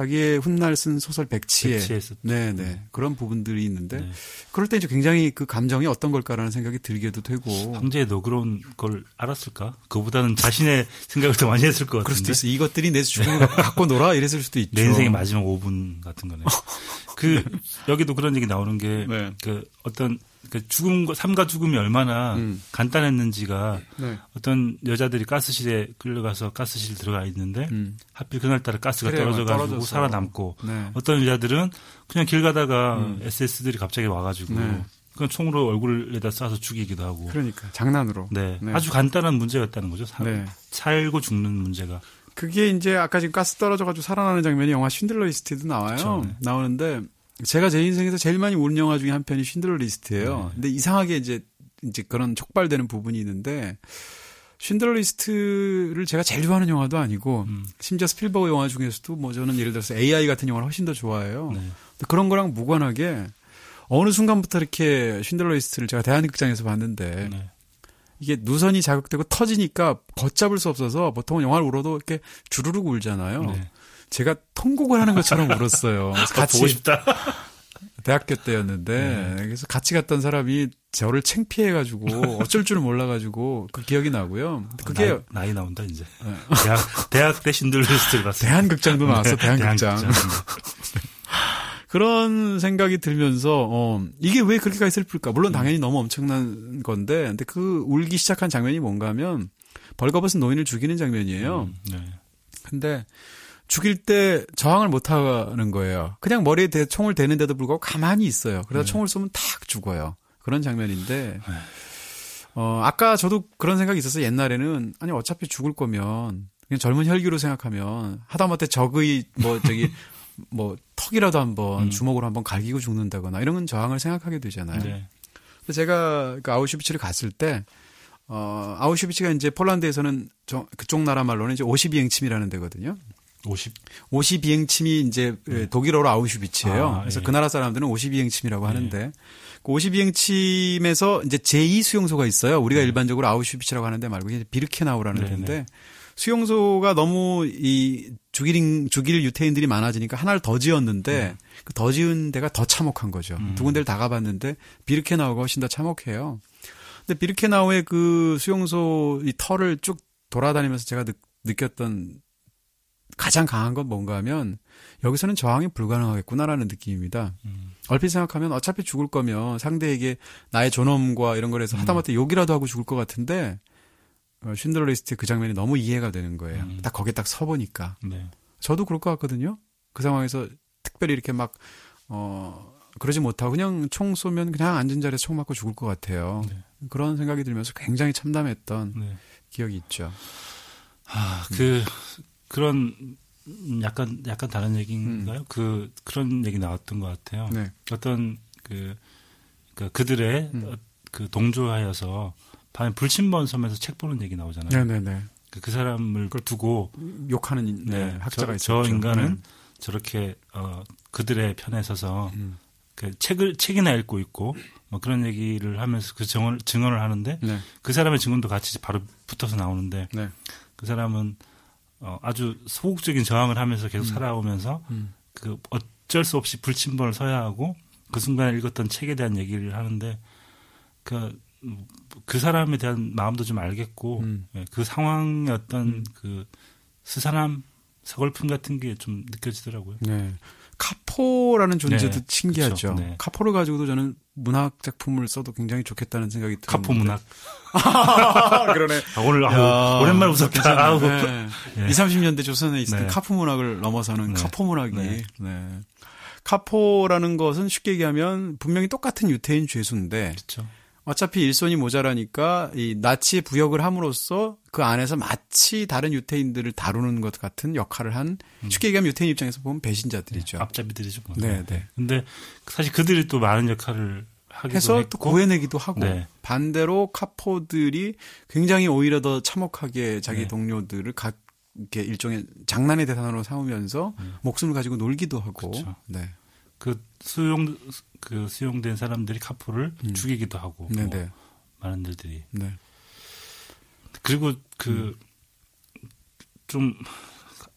자기의 훗날 쓴 소설 백치에 백치에서. 네, 네. 그런 부분들이 있는데 네. 그럴 때 이제 굉장히 그 감정이 어떤 걸까라는 생각이 들게도 되고 황제의 너그러운 걸 알았을까? 그보다는 자신의 생각을 더 많이 했을 것 같은데. 그럴 수도 있어. 이것들이 내 죽음을 갖고 놀아 이랬을 수도 있죠. 내 인생의 마지막 5분 같은 거네. 그 여기도 그런 얘기 나오는 게그 네. 그 어떤 그 죽음 삶과 죽음이 얼마나 음. 간단했는지가 네. 어떤 여자들이 가스실에 끌려가서 가스실 들어가 있는데 음. 하필 그날따라 가스가 떨어져가지고 살아남고 네. 어떤 여자들은 그냥 길 가다가 음. SS들이 갑자기 와가지고 네. 그냥 총으로 얼굴에다 쏴서 죽이기도 하고. 그러니까 장난으로. 네, 네. 아주 간단한 문제였다는 거죠. 사, 네. 살고 죽는 문제가. 그게 이제 아까 지금 가스 떨어져가지고 살아나는 장면이 영화 쉰들러 리스트에도 나와요. 그렇죠. 네. 나오는데 제가 제 인생에서 제일 많이 우는 영화 중에 한 편이 쉰들러 리스트예요. 네. 근데 이상하게 이제 이제 그런 촉발되는 부분이 있는데 쉰들러 리스트를 제가 제일 좋아하는 영화도 아니고 음. 심지어 스필버그 영화 중에서도 뭐 저는 예를 들어서 AI 같은 영화를 훨씬 더 좋아해요. 네. 그런 거랑 무관하게 어느 순간부터 이렇게 쉰들러 리스트를 제가 대한극장에서 봤는데 네. 이게 누선이 자극되고 터지니까 걷잡을 수 없어서 보통은 영화를 울어도 이렇게 주르륵 울잖아요. 네. 제가 통곡을 하는 것처럼 울었어요. 같이 보고 싶다. 대학교 때였는데 네. 그래서 같이 갔던 사람이 저를 창피해가지고 어쩔 줄을 몰라가지고 그 기억이 나고요. 그게 나이, 나이 나온다 이제. 네. 대학 대학 때 쉰들러 리스트를 봤어요. 대한극장도 나왔어. 네, 대한극장. 대한극장. 그런 생각이 들면서 어 이게 왜 그렇게까지 슬플까? 물론 당연히 너무 엄청난 건데, 근데 그 울기 시작한 장면이 뭔가 하면 벌거벗은 노인을 죽이는 장면이에요. 음, 네. 근데 죽일 때 저항을 못 하는 거예요. 그냥 머리에 대, 총을 대는데도 불구하고 가만히 있어요. 그래서 네. 총을 쏘면 탁 죽어요. 그런 장면인데, 네. 어, 아까 저도 그런 생각이 있어서 옛날에는, 아니, 어차피 죽을 거면, 그냥 젊은 혈기로 생각하면, 하다못해 적의, 뭐, 저기, 뭐 턱이라도 한번 음. 주먹으로 한번 갈기고 죽는다거나 이런 건 저항을 생각하게 되잖아요. 네. 제가 그 아우슈비츠를 갔을 때 어, 아우슈비츠가 이제 폴란드에서는 저, 그쪽 나라 말로는 이제 50이행침이라는 데거든요. 50? 50이행침이 이제 네. 독일어로 아우슈비츠예요. 아, 그래서 예. 그 나라 사람들은 50이행침이라고 예. 하는데 그 50이행침에서 이제 제2 수용소가 있어요. 우리가 네. 일반적으로 아우슈비츠라고 하는데 말고 이제 비르케나우라는 네, 데인데 네. 수용소가 너무 이 죽일 죽일 유태인들이 많아지니까 하나를 더 지었는데 네. 그더 지은 데가 더 참혹한 거죠. 음. 두 군데를 다 가봤는데 비르케나우가 훨씬 더 참혹해요. 근데 비르케나우의 그 수용소 이 털을 쭉 돌아다니면서 제가 느, 느꼈던 가장 강한 건 뭔가 하면 여기서는 저항이 불가능하겠구나라는 느낌입니다. 음. 얼핏 생각하면 어차피 죽을 거면 상대에게 나의 존엄과 이런 걸 해서 음. 하다못해 욕이라도 하고 죽을 것 같은데 어, 쉰드러 리스트 그 장면이 너무 이해가 되는 거예요. 음. 딱 거기에 딱 서보니까. 네. 저도 그럴 것 같거든요. 그 상황에서 특별히 이렇게 막, 어, 그러지 못하고 그냥 총 쏘면 그냥 앉은 자리에서 총 맞고 죽을 것 같아요. 네. 그런 생각이 들면서 굉장히 참담했던 네. 기억이 있죠. 아, 그, 그런 약간, 약간 다른 얘기인가요? 음. 그, 그런 얘기 나왔던 것 같아요. 네. 어떤 그, 그 그들의 음. 그 동조하여서 밤에 불침번 섬에서 책 보는 얘기 나오잖아요. 네네네. 그, 그 사람을 두고 욕하는 네, 학자가 있죠. 저 인간은 네. 저렇게 어 그들의 편에 서서 음. 그 책을 책이나 읽고 있고 뭐 그런 얘기를 하면서 그 증언 증언을 하는데 네. 그 사람의 증언도 같이 바로 붙어서 나오는데 네. 그 사람은 어 아주 소극적인 저항을 하면서 계속 음. 살아오면서 음. 그 어쩔 수 없이 불침번을 서야 하고 그 순간에 읽었던 책에 대한 얘기를 하는데 그 그 사람에 대한 마음도 좀 알겠고 음. 예, 그 상황의 어떤 음. 그 스산함 서글픔 같은 게 좀 느껴지더라고요. 네. 카포라는 존재도 네. 신기하죠. 네. 카포를 가지고도 저는 문학 작품을 써도 굉장히 좋겠다는 생각이 들어요. 카포 문학. 그러네. 아, 오늘 아, 오랜만에 웃었다. 아우. 네. 네. 20, 30년대 조선에 있었던 네. 카포 문학을 넘어서는 네. 카포 문학이. 네. 네. 카포라는 것은 쉽게 얘기하면 분명히 똑같은 유태인 죄수인데 그렇죠. 어차피 일손이 모자라니까 이 나치의 부역을 함으로써 그 안에서 마치 다른 유태인들을 다루는 것 같은 역할을 한 음. 쉽게 얘기하면 유태인 입장에서 보면 배신자들이죠. 네, 앞잡이들이죠. 뭐. 네, 네. 근데 사실 그들이 또 많은 역할을 하기도 해서. 또 고해내기도 하고 네. 반대로 카포들이 굉장히 오히려 더 참혹하게 자기 네. 동료들을 가, 이렇게 일종의 장난의 대상으로 삼으면서 음. 목숨을 가지고 놀기도 하고. 그렇죠. 네. 그 수용 그 수용된 사람들이 카포를 음. 죽이기도 하고 뭐 많은 일들이 네. 그리고 그좀 음.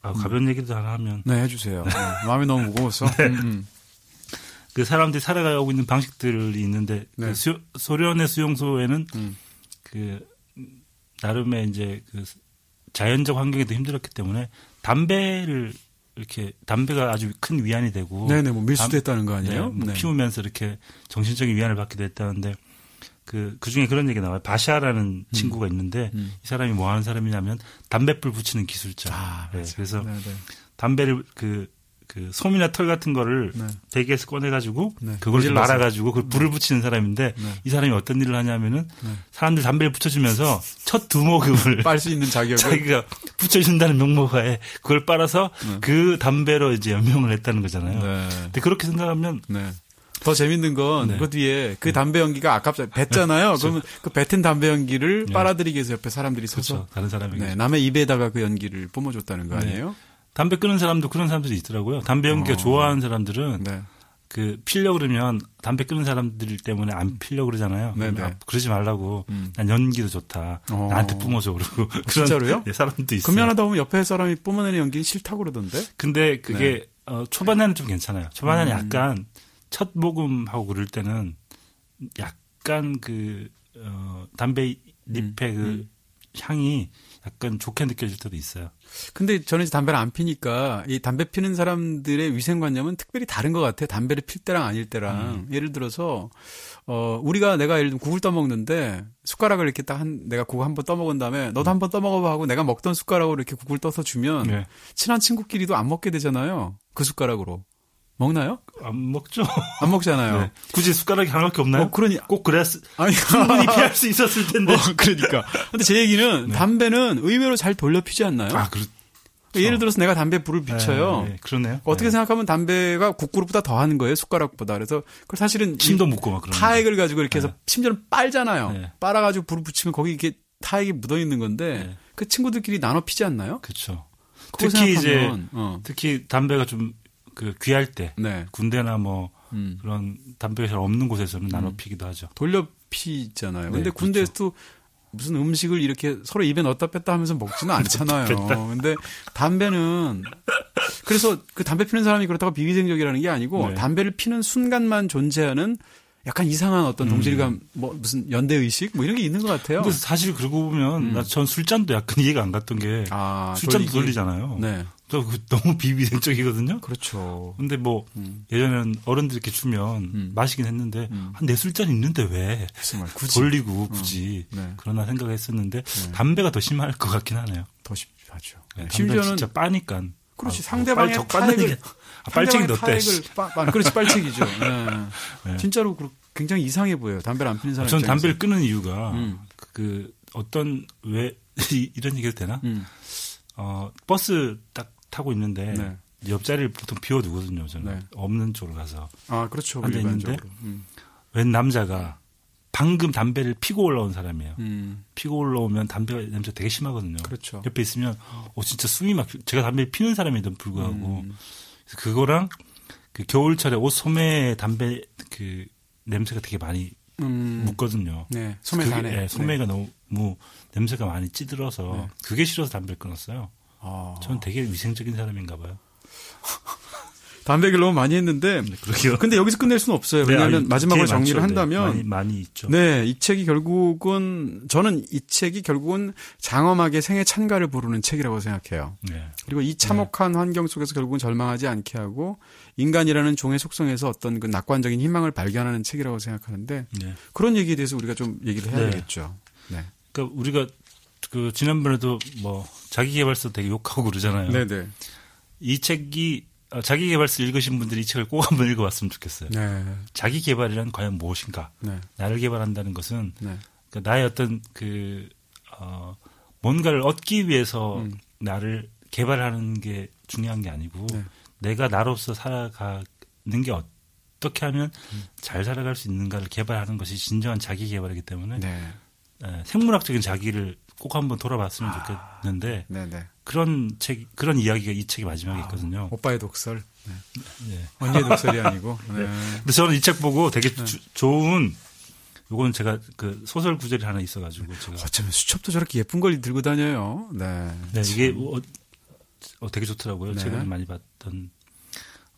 아, 가벼운 음. 얘기도 하나 하면 네 해주세요. 네. 마음이 너무 무거워서 네. 음, 음. 그 사람들이 살아가고 있는 방식들이 있는데 그 네. 그 수, 소련의 수용소에는 음. 그 나름의 이제 그 자연적 환경이 더 힘들었기 때문에 담배를 이렇게 담배가 아주 큰 위안이 되고 네네 뭐 밀수됐다는 거 아니에요? 네, 뭐 피우면서 이렇게 정신적인 위안을 받기도 했다는데 그, 그 중에 그런 얘기 나와요. 바샤라는 음. 친구가 있는데 음. 이 사람이 뭐 하는 사람이냐면 담배불 붙이는 기술자. 아, 네, 그래서 네 네. 담배를 그, 그 솜이나 털 같은 거를 네. 대기에서 꺼내가지고 네. 그걸 말아가지고 그 불을 네. 붙이는 사람인데 네. 이 사람이 어떤 일을 하냐면은 네. 사람들 담배를 붙여주면서 첫 두모금을 빨 수 있는 자격을 자기가 붙여준다는 명목하에 그걸 빨아서 그 담배로 이제 연명을 했다는 거잖아요. 근데 그렇게 생각하면 더 재밌는 건그 네. 뒤에 그 담배 연기가 아깝잖아요. 뱉잖아요. 그러면 그 뱉은 담배 연기를 네. 빨아들이기 위해서 옆에 사람들이 서서 그렇죠. 다른 사람이 네, 남의 입에다가 그 연기를 뿜어줬다는 거 네. 아니에요? 담배 끊는 사람도 그런 사람들이 있더라고요. 담배 연기가 어. 좋아하는 사람들은 네. 그 필려 그러면 담배 끊는 사람들 때문에 안 필려 그러잖아요. 네, 네. 그러지 말라고. 음. 난 연기도 좋다. 어. 나한테 뿜어줘 그러고 그런 진짜로요? 네, 사람도 있어요. 금연하다 보면 옆에 사람이 뿜어내는 연기는 싫다고 그러던데. 근데 그게 네. 어, 초반에는 좀 괜찮아요. 초반에는 음. 약간 첫 모금하고 그럴 때는 약간 그, 어, 담배 잎의 음, 그 음. 향이 약간 좋게 느껴질 때도 있어요. 근데 저는 이제 담배를 안 피니까 이 담배 피는 사람들의 위생관념은 특별히 다른 것 같아요. 담배를 필 때랑 아닐 때랑. 음. 예를 들어서, 어, 우리가 내가 예를 들면 국을 떠먹는데 숟가락을 이렇게 딱 한, 내가 국을 한번 떠먹은 다음에 너도 한번 떠먹어봐 하고 내가 먹던 숟가락으로 이렇게 국을 떠서 주면 네. 친한 친구끼리도 안 먹게 되잖아요. 그 숟가락으로. 먹나요? 안 먹죠. 안 먹잖아요. 네. 굳이 숟가락이 하나밖에 없나요? 어, 그러니 꼭 그래야 아니, 충분히 피할 수 있었을 텐데. 어, 그러니까. 근데 제 얘기는 네. 담배는 의외로 잘 돌려 피지 않나요? 아, 그렇. 그러니까 예를 들어서 내가 담배 불을 비춰요. 네, 네, 그러네요. 어떻게 네. 생각하면 담배가 국그릇보다 더 하는 거예요, 숟가락보다. 그래서 그 사실은 침도 묻고 막 그런 타액을 가지고 이렇게 해서 네. 심지어는 빨잖아요. 네. 빨아가지고 불을 붙이면 거기 이렇게 타액이 묻어 있는 건데 그 친구들끼리 나눠 피지 않나요? 그렇죠. 특히 이제 어. 특히 담배가 좀 그 귀할 때 네. 군대나 뭐 음. 그런 담배가 잘 없는 곳에서는 나눠 음. 피기도 하죠. 돌려 피잖아요. 네, 근데. 군대에서도 그렇죠. 무슨 음식을 이렇게 서로 입에 넣었다 뺐다 하면서 먹지는 않잖아요. 근데 담배는 그래서 그 담배 피는 사람이 그렇다고 비위생적이라는 게 아니고 네. 담배를 피는 순간만 존재하는 약간 이상한 어떤 동질감, 음. 뭐 무슨 연대 의식 뭐 이런 게 있는 것 같아요. 근데 사실 그러고 보면 음. 전 술잔도 약간 이해가 안 갔던 게 아, 술잔도 돌리기. 돌리잖아요. 네. 저그 너무 비위생적이거든요. 그렇죠. 근데 뭐 음. 예전에는 어른들 이렇게 주면 음. 마시긴 했는데 음. 한네 술잔 있는데 왜 굳이. 돌리고 어. 굳이 네. 그러나 생각했었는데 네. 담배가 더 심할 것 같긴 하네요. 더 심하죠. 네, 심지어는 진짜 빠니까. 그렇지 아, 상대방의 어, 타액을 아, 빨치기 넣대. 빠, 그렇지 빨치기죠. 네. 네. 진짜로 굉장히 이상해 보여요. 담배를 안 피는 사람. 저는 담배를 끊는 이유가 음. 그 어떤 왜 이런 얘기도 되나? 음. 어 버스 딱 타고 있는데 네. 옆자리를 보통 비워두거든요. 저는 네. 없는 쪽으로 가서. 아 그렇죠. 앉아 있는데 음. 웬 남자가 방금 담배를 피고 올라온 사람이에요. 음. 피고 올라오면 담배 냄새 되게 심하거든요. 그렇죠. 옆에 있으면 어 진짜 숨이 막 제가 담배 피는 사람에도 불구하고 음. 그거랑 그 겨울철에 옷 소매 담배 그 냄새가 되게 많이 음. 묻거든요. 네. 소매 가 네, 소매가 네. 너무 냄새가 많이 찌들어서 네. 그게 싫어서 담배를 끊었어요. 아. 저는 되게 위생적인 사람인가 봐요. 담배 얘기를 너무 많이 했는데. 네, 그러게요. 근데 여기서 끝낼 수는 없어요. 네, 왜냐하면 네, 마지막으로 정리를 많죠. 한다면. 많이, 많이, 있죠. 네, 이 책이 결국은, 저는 이 책이 결국은 장엄하게 생애 찬가를 부르는 책이라고 생각해요. 네. 그리고 이 참혹한 네. 환경 속에서 결국은 절망하지 않게 하고, 인간이라는 종의 속성에서 어떤 그 낙관적인 희망을 발견하는 책이라고 생각하는데, 네. 그런 얘기에 대해서 우리가 좀 얘기를 해야 되겠죠. 네. 그러니까 우리가 그 지난번에도 뭐 자기개발서 되게 욕하고 그러잖아요. 네네. 이 책이 어, 자기 개발서 읽으신 분들이 이 책을 꼭 한번 읽어봤으면 좋겠어요. 네. 자기 개발이란 과연 무엇인가? 네. 나를 개발한다는 것은 네. 그 나의 어떤 그 어, 뭔가를 얻기 위해서 음. 나를 개발하는 게 중요한 게 아니고 네. 내가 나로서 살아가는 게 어떻게 하면 음. 잘 살아갈 수 있는가를 개발하는 것이 진정한 자기 개발이기 때문에 네. 에, 생물학적인 자기를 꼭 한번 돌아봤으면 아, 좋겠는데 네네. 그런 책 그런 이야기가 이 책의 마지막에 아, 있거든요. 오빠의 독설. 네. 네. 언니의 독설이 아니고. 네. 네. 근데 저는 이 책 보고 되게 네. 주, 좋은 요거는 제가 그 소설 구절이 하나 있어가지고 제가 어쩌면 수첩도 저렇게 예쁜 걸 들고 다녀요. 네. 네 이게 어, 어, 되게 좋더라고요. 네. 제가 많이 봤던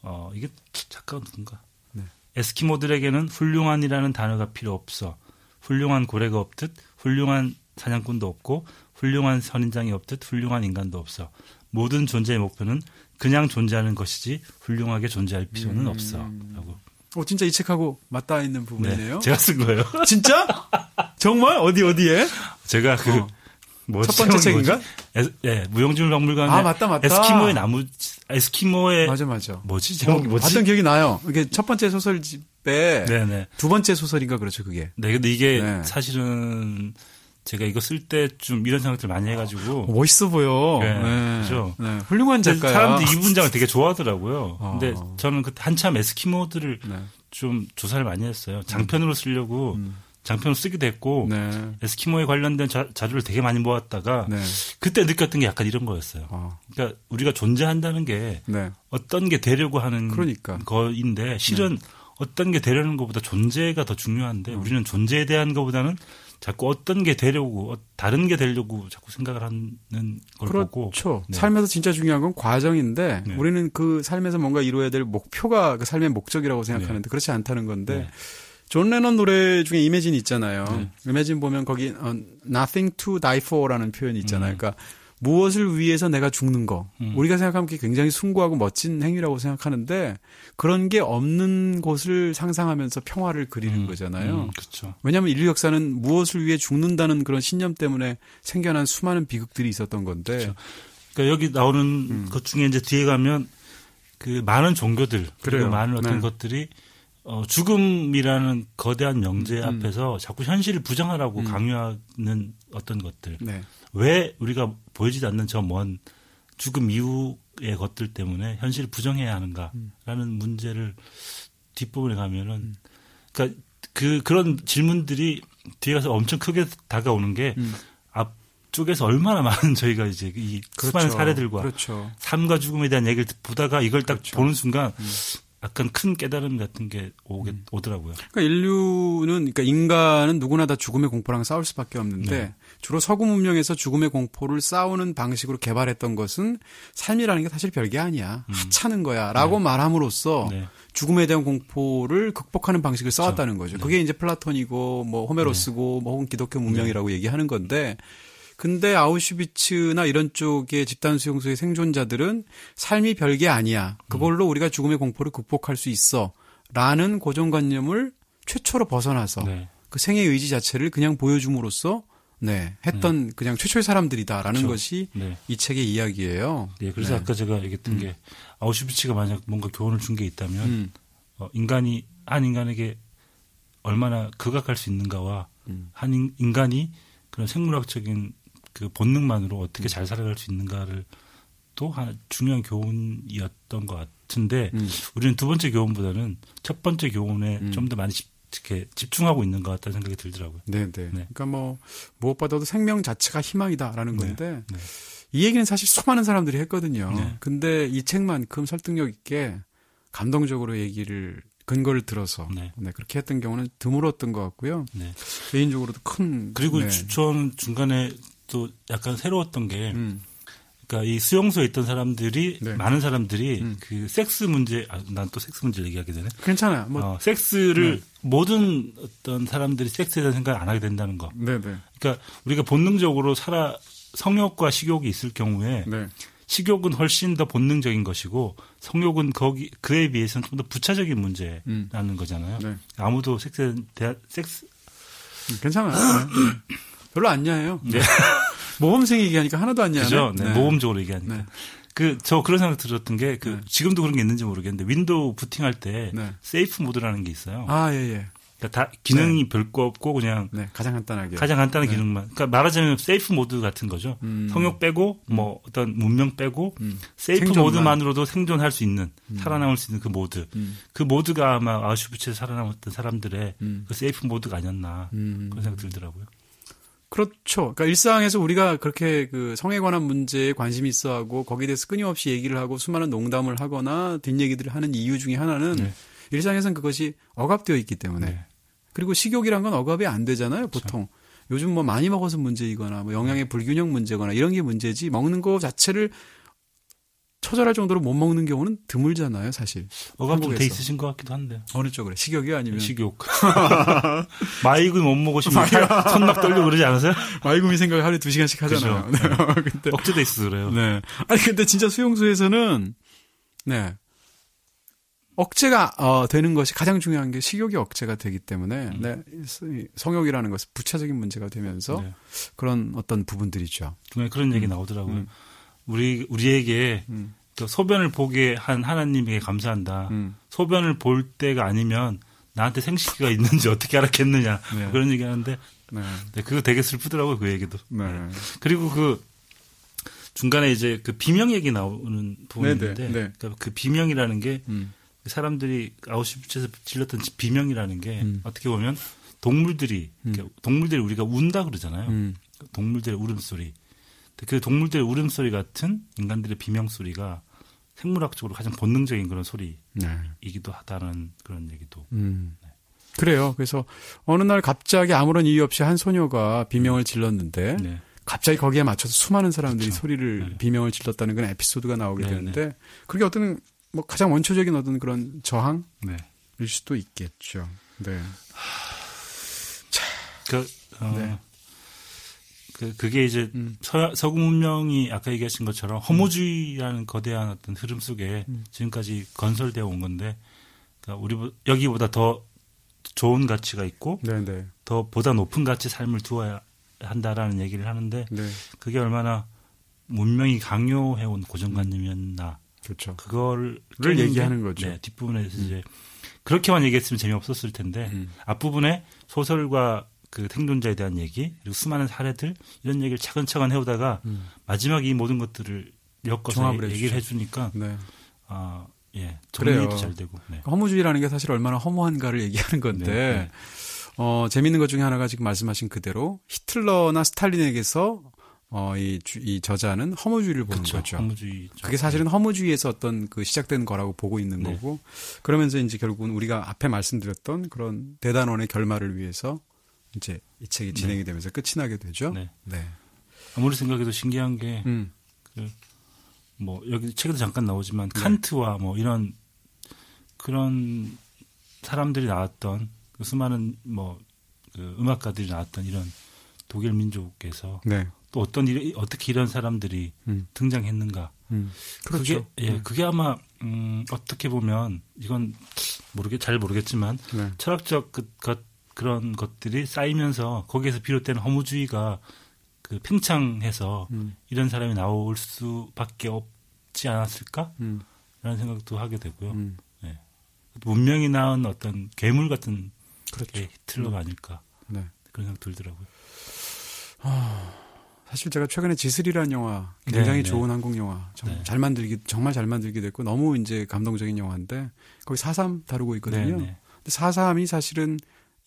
어 이게 작가가 누군가. 네. 에스키모들에게는 훌륭한이라는 단어가 필요 없어. 훌륭한 고래가 없듯 훌륭한 사냥꾼도 없고 훌륭한 선인장이 없듯 훌륭한 인간도 없어. 모든 존재의 목표는 그냥 존재하는 것이지 훌륭하게 존재할 필요는 음. 없어. 라고. 어, 진짜 이 책하고 맞닿아 있는 부분이네요. 네, 제가 쓴 거예요. 진짜? 정말? 어디, 어디에? 제가 그, 어. 뭐첫 번째 책인가? 에, 네, 무용지물 박물관에 아, 맞다, 맞다. 에스키모의 나무, 에스키모의. 맞아, 맞아. 뭐지? 제목이 뭐지? 봤던 기억이 나요. 이게 첫 번째 소설집에. 네네. 네. 두 번째 소설인가 그렇죠, 그게. 네, 근데 이게 네. 사실은 제가 이거 쓸 때 좀 이런 생각들 많이 해가지고 멋있어 보여. 네, 네. 그죠. 네, 훌륭한 작가야. 사람들이 이 문장을 되게 좋아하더라고요. 어. 근데 저는 그 한참 에스키모들을 네. 좀 조사를 많이 했어요. 장편으로 쓰려고 음. 장편으로 쓰기도 했고 네. 에스키모에 관련된 자, 료를 되게 많이 모았다가 네. 그때 느꼈던 게 약간 이런 거였어요. 어. 그러니까 우리가 존재한다는 게 네. 어떤 게 되려고 하는 그러니까. 거인데 실은 어떤 게 되려는 것보다 존재가 더 중요한데 음. 우리는 존재에 대한 것보다는 자꾸 어떤 게 되려고 어, 다른 게 되려고 자꾸 생각을 하는 걸 그렇죠. 보고 그렇죠. 네. 삶에서 진짜 중요한 건 과정인데 네. 우리는 그 삶에서 뭔가 이루어야 될 목표가 그 삶의 목적이라고 생각하는데 네. 그렇지 않다는 건데 네. 존 레넌 노래 중에 Imagine 있잖아요. 네. Imagine 보면 거기 어, nothing to die for라는 표현이 있잖아요. 음. 그러니까 무엇을 위해서 내가 죽는 거. 음. 우리가 생각하면 그게 굉장히 숭고하고 멋진 행위라고 생각하는데 그런 게 없는 곳을 상상하면서 평화를 그리는 음. 거잖아요. 음, 그렇죠. 왜냐하면 인류 역사는 무엇을 위해 죽는다는 그런 신념 때문에 생겨난 수많은 비극들이 있었던 건데. 그렇죠. 그러니까 여기 나오는 음. 것 중에 이제 뒤에 가면 그 많은 종교들 그리고 많은 어떤 네. 것들이 어, 죽음이라는 거대한 명제 음. 앞에서 자꾸 현실을 부정하라고 음. 강요하는 어떤 것들. 네. 왜 우리가 보이지 않는 저 먼 죽음 이후의 것들 때문에 현실을 부정해야 하는가라는 음. 문제를 뒷부분에 가면은 음. 그러니까 그 그런 질문들이 뒤에 가서 엄청 크게 다가오는 게 음. 앞쪽에서 얼마나 많은 저희가 이제 이 그렇죠. 수많은 사례들과 그렇죠. 삶과 죽음에 대한 얘기를 보다가 이걸 딱 그렇죠. 보는 순간 음. 약간 큰 깨달음 같은 게 오게 음. 오더라고요. 그러니까 인류는 그러니까 인간은 누구나 다 죽음의 공포랑 싸울 수밖에 없는데 네. 주로 서구 문명에서 죽음의 공포를 싸우는 방식으로 개발했던 것은 삶이라는 게 사실 별게 아니야. 음. 하찮은 거야 라고 네. 말함으로써 네. 죽음에 대한 공포를 극복하는 방식을 써왔다는 거죠. 네. 그게 이제 플라톤이고 뭐 호메로스고 네. 뭐 혹은 기독교 문명이라고 네. 얘기하는 건데 근데 아우슈비츠나 이런 쪽의 집단 수용소의 생존자들은 삶이 별게 아니야. 그걸로 음. 우리가 죽음의 공포를 극복할 수 있어. 라는 고정관념을 최초로 벗어나서 네. 그 생의 의지 자체를 그냥 보여줌으로써 네, 했던 네. 그냥 최초의 사람들이다라는 그렇죠. 것이 네. 이 책의 이야기예요. 네, 그래서 네. 아까 제가 얘기했던 음. 게 아우슈비츠가 만약 뭔가 교훈을 준 게 있다면 음. 어, 인간이 한 인간에게 얼마나 극악할 수 있는가와 음. 한 인간이 그런 생물학적인 그 본능만으로 어떻게 잘 살아갈 수 있는가를 또 하나 중요한 교훈이었던 것 같은데 음. 우리는 두 번째 교훈보다는 첫 번째 교훈에 음. 좀더 많이 집, 이렇게 집중하고 있는 것 같다는 생각이 들더라고요. 네, 네. 그러니까 뭐 무엇보다도 생명 자체가 희망이다라는 네. 건데 네. 이 얘기는 사실 수많은 사람들이 했거든요. 네. 근데 이 책만큼 설득력 있게 감동적으로 얘기를 근거를 들어서 네. 네. 그렇게 했던 경우는 드물었던 것 같고요. 네. 개인적으로도 큰 그리고 네. 저는 중간에 또 약간 새로웠던 게 음. 그러니까 이 수용소에 있던 사람들이 네. 많은 사람들이 음. 그 섹스 문제 아, 난 또 섹스 문제를 얘기하게 되네. 괜찮아요. 뭐 어, 섹스를 네. 모든 어떤 사람들이 섹스에 대한 생각을 안 하게 된다는 거. 네, 네. 그러니까 우리가 본능적으로 살아 성욕과 식욕이 있을 경우에 네. 식욕은 훨씬 더 본능적인 것이고 성욕은 거기 그에 비해서는 좀 더 부차적인 문제라는 음. 거잖아요. 네. 아무도 섹스에 대한 섹스 음, 괜찮아요. 네. 별로 안 야해요. 네. 모범생 얘기하니까 하나도 안 야해. 그죠? 네. 네. 모범적으로 얘기하니까. 네. 그, 저 그런 생각 들었던 게, 그, 네. 지금도 그런 게 있는지 모르겠는데, 윈도우 부팅할 때, 네. safe mode라는 게 있어요. 아, 예, 예. 그러니까 다 기능이 네. 별거 없고 그냥 네, 가장 간단하게 가장 간단한 네. 기능만. 그러니까 말하자면 safe mode 같은 거죠. 음. 성욕 빼고 음. 뭐 어떤 문명 빼고 음. safe 생존만. mode만으로도 생존할 수 있는 음. 살아남을 수 있는 그 모드. 음. 그 모드가 아마 아우슈비츠에 살아남았던 사람들의 음. 그 safe 모드가 아니었나 그런 생각 들더라고요. 그렇죠. 그러니까 일상에서 우리가 그렇게 그 성에 관한 문제에 관심이 있어 하고 거기에 대해서 끊임없이 얘기를 하고 수많은 농담을 하거나 뒷얘기들을 하는 이유 중에 하나는 네. 일상에서는 그것이 억압되어 있기 때문에 네. 그리고 식욕이란 건 억압이 안 되잖아요. 보통 그렇죠. 요즘 뭐 많이 먹어서 문제이거나 뭐 영양의 불균형 문제거나 이런 게 문제지 먹는 거 자체를 처절할 정도로 못 먹는 경우는 드물잖아요, 사실. 어감 좀돼 있으신 것 같기도 한데. 어느 쪽으로? 식욕이 아니면? 식욕. 마이구 못 먹으시면 손막 떨리고 그러지 않으세요? 마이구미 생각을 하루에 두 시간씩 하잖아요. 네. 근데 억제돼 있어서 그래요. 네. 아니, 근데 진짜 수용소에서는 네. 억제가 어, 되는 것이 가장 중요한 게 식욕이 억제가 되기 때문에 음. 네, 성욕이라는 것은 부차적인 문제가 되면서 네. 그런 어떤 부분들이죠. 중간에 그런 얘기 음. 나오더라고요. 음. 우리 우리에게 음. 소변을 보게 한 하나님에게 감사한다. 음. 소변을 볼 때가 아니면 나한테 생식기가 있는지 어떻게 알았겠느냐 네. 그런 얘기하는데 네. 네. 그거 되게 슬프더라고요 그 얘기도. 네. 네. 그리고 그 중간에 이제 그 비명 얘기 나오는 부분인데 네, 네. 그러니까 그 비명이라는 게 음. 사람들이 아우슈비츠에서 질렀던 비명이라는 게 음. 어떻게 보면 동물들이 음. 동물들이 우리가 운다 그러잖아요. 음. 동물들의 울음소리. 그 동물들의 울음소리 같은 인간들의 비명소리가 생물학적으로 가장 본능적인 그런 소리이기도 하다는 그런 얘기도. 음. 네. 그래요. 그래서 어느 날 갑자기 아무런 이유 없이 한 소녀가 비명을 질렀는데 네. 갑자기 거기에 맞춰서 수많은 사람들이 그렇죠. 소리를 네. 비명을 질렀다는 그런 에피소드가 나오게 네, 되는데 네. 그게 어떤 뭐 가장 원초적인 어떤 그런 저항일 네. 수도 있겠죠. 네. 자, 그, 어, 네. 그, 그게 이제 음. 서, 서구 문명이 아까 얘기하신 것처럼 허무주의라는 거대한 어떤 흐름 속에 음. 지금까지 건설되어 온 건데, 그러니까 우리 여기보다 더 좋은 가치가 있고, 네네. 네. 더 보다 높은 가치 삶을 두어야 한다라는 얘기를 하는데, 네. 그게 얼마나 문명이 강요해 온 고정관념이었나. 그렇죠. 그거를 얘기하는 거죠. 네, 뒷부분에서 음. 이제 그렇게만 얘기했으면 재미없었을 텐데 음. 앞부분에 소설과 그 생존자에 대한 얘기 그리고 수많은 사례들 이런 얘기를 차근차근 해오다가 음. 마지막에 이 모든 것들을 엮어서 얘기를 해주니까 네. 아, 예, 정리도 잘 되고 네. 허무주의라는 게 사실 얼마나 허무한가를 얘기하는 건데 네, 네. 어, 재밌는 것 중에 하나가 지금 말씀하신 그대로 히틀러나 스탈린에게서 어, 이, 주, 이 저자는 허무주의를 보는 그쵸, 거죠. 허무주의. 그게 사실은 허무주의에서 어떤 그 시작된 거라고 보고 있는 네. 거고, 그러면서 이제 결국은 우리가 앞에 말씀드렸던 그런 대단원의 결말을 위해서 이제 이 책이 네. 진행이 되면서 끝이 나게 되죠. 네. 네. 아무리 생각해도 신기한 게, 음. 그, 뭐, 여기 책에도 잠깐 나오지만, 네. 칸트와 뭐 이런, 그런 사람들이 나왔던, 그 수많은 뭐, 그 음악가들이 나왔던 이런 독일 민족에서, 네. 또 어떤 일, 어떻게 이런 사람들이 음. 등장했는가. 음. 그렇죠. 그게, 예, 음. 그게 아마, 음, 어떻게 보면, 이건 모르겠, 잘 모르겠지만, 네. 철학적 그, 것, 그런 것들이 쌓이면서 거기에서 비롯된 허무주의가 그 팽창해서 음. 이런 사람이 나올 수밖에 없지 않았을까? 음. 라는 생각도 하게 되고요. 음. 네. 문명이 낳은 어떤 괴물 같은 그렇죠. 히틀러가 아닐까. 네. 그런 생각 들더라고요. 아... 사실 제가 최근에 지슬이라는 영화 굉장히 네, 네. 좋은 한국 영화 네. 잘 만들기 정말 잘 만들기도 했고 너무 이제 감동적인 영화인데 거기 사삼 다루고 있거든요. 네, 네. 근데 사삼이 사실은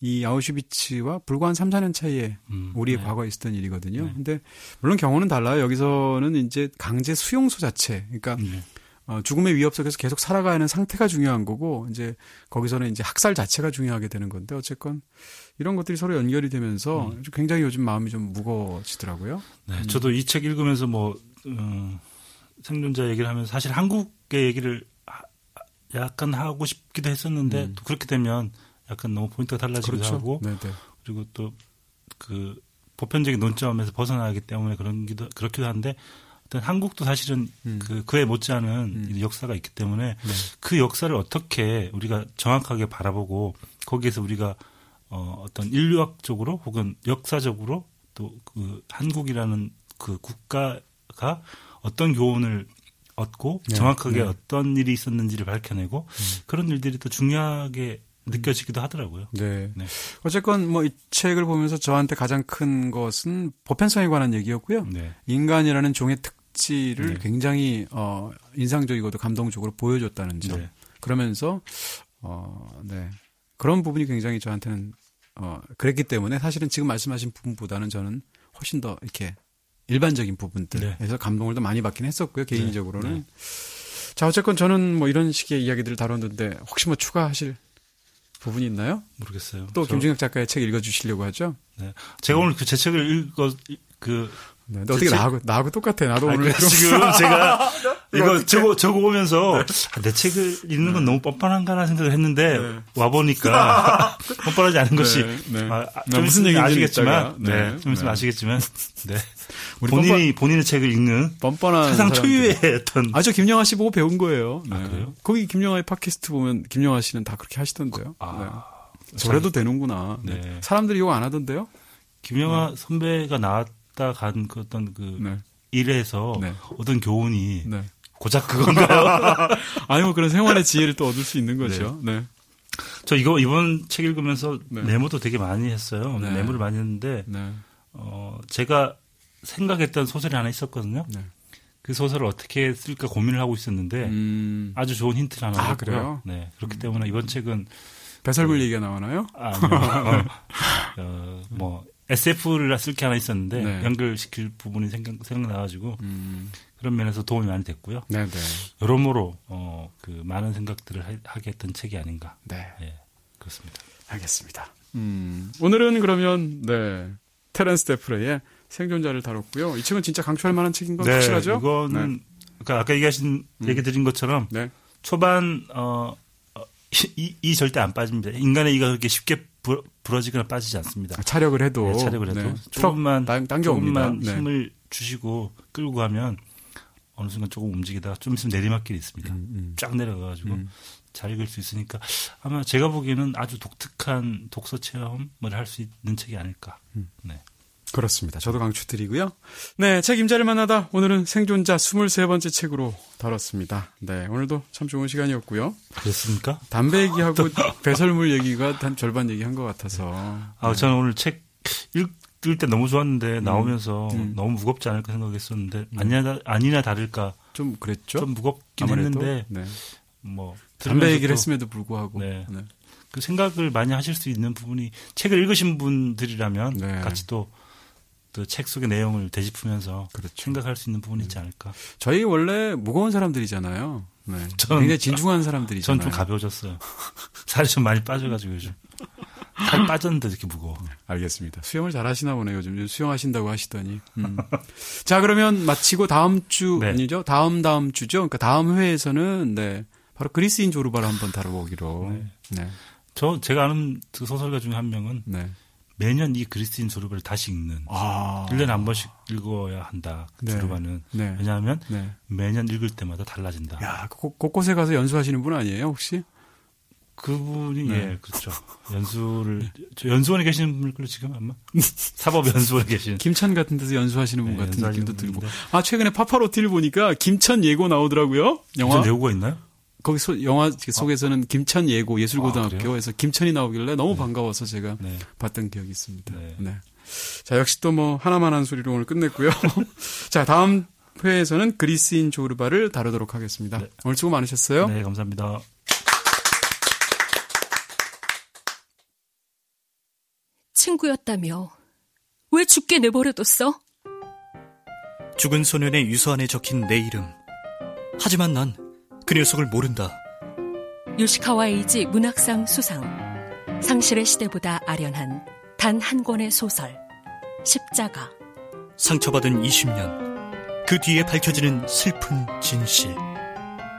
이 아우슈비츠와 불과 한 3, 4년 차이에 음, 우리의 네. 과거에 있었던 일이거든요. 네. 근데 물론 경우는 달라요. 여기서는 이제 강제 수용소 자체. 그러니까 네. 어, 죽음의 위협 속에서 계속 살아가는 상태가 중요한 거고 이제 거기서는 이제 학살 자체가 중요하게 되는 건데 어쨌건 이런 것들이 서로 연결이 되면서 음. 굉장히 요즘 마음이 좀 무거워지더라고요. 네, 음. 저도 이 책 읽으면서 뭐 어, 생존자 얘기를 하면서 사실 한국의 얘기를 약간 하고 싶기도 했었는데 음. 또 그렇게 되면 약간 너무 포인트가 달라지기도 그렇죠. 하고 네네. 네. 그리고 또 그 보편적인 논점에서 벗어나기 때문에 그런 기도 그렇기도 한데 어떤 한국도 사실은 음. 그 그에 못지않은 음. 역사가 있기 때문에 네. 그 역사를 어떻게 우리가 정확하게 바라보고 거기에서 우리가 어, 어떤 인류학적으로 혹은 역사적으로 또 그 한국이라는 그 국가가 어떤 교훈을 얻고 네, 정확하게 네. 어떤 일이 있었는지를 밝혀내고 음. 그런 일들이 또 중요하게 느껴지기도 하더라고요. 네. 네. 어쨌건 뭐 이 책을 보면서 저한테 가장 큰 것은 보편성에 관한 얘기였고요. 네. 인간이라는 종의 특질을 네. 굉장히 어 인상적이고도 감동적으로 보여줬다는 점. 네. 그러면서 어 네. 그런 부분이 굉장히 저한테는 어 그랬기 때문에 사실은 지금 말씀하신 부분보다는 저는 훨씬 더 이렇게 일반적인 부분들에서 네. 감동을 더 많이 받긴 했었고요 네. 개인적으로는 네. 자 어쨌건 저는 뭐 이런 식의 이야기들을 다뤘는데 혹시 뭐 추가하실 부분이 있나요? 모르겠어요. 또 저... 김중혁 작가의 책 읽어주시려고 하죠? 네. 제가 오늘 그 제 책을 읽어 그 네, 어떻게 책... 나하고 나하고 똑같아. 나도 오늘 지금 제가 이거 저거 저거 보면서 네. 아, 내 책을 읽는 건 네. 너무 뻔뻔한가라는 생각을 했는데 네. 와 보니까 뻔뻔하지 않은 것이 네. 아, 아좀 무슨 얘기인지 아시겠지만 네, 좀 있으면 아시겠지만 네. 본인이 뻔뻔, 본인의 책을 읽는 뻔뻔한 세상 초유의 어떤 아저 김영하 씨 보고 배운 거예요. 아, 그래요? 거기 김영하의 팟캐스트 보면 김영하 씨는 다 그렇게 하시던데요. 아, 저래도 되는구나. 사람들이 욕안 하던데요? 김영하 선배가 나왔다 간 그 어떤 그 일에서 네. 얻은 교훈이 네. 고작 그건가요? 아니 뭐 그런 생활의 지혜를 또 얻을 수 있는 거죠. 네. 네. 저 이거 이번 책 읽으면서 네. 메모도 되게 많이 했어요. 네. 메모를 많이 했는데 네. 어 제가 생각했던 소설이 하나 있었거든요. 네. 그 소설을 어떻게 쓸까 고민을 하고 있었는데 음... 아주 좋은 힌트를 하나 아, 그래요? 네. 그렇기 음... 때문에 이번 책은 배설물 그, 얘기가 나오나요? 아니요. 어, 어, 뭐 SF를 쓸 게 하나 있었는데 네. 연결시킬 부분이 생각, 생각나가지고 음. 그런 면에서 도움이 많이 됐고요. 네, 네. 여러모로 어, 그 많은 생각들을 하, 게 했던 책이 아닌가. 네, 예, 그렇습니다. 알겠습니다. 음, 오늘은 그러면 네 테렌스 데프레의 생존자를 다뤘고요. 이 책은 진짜 강추할 만한 책인 건 네, 확실하죠? 이거는 네. 그러니까 아까 얘기하신 음. 얘기 드린 것처럼 네. 초반 어, 어 이, 이 절대 안 빠집니다. 인간의 이가 그렇게 쉽게 부, 부러지거나 빠지지 않습니다. 아, 차력을 해도 네, 차력을 해도 네. 조금만 조금만 네. 힘을 주시고 끌고 가면 어느 순간 조금 움직이다가 좀 있으면 내리막길이 있습니다. 음, 음. 쫙 내려가가지고 음. 잘 읽을 수 있으니까 아마 제가 보기에는 아주 독특한 독서 체험을 할 수 있는 책이 아닐까. 음. 네. 그렇습니다. 저도 강추드리고요. 네, 책 임자를 만나다 오늘은 생존자 23번째 책으로 다뤘습니다. 네, 오늘도 참 좋은 시간이었고요. 그렇습니까? 담배 얘기하고 배설물 얘기가 한 절반 얘기한 것 같아서. 아, 네. 저는 오늘 책 읽 을때 너무 좋았는데 음, 나오면서 음. 너무 무겁지 않을까 생각했었는데 음. 아니나 아니나 다를까 좀 그랬죠. 좀 무겁긴 아무래도, 했는데 네. 뭐 담배 얘기를 했음에도 불구하고 네. 네. 그 생각을 많이 하실 수 있는 부분이 책을 읽으신 분들이라면 네. 같이 또 그책 속의 내용을 되짚으면서 그렇죠. 생각할 수 있는 부분이 있지 음. 않을까. 저희 원래 무거운 사람들이잖아요. 네. 전, 굉장히 진중한 사람들이잖아요. 전 좀 가벼워졌어요. 살이 좀 많이 빠져가지고 요즘. 살 빠졌는데 이렇게 무거워. 네, 알겠습니다. 수영을 잘 하시나 보네요. 요즘 수영하신다고 하시더니. 음. 자, 그러면 마치고 다음 주, 네. 아니죠? 다음 다음 주죠? 그러니까 다음 회에서는, 네. 바로 그리스인 조르바를 한번 다뤄보기로. 네. 네. 저, 제가 아는 그 소설가 중에 한 명은. 네. 매년 이 그리스인 조르바를 다시 읽는. 아. 1년에 한 번씩 읽어야 한다. 그 네. 조르바는. 네. 왜냐하면 네. 매년 읽을 때마다 달라진다. 야, 곳 곳에 가서 연수하시는 분 아니에요, 혹시? 그분이 네. 예 그렇죠 연수를 연수원에 계시는 분일걸요 지금 아마 사법 연수원에 계신 김천 같은 데서 연수하시는 분 네, 같은 느낌도 들고 아 최근에 파파로티를 보니까 김천 예고 나오더라고요 영화 김천 예고가 있나요? 거기 소, 영화 속에서는 아. 김천 예고 예술고등학교에서 아, 김천이 나오길래 너무 네. 반가워서 제가 네. 봤던 기억이 있습니다. 네. 네. 자 역시 또 뭐 하나만 한 소리로 오늘 끝냈고요. 자 다음 회에서는 그리스인 조르바를 다루도록 하겠습니다. 네. 오늘 수고 많으셨어요. 네 감사합니다. 친구였다며 왜 죽게 내버려뒀어? 죽은 소년의 유서 안에 적힌 내 이름. 하지만 난 그 녀석을 모른다. 요시카와 에이지 문학상 수상. 상실의 시대보다 아련한 단 한 권의 소설. 십자가. 상처받은 20년. 그 뒤에 밝혀지는 슬픈 진실.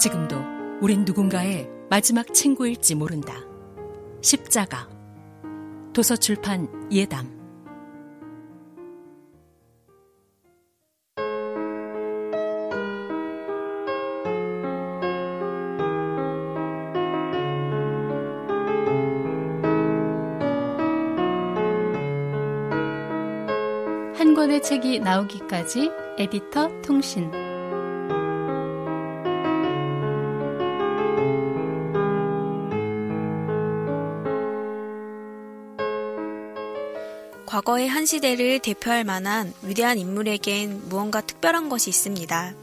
지금도 우린 누군가의 마지막 친구일지 모른다. 십자가. 도서출판 예담. 권의 책이 나오기까지 에디터 통신 과거의 한 시대를 대표할 만한 위대한 인물에겐 무언가 특별한 것이 있습니다.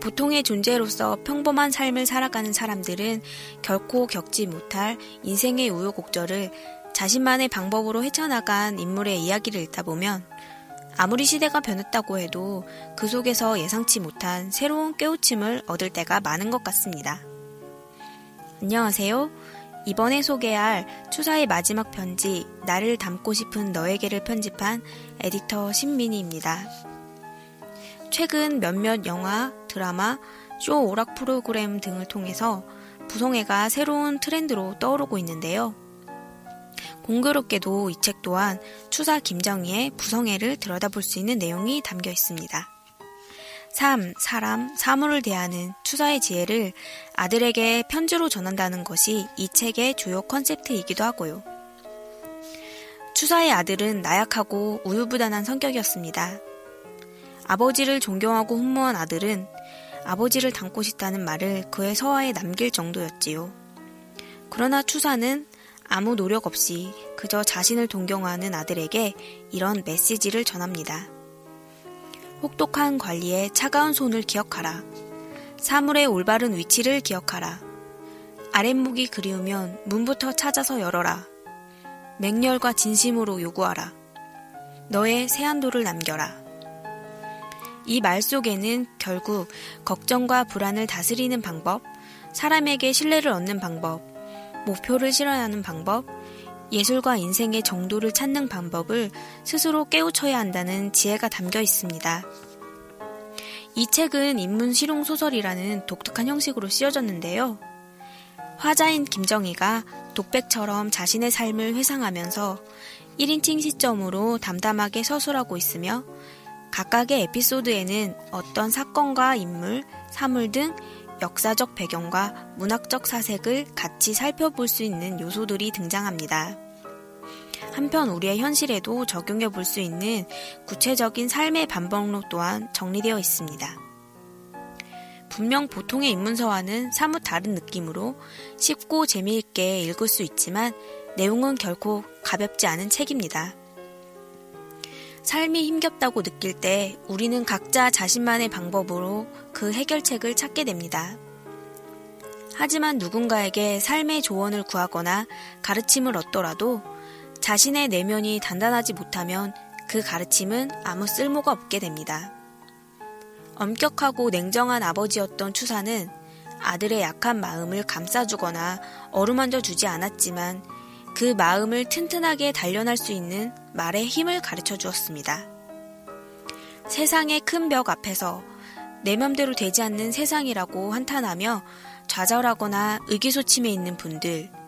보통의 존재로서 평범한 삶을 살아가는 사람들은 결코 겪지 못할 인생의 우여곡절을 자신만의 방법으로 헤쳐나간 인물의 이야기를 읽다 보면 아무리 시대가 변했다고 해도 그 속에서 예상치 못한 새로운 깨우침을 얻을 때가 많은 것 같습니다. 안녕하세요. 이번에 소개할 추사의 마지막 편지, 나를 담고 싶은 너에게를 편집한 에디터 신민희입니다. 최근 몇몇 영화, 드라마, 쇼 오락 프로그램 등을 통해서 부성애가 새로운 트렌드로 떠오르고 있는데요. 공교롭게도 이 책 또한 추사 김정희의 부성애를 들여다볼 수 있는 내용이 담겨 있습니다. 삶, 사람, 사물을 대하는 추사의 지혜를 아들에게 편지로 전한다는 것이 이 책의 주요 컨셉트이기도 하고요. 추사의 아들은 나약하고 우유부단한 성격이었습니다. 아버지를 존경하고 훈무한 아들은 아버지를 닮고 싶다는 말을 그의 서화에 남길 정도였지요. 그러나 추사는 아무 노력 없이 그저 자신을 동경하는 아들에게 이런 메시지를 전합니다. 혹독한 관리에 차가운 손을 기억하라. 사물의 올바른 위치를 기억하라. 아랫목이 그리우면 문부터 찾아서 열어라. 맹렬과 진심으로 요구하라. 너의 세안도를 남겨라. 이 말 속에는 결국 걱정과 불안을 다스리는 방법, 사람에게 신뢰를 얻는 방법, 목표를 실현하는 방법, 예술과 인생의 정도를 찾는 방법을 스스로 깨우쳐야 한다는 지혜가 담겨 있습니다. 이 책은 인문 실용 소설이라는 독특한 형식으로 쓰여졌는데요. 화자인 김정희가 독백처럼 자신의 삶을 회상하면서 1인칭 시점으로 담담하게 서술하고 있으며 각각의 에피소드에는 어떤 사건과 인물, 사물 등 역사적 배경과 문학적 사색을 같이 살펴볼 수 있는 요소들이 등장합니다. 한편 우리의 현실에도 적용해 볼 수 있는 구체적인 삶의 반복록 또한 정리되어 있습니다. 분명 보통의 입문서와는 사뭇 다른 느낌으로 쉽고 재미있게 읽을 수 있지만 내용은 결코 가볍지 않은 책입니다. 삶이 힘겹다고 느낄 때 우리는 각자 자신만의 방법으로 그 해결책을 찾게 됩니다. 하지만 누군가에게 삶의 조언을 구하거나 가르침을 얻더라도 자신의 내면이 단단하지 못하면 그 가르침은 아무 쓸모가 없게 됩니다. 엄격하고 냉정한 아버지였던 추사는 아들의 약한 마음을 감싸주거나 어루만져 주지 않았지만 그 마음을 튼튼하게 단련할 수 있는 말의 힘을 가르쳐 주었습니다. 세상의 큰 벽 앞에서 내 맘대로 되지 않는 세상이라고 한탄하며 좌절하거나 의기소침해 있는 분들,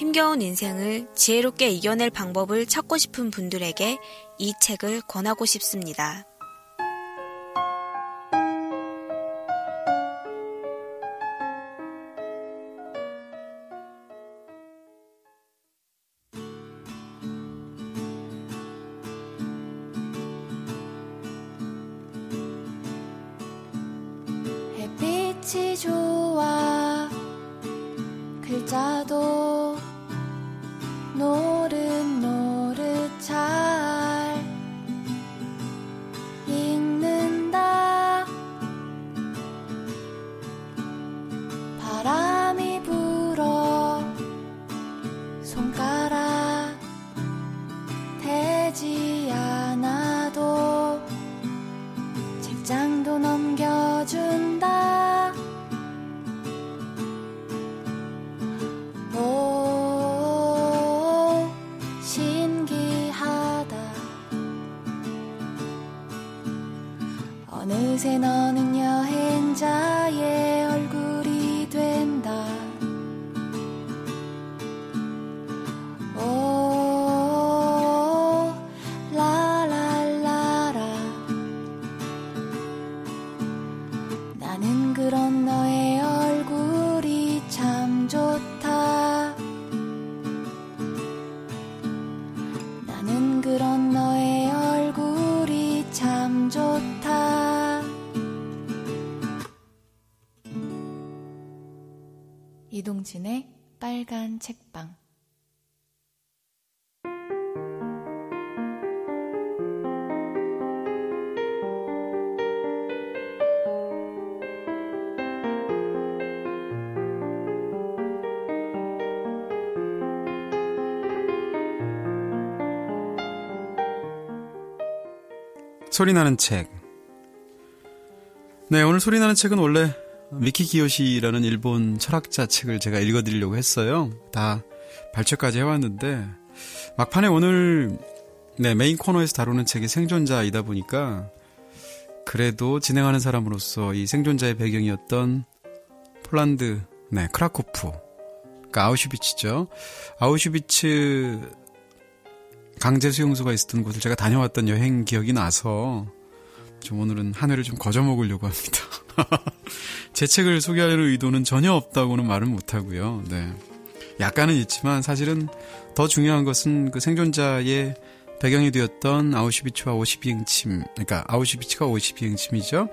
힘겨운 인생을 지혜롭게 이겨낼 방법을 찾고 싶은 분들에게 이 책을 권하고 싶습니다. 이 동진의 빨간 책방 소리나는 책. 네, 오늘 소리나는 책은 원래 미키 기요시라는 일본 철학자 책을 제가 읽어드리려고 했어요. 다 발췌까지 해왔는데 막판에 오늘 네 메인 코너에서 다루는 책이 생존자이다 보니까 그래도 진행하는 사람으로서 이 생존자의 배경이었던 폴란드, 네, 크라코프, 그러니까 아우슈비츠죠. 아우슈비츠 강제 수용소가 있었던 곳을 제가 다녀왔던 여행 기억이 나서 좀 오늘은 한 회를 좀 거저 먹으려고 합니다. 제 책을 소개하려는 의도는 전혀 없다고는 말은 못하고요. 네. 약간은 있지만 사실은 더 중요한 것은 그 생존자의 배경이 되었던 아우슈비츠와 오시비행침, 그러니까 아우슈비츠가 오시비행침이죠.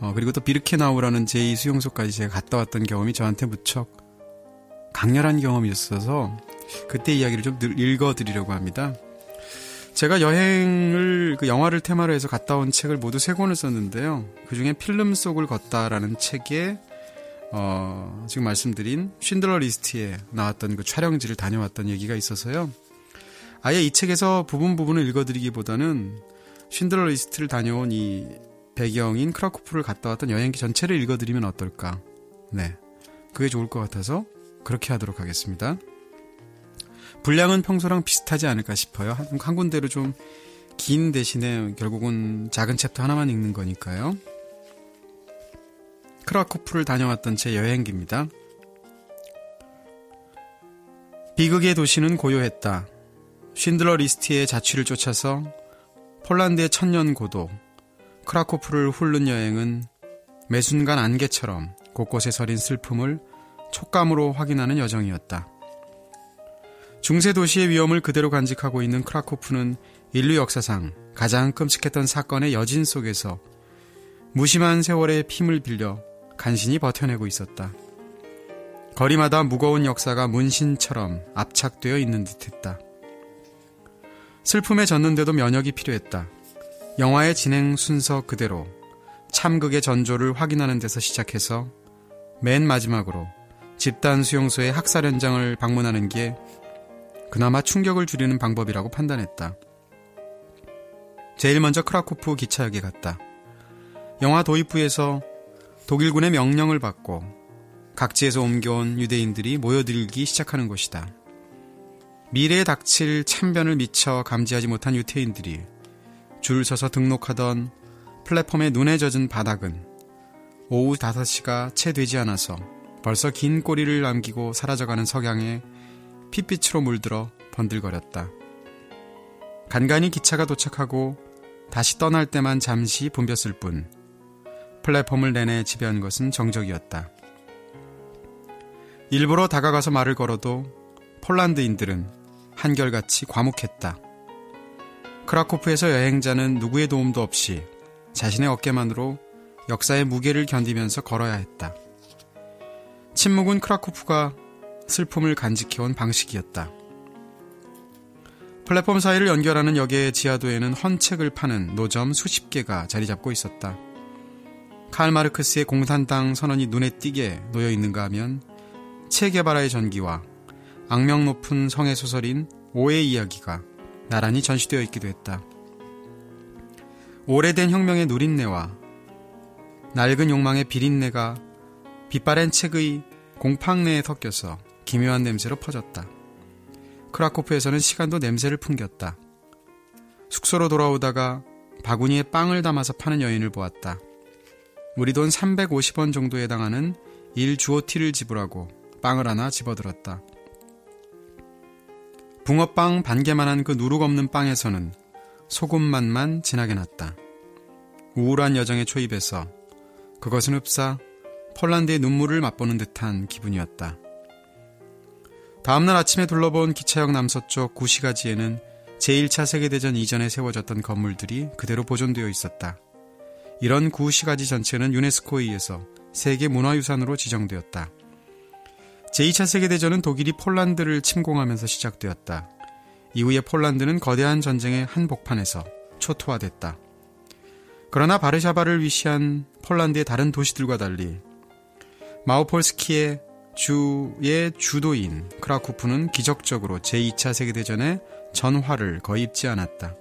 어, 그리고 또 비르케나우라는 제2수용소까지 제가 갔다 왔던 경험이 저한테 무척 강렬한 경험이었어서 그때 이야기를 좀 읽어드리려고 합니다. 제가 여행을 그 영화를 테마로 해서 갔다 온 책을 모두 세 권을 썼는데요. 그 중에 필름 속을 걷다라는 책에 어, 지금 말씀드린 쉰들러 리스트에 나왔던 그 촬영지를 다녀왔던 얘기가 있어서요. 아예 이 책에서 부분 부분을 읽어드리기보다는 쉰들러 리스트를 다녀온 이 배경인 크라코프를 갔다 왔던 여행기 전체를 읽어드리면 어떨까. 네. 그게 좋을 것 같아서 그렇게 하도록 하겠습니다. 분량은 평소랑 비슷하지 않을까 싶어요. 한, 한 군데로 좀 긴 대신에 결국은 작은 챕터 하나만 읽는 거니까요. 크라코프를 다녀왔던 제 여행기입니다. 비극의 도시는 고요했다. 쉰들러 리스트의 자취를 쫓아서 폴란드의 천년 고도 크라코프를 훑는 여행은 매 순간 안개처럼 곳곳에 서린 슬픔을 촉감으로 확인하는 여정이었다. 중세 도시의 위험을 그대로 간직하고 있는 크라코프는 인류 역사상 가장 끔찍했던 사건의 여진 속에서 무심한 세월의 힘을 빌려 간신히 버텨내고 있었다. 거리마다 무거운 역사가 문신처럼 압착되어 있는 듯했다. 슬픔에 젖는데도 면역이 필요했다. 영화의 진행 순서 그대로 참극의 전조를 확인하는 데서 시작해서 맨 마지막으로 집단 수용소의 학살 현장을 방문하는 게 그나마 충격을 줄이는 방법이라고 판단했다. 제일 먼저 크라코프 기차역에 갔다. 영화 도입부에서 독일군의 명령을 받고 각지에서 옮겨온 유대인들이 모여들기 시작하는 곳이다. 미래에 닥칠 참변을 미처 감지하지 못한 유태인들이 줄 서서 등록하던 플랫폼의 눈에 젖은 바닥은 오후 5시가 채 되지 않아서 벌써 긴 꼬리를 남기고 사라져가는 석양에 핏빛으로 물들어 번들거렸다. 간간히 기차가 도착하고 다시 떠날 때만 잠시 붐볐을 뿐 플랫폼을 내내 지배한 것은 정적이었다. 일부러 다가가서 말을 걸어도 폴란드인들은 한결같이 과묵했다. 크라코프에서 여행자는 누구의 도움도 없이 자신의 어깨만으로 역사의 무게를 견디면서 걸어야 했다. 침묵은 크라코프가 슬픔을 간직해온 방식이었다. 플랫폼 사이를 연결하는 역의 지하도에는 헌책을 파는 노점 수십 개가 자리 잡고 있었다. 칼 마르크스의 공산당 선언이 눈에 띄게 놓여 있는가 하면 체게바라의 전기와 악명 높은 성의 소설인 오의 이야기가 나란히 전시되어 있기도 했다. 오래된 혁명의 누린내와 낡은 욕망의 비린내가 빛바랜 책의 공팡내에 섞여서 기묘한 냄새로 퍼졌다. 크라코프에서는 시간도 냄새를 풍겼다. 숙소로 돌아오다가 바구니에 빵을 담아서 파는 여인을 보았다. 우리 돈 350원 정도에 해당하는 1주오티를 지불하고 빵을 하나 집어들었다. 붕어빵 반개만한 그 누룩 없는 빵에서는 소금 맛만 진하게 났다. 우울한 여정의 초입에서 그것은 흡사 폴란드의 눈물을 맛보는 듯한 기분이었다. 다음날 아침에 둘러본 기차역 남서쪽 구시가지에는 제1차 세계대전 이전에 세워졌던 건물들이 그대로 보존되어 있었다. 이런 구시가지 전체는 유네스코에 의해서 세계 문화유산으로 지정되었다. 제2차 세계대전은 독일이 폴란드를 침공하면서 시작되었다. 이후에 폴란드는 거대한 전쟁의 한복판에서 초토화됐다. 그러나 바르샤바를 위시한 폴란드의 다른 도시들과 달리 마우폴스키의 주의 주도인 크라쿠프는 기적적으로 제2차 세계대전에 전화를 거의 입지 않았다.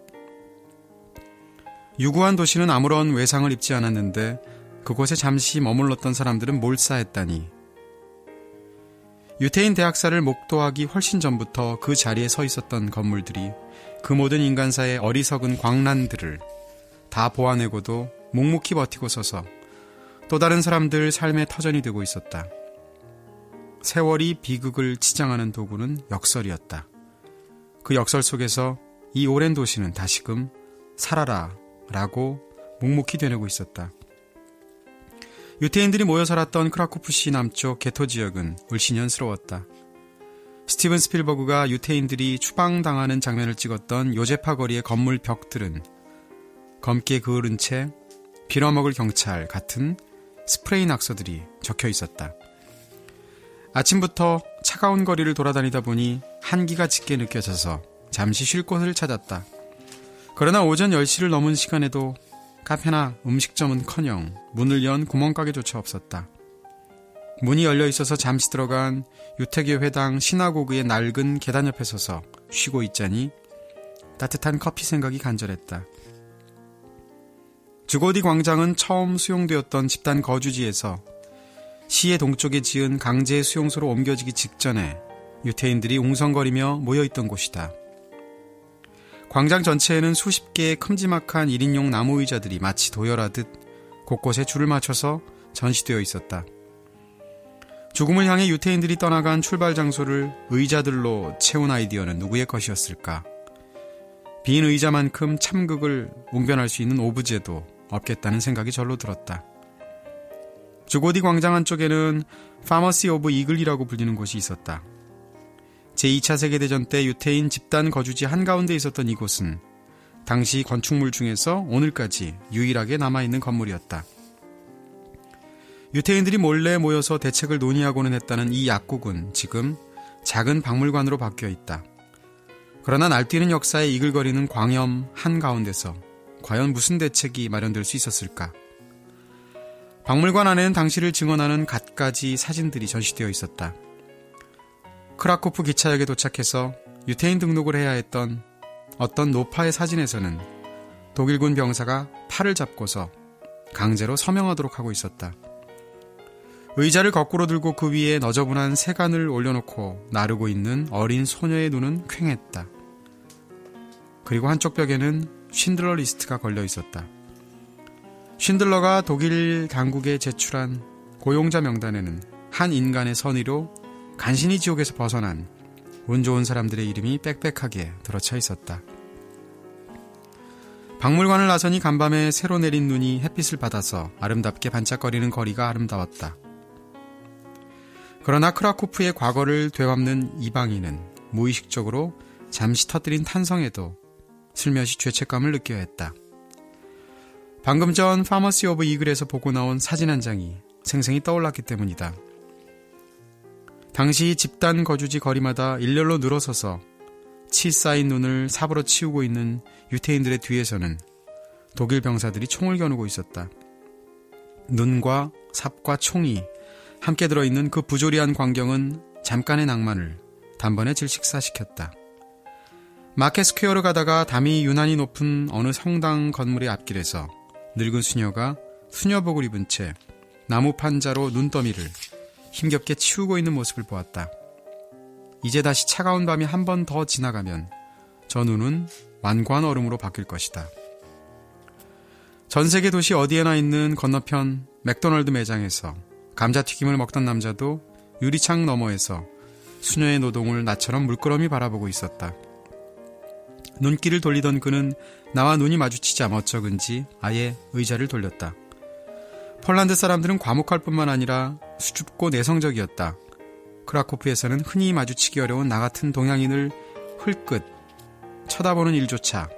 유구한 도시는 아무런 외상을 입지 않았는데 그곳에 잠시 머물렀던 사람들은 몰사했다니. 유태인 대학사를 목도하기 훨씬 전부터 그 자리에 서 있었던 건물들이 그 모든 인간사의 어리석은 광란들을 다 보아내고도 묵묵히 버티고 서서 또 다른 사람들 삶의 터전이 되고 있었다. 세월이 비극을 치장하는 도구는 역설이었다. 그 역설 속에서 이 오랜 도시는 다시금 살아라 라고 묵묵히 되뇌고 있었다. 유태인들이 모여 살았던 크라코프시 남쪽 게토 지역은 을씨년스러웠다. 스티븐 스필버그가 유태인들이 추방당하는 장면을 찍었던 요제파 거리의 건물 벽들은 검게 그을은 채 빌어먹을 경찰 같은 스프레이 낙서들이 적혀 있었다. 아침부터 차가운 거리를 돌아다니다 보니 한기가 짙게 느껴져서 잠시 쉴 곳을 찾았다. 그러나 오전 10시를 넘은 시간에도 카페나 음식점은 커녕 문을 연 구멍가게조차 없었다. 문이 열려 있어서 잠시 들어간 유태교 회당 시나고그의 낡은 계단 옆에 서서 쉬고 있자니 따뜻한 커피 생각이 간절했다. 주거디 광장은 처음 수용되었던 집단 거주지에서 시의 동쪽에 지은 강제 수용소로 옮겨지기 직전에 유태인들이 웅성거리며 모여있던 곳이다. 광장 전체에는 수십 개의 큼지막한 1인용 나무 의자들이 마치 도열하듯 곳곳에 줄을 맞춰서 전시되어 있었다. 죽음을 향해 유태인들이 떠나간 출발 장소를 의자들로 채운 아이디어는 누구의 것이었을까? 빈 의자만큼 참극을 웅변할 수 있는 오브제도 없겠다는 생각이 절로 들었다. 즈고디 광장 한쪽에는 Pharmacy of Eagle이라고 불리는 곳이 있었다. 제2차 세계대전 때 유태인 집단 거주지 한가운데 있었던 이곳은 당시 건축물 중에서 오늘까지 유일하게 남아있는 건물이었다. 유태인들이 몰래 모여서 대책을 논의하고는 했다는 이 약국은 지금 작은 박물관으로 바뀌어 있다. 그러나 날뛰는 역사에 이글거리는 광염 한가운데서 과연 무슨 대책이 마련될 수 있었을까? 박물관 안에는 당시를 증언하는 갖가지 사진들이 전시되어 있었다. 크라코프 기차역에 도착해서 유태인 등록을 해야 했던 어떤 노파의 사진에서는 독일군 병사가 팔을 잡고서 강제로 서명하도록 하고 있었다. 의자를 거꾸로 들고 그 위에 너저분한 세간을 올려놓고 나르고 있는 어린 소녀의 눈은 퀭했다. 그리고 한쪽 벽에는 쉰들러 리스트가 걸려 있었다. 쉰들러가 독일 당국에 제출한 고용자 명단에는 한 인간의 선의로 간신히 지옥에서 벗어난 운 좋은 사람들의 이름이 빽빽하게 들어차 있었다. 박물관을 나서니 간밤에 새로 내린 눈이 햇빛을 받아서 아름답게 반짝거리는 거리가 아름다웠다. 그러나 크라코프의 과거를 되밟는 이방인은 무의식적으로 잠시 터뜨린 탄성에도 슬며시 죄책감을 느껴야 했다. 방금 전 파머시 오브 이글에서 보고 나온 사진 한 장이 생생히 떠올랐기 때문이다. 당시 집단 거주지 거리마다 일렬로 늘어서서 치 쌓인 눈을 삽으로 치우고 있는 유태인들의 뒤에서는 독일 병사들이 총을 겨누고 있었다. 눈과 삽과 총이 함께 들어있는 그 부조리한 광경은 잠깐의 낭만을 단번에 질식사시켰다. 마켓 스퀘어로 가다가 담이 유난히 높은 어느 성당 건물의 앞길에서 늙은 수녀가 수녀복을 입은 채 나무 판자로 눈더미를 힘겹게 치우고 있는 모습을 보았다. 이제 다시 차가운 밤이 한 번 더 지나가면 저 눈은 완고한 얼음으로 바뀔 것이다. 전 세계 도시 어디에나 있는 건너편 맥도널드 매장에서 감자튀김을 먹던 남자도 유리창 너머에서 수녀의 노동을 나처럼 물끄러미 바라보고 있었다. 눈길을 돌리던 그는 나와 눈이 마주치자 멋쩍은지 아예 의자를 돌렸다. 폴란드 사람들은 과묵할 뿐만 아니라 수줍고 내성적이었다. 크라코프에서는 흔히 마주치기 어려운 나 같은 동양인을 흘끗 쳐다보는 일조차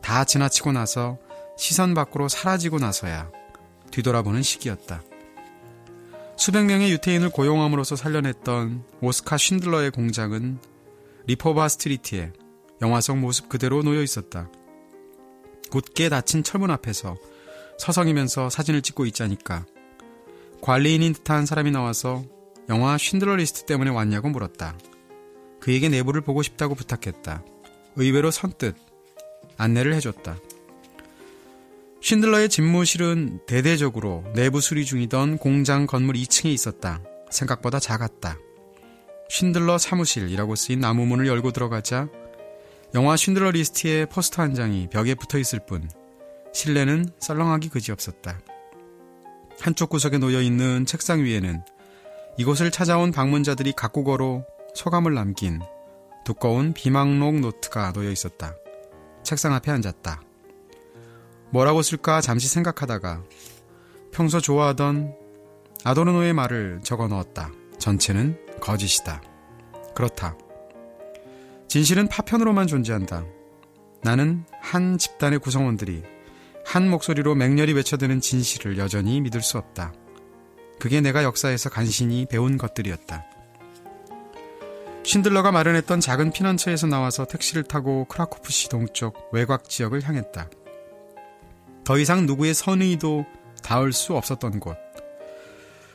다 지나치고 나서 시선 밖으로 사라지고 나서야 뒤돌아보는 식이었다. 수백 명의 유태인을 고용함으로써 살려냈던 오스카 쉰들러의 공장은 리포바 스트리트에 영화 속 모습 그대로 놓여 있었다. 굳게 닫힌 철문 앞에서 서성이면서 사진을 찍고 있자니까 관리인인 듯한 사람이 나와서 영화 쉰들러 리스트 때문에 왔냐고 물었다. 그에게 내부를 보고 싶다고 부탁했다. 의외로 선뜻 안내를 해줬다. 쉰들러의 집무실은 대대적으로 내부 수리 중이던 공장 건물 2층에 있었다. 생각보다 작았다. 쉰들러 사무실이라고 쓰인 나무 문을 열고 들어가자 영화 쉰들러 리스트의 포스터 한 장이 벽에 붙어 있을 뿐 실내는 썰렁하기 그지없었다. 한쪽 구석에 놓여 있는 책상 위에는 이곳을 찾아온 방문자들이 각국어로 소감을 남긴 두꺼운 비망록 노트가 놓여 있었다. 책상 앞에 앉았다. 뭐라고 쓸까 잠시 생각하다가 평소 좋아하던 아도르노의 말을 적어 넣었다. 전체는 거짓이다. 그렇다. 진실은 파편으로만 존재한다. 나는 한 집단의 구성원들이 한 목소리로 맹렬히 외쳐대는 진실을 여전히 믿을 수 없다. 그게 내가 역사에서 간신히 배운 것들이었다. 쉰들러가 마련했던 작은 피난처에서 나와서 택시를 타고 크라코프시 동쪽 외곽 지역을 향했다. 더 이상 누구의 선의도 닿을 수 없었던 곳.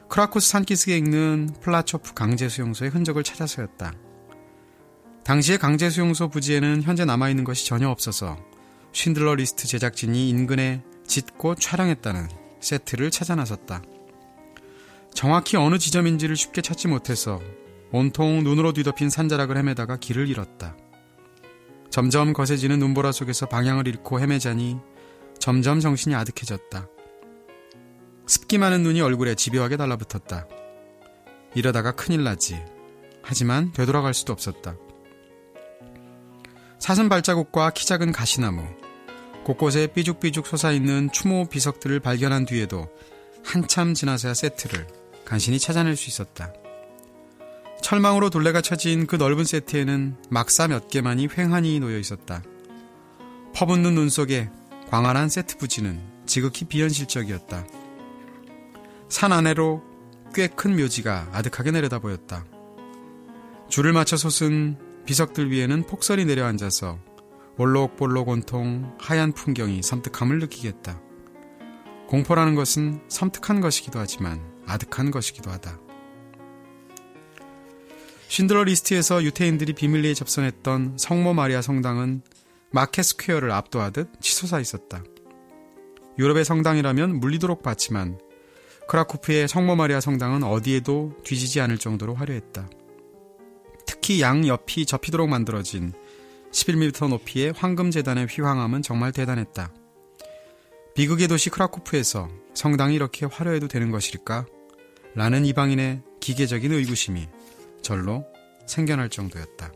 크라쿠스 산기슭에 있는 플라초프 강제 수용소의 흔적을 찾아서였다. 당시의 강제수용소 부지에는 현재 남아있는 것이 전혀 없어서 쉰들러 리스트 제작진이 인근에 짓고 촬영했다는 세트를 찾아 나섰다. 정확히 어느 지점인지를 쉽게 찾지 못해서 온통 눈으로 뒤덮인 산자락을 헤매다가 길을 잃었다. 점점 거세지는 눈보라 속에서 방향을 잃고 헤매자니 점점 정신이 아득해졌다. 습기 많은 눈이 얼굴에 집요하게 달라붙었다. 이러다가 큰일 나지. 하지만 되돌아갈 수도 없었다. 사슴 발자국과 키 작은 가시나무, 곳곳에 삐죽삐죽 솟아있는 추모 비석들을 발견한 뒤에도 한참 지나서야 세트를 간신히 찾아낼 수 있었다. 철망으로 둘레가 쳐진 그 넓은 세트에는 막사 몇 개만이 횡하니 놓여 있었다. 퍼붓는 눈 속에 광활한 세트 부지는 지극히 비현실적이었다. 산 아래로 꽤 큰 묘지가 아득하게 내려다 보였다. 줄을 맞춰 솟은 비석들 위에는 폭설이 내려앉아서 볼록볼록 온통 하얀 풍경이 섬뜩함을 느끼게 했다. 공포라는 것은 섬뜩한 것이기도 하지만 아득한 것이기도 하다. 쉰들러 리스트에서 유태인들이 비밀리에 접선했던 성모 마리아 성당은 마켓 스퀘어를 압도하듯 치솟아 있었다. 유럽의 성당이라면 물리도록 봤지만 크라쿠프의 성모 마리아 성당은 어디에도 뒤지지 않을 정도로 화려했다. 특히 양 옆이 접히도록 만들어진 11m 높이의 황금 재단의 휘황함은 정말 대단했다. 비극의 도시 크라쿠프에서 성당이 이렇게 화려해도 되는 것일까? 라는 이방인의 기계적인 의구심이 절로 생겨날 정도였다.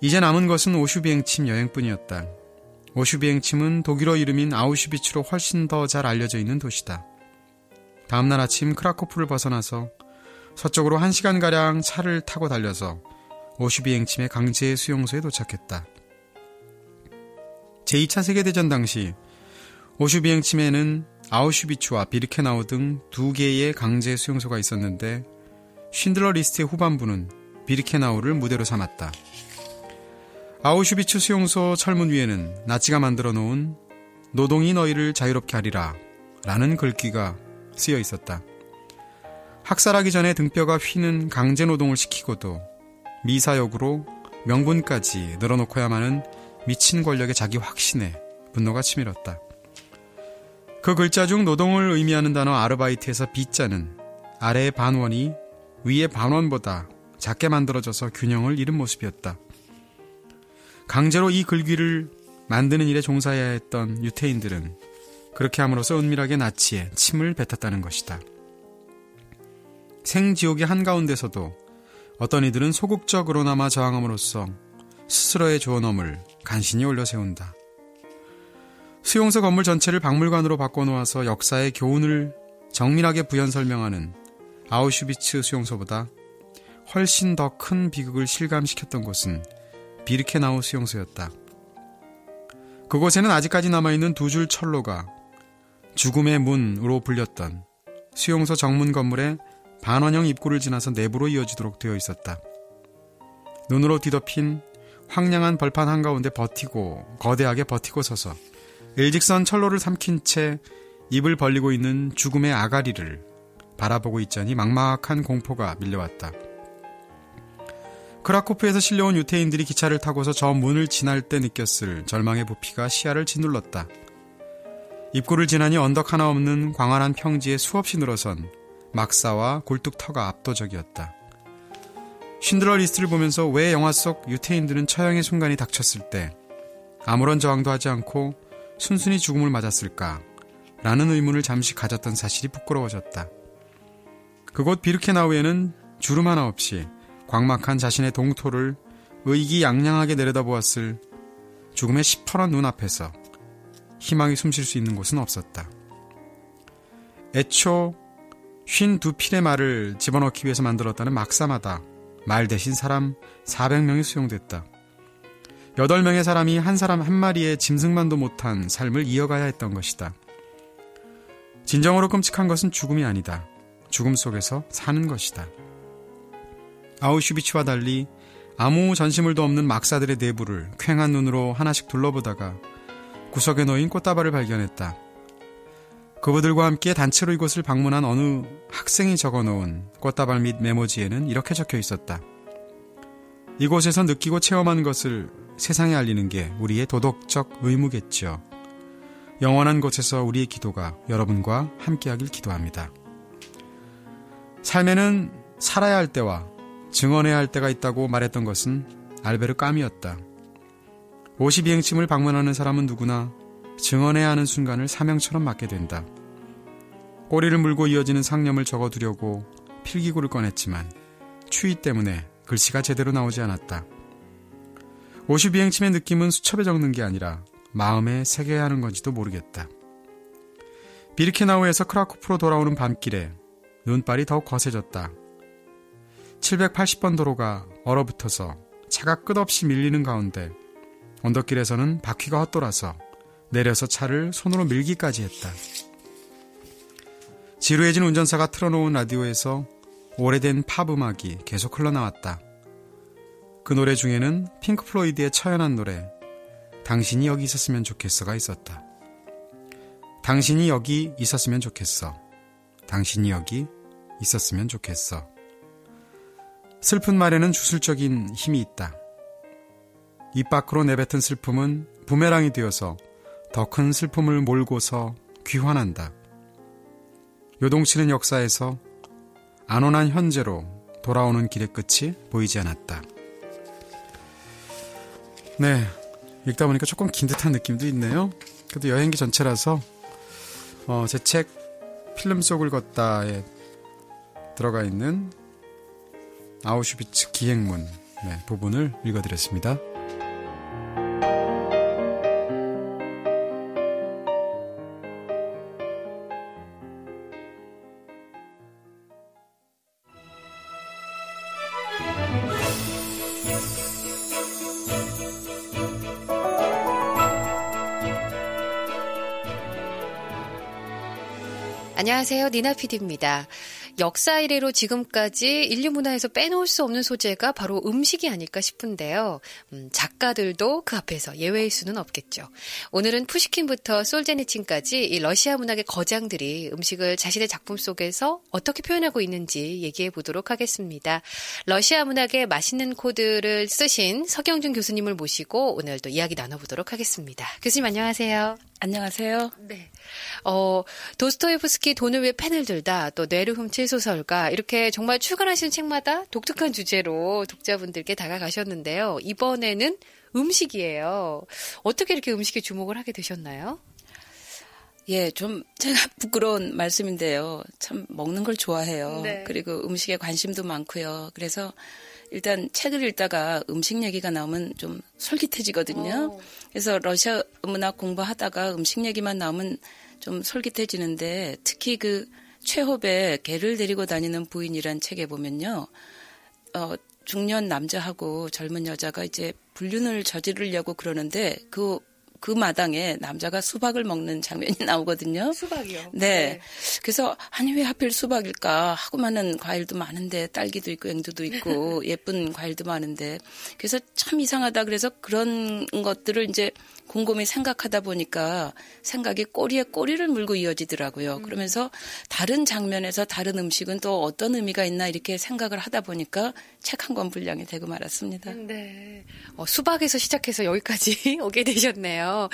이제 남은 것은 오슈비행침 여행뿐이었다. 오슈비행침은 독일어 이름인 아우슈비츠로 훨씬 더 잘 알려져 있는 도시다. 다음날 아침 크라코프를 벗어나서 서쪽으로 1시간가량 차를 타고 달려서 오슈비행침의 강제 수용소에 도착했다. 제2차 세계대전 당시 오슈비행침에는 아우슈비츠와 비르케나우 등 두 개의 강제 수용소가 있었는데 쉰들러 리스트의 후반부는 비르케나우를 무대로 삼았다. 아우슈비츠 수용소 철문 위에는 나치가 만들어 놓은 노동이 너희를 자유롭게 하리라 라는 글귀가 쓰여 있었다. 학살하기 전에 등뼈가 휘는 강제 노동을 시키고도 미사역으로 명분까지 늘어놓고야만 은 미친 권력의 자기 확신에 분노가 치밀었다. 그 글자 중 노동을 의미하는 단어 아르바이트에서 비자는 아래의 반원이 위의 반원보다 작게 만들어져서 균형을 잃은 모습이었다. 강제로 이 글귀를 만드는 일에 종사해야 했던 유태인들은 그렇게 함으로써 은밀하게 나치에 침을 뱉었다는 것이다. 생지옥의 한가운데서도 어떤 이들은 소극적으로나마 저항함으로써 스스로의 존엄을 간신히 올려세운다. 수용소 건물 전체를 박물관으로 바꿔놓아서 역사의 교훈을 정밀하게 부연 설명하는 아우슈비츠 수용소보다 훨씬 더 큰 비극을 실감시켰던 곳은 비르케나우 수용소였다. 그곳에는 아직까지 남아있는 두 줄 철로가 죽음의 문으로 불렸던 수용소 정문 건물의 반원형 입구를 지나서 내부로 이어지도록 되어 있었다. 눈으로 뒤덮인 황량한 벌판 한가운데 버티고 거대하게 버티고 서서 일직선 철로를 삼킨 채 입을 벌리고 있는 죽음의 아가리를 바라보고 있자니 막막한 공포가 밀려왔다. 크라코프에서 실려온 유태인들이 기차를 타고서 저 문을 지날 때 느꼈을 절망의 부피가 시야를 짓눌렀다. 입구를 지나니 언덕 하나 없는 광활한 평지에 수없이 늘어선 막사와 굴뚝터가 압도적이었다. 쉰들러 리스트를 보면서 왜 영화 속 유태인들은 처형의 순간이 닥쳤을 때 아무런 저항도 하지 않고 순순히 죽음을 맞았을까? 라는 의문을 잠시 가졌던 사실이 부끄러워졌다. 그곳 비르케나우에는 주름 하나 없이 광막한 자신의 동토를 의기양양하게 내려다보았을 죽음의 시퍼런 눈앞에서 희망이 숨쉴 수 있는 곳은 없었다. 애초 쉰두 필의 말을 집어넣기 위해서 만들었다는 막사마다 말 대신 사람 400명이 수용됐다. 8명의 사람이 한 사람 한 마리의 짐승만도 못한 삶을 이어가야 했던 것이다. 진정으로 끔찍한 것은 죽음이 아니다. 죽음 속에서 사는 것이다. 아우슈비츠와 달리 아무 전시물도 없는 막사들의 내부를 퀭한 눈으로 하나씩 둘러보다가 구석에 놓인 꽃다발을 발견했다. 그부들과 함께 단체로 이곳을 방문한 어느 학생이 적어놓은 꽃다발 및 메모지에는 이렇게 적혀 있었다. 이곳에서 느끼고 체험한 것을 세상에 알리는 게 우리의 도덕적 의무겠죠. 영원한 곳에서 우리의 기도가 여러분과 함께하길 기도합니다. 삶에는 살아야 할 때와 증언해야 할 때가 있다고 말했던 것은 알베르 까미였다. 52행침을 방문하는 사람은 누구나 증언해야 하는 순간을 사명처럼 맞게 된다. 꼬리를 물고 이어지는 상념을 적어두려고 필기구를 꺼냈지만 추위 때문에 글씨가 제대로 나오지 않았다. 52행침의 느낌은 수첩에 적는 게 아니라 마음에 새겨야 하는 건지도 모르겠다. 비르케나우에서 크라쿠프로 돌아오는 밤길에 눈발이 더욱 거세졌다. 780번 도로가 얼어붙어서 차가 끝없이 밀리는 가운데 언덕길에서는 바퀴가 헛돌아서 내려서 차를 손으로 밀기까지 했다. 지루해진 운전사가 틀어놓은 라디오에서 오래된 팝 음악이 계속 흘러나왔다. 그 노래 중에는 핑크 플로이드의 처연한 노래 당신이 여기 있었으면 좋겠어가 있었다. 당신이 여기 있었으면 좋겠어. 당신이 여기 있었으면 좋겠어. 슬픈 말에는 주술적인 힘이 있다. 입 밖으로 내뱉은 슬픔은 부메랑이 되어서 더 큰 슬픔을 몰고서 귀환한다. 요동치는 역사에서 안온한 현재로 돌아오는 길의 끝이 보이지 않았다. 네. 읽다 보니까 조금 긴 듯한 느낌도 있네요. 그래도 여행기 전체라서, 어, 제 책, 필름 속을 걷다에 들어가 있는 아우슈비츠 기행문 네, 부분을 읽어드렸습니다. 안녕하세요. 니나 PD입니다. 역사 이래로 지금까지 인류 문화에서 빼놓을 수 없는 소재가 바로 음식이 아닐까 싶은데요. 음, 작가들도 그 앞에서 예외일 수는 없겠죠. 오늘은 푸시킨부터 솔제니친까지 이 러시아 문학의 거장들이 음식을 자신의 작품 속에서 어떻게 표현하고 있는지 얘기해 보도록 하겠습니다. 러시아 문학의 맛있는 코드를 쓰신 서경준 교수님을 모시고 오늘도 이야기 나눠보도록 하겠습니다. 교수님 안녕하세요. 안녕하세요. 네. 어, 도스토예프스키 돈을 위해 펜을 들다, 또 뇌를 훔칠 소설가, 이렇게 정말 출간하시는 책마다 독특한 주제로 독자분들께 다가가셨는데요. 이번에는 음식이에요. 어떻게 이렇게 음식에 주목을 하게 되셨나요? 예, 좀 제가 부끄러운 말씀인데요. 참 먹는 걸 좋아해요. 네. 그리고 음식에 관심도 많고요. 그래서 일단 책을 읽다가 음식 얘기가 나오면 좀 솔깃해지거든요. 오. 그래서 러시아 문학 공부하다가 음식 얘기만 나오면 좀 솔깃해지는데 특히 그 최호배 개를 데리고 다니는 부인이란 책에 보면요. 어, 중년 남자하고 젊은 여자가 이제 불륜을 저지르려고 그러는데 그 그 마당에 남자가 수박을 먹는 장면이 나오거든요. 수박이요? 네. 네. 그래서 아니 왜 하필 수박일까 하고 많은 과일도 많은데 딸기도 있고 앵두도 있고 예쁜 과일도 많은데 그래서 참 이상하다 그래서 그런 것들을 이제 곰곰이 생각하다 보니까 생각이 꼬리에 꼬리를 물고 이어지더라고요. 음. 그러면서 다른 장면에서 다른 음식은 또 어떤 의미가 있나 이렇게 생각을 하다 보니까 책 한 권 분량이 되고 말았습니다. 네. 어, 수박에서 시작해서 여기까지 오게 되셨네요.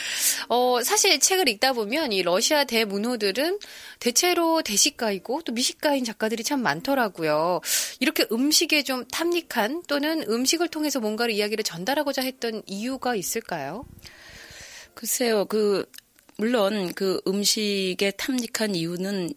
어, 사실 책을 읽다 보면 이 러시아 대문호들은 대체로 대식가이고 또 미식가인 작가들이 참 많더라고요. 이렇게 음식에 좀 탐닉한 또는 음식을 통해서 뭔가를 이야기를 전달하고자 했던 이유가 있을까요? 글쎄요, 그 물론 그 음식에 탐닉한 이유는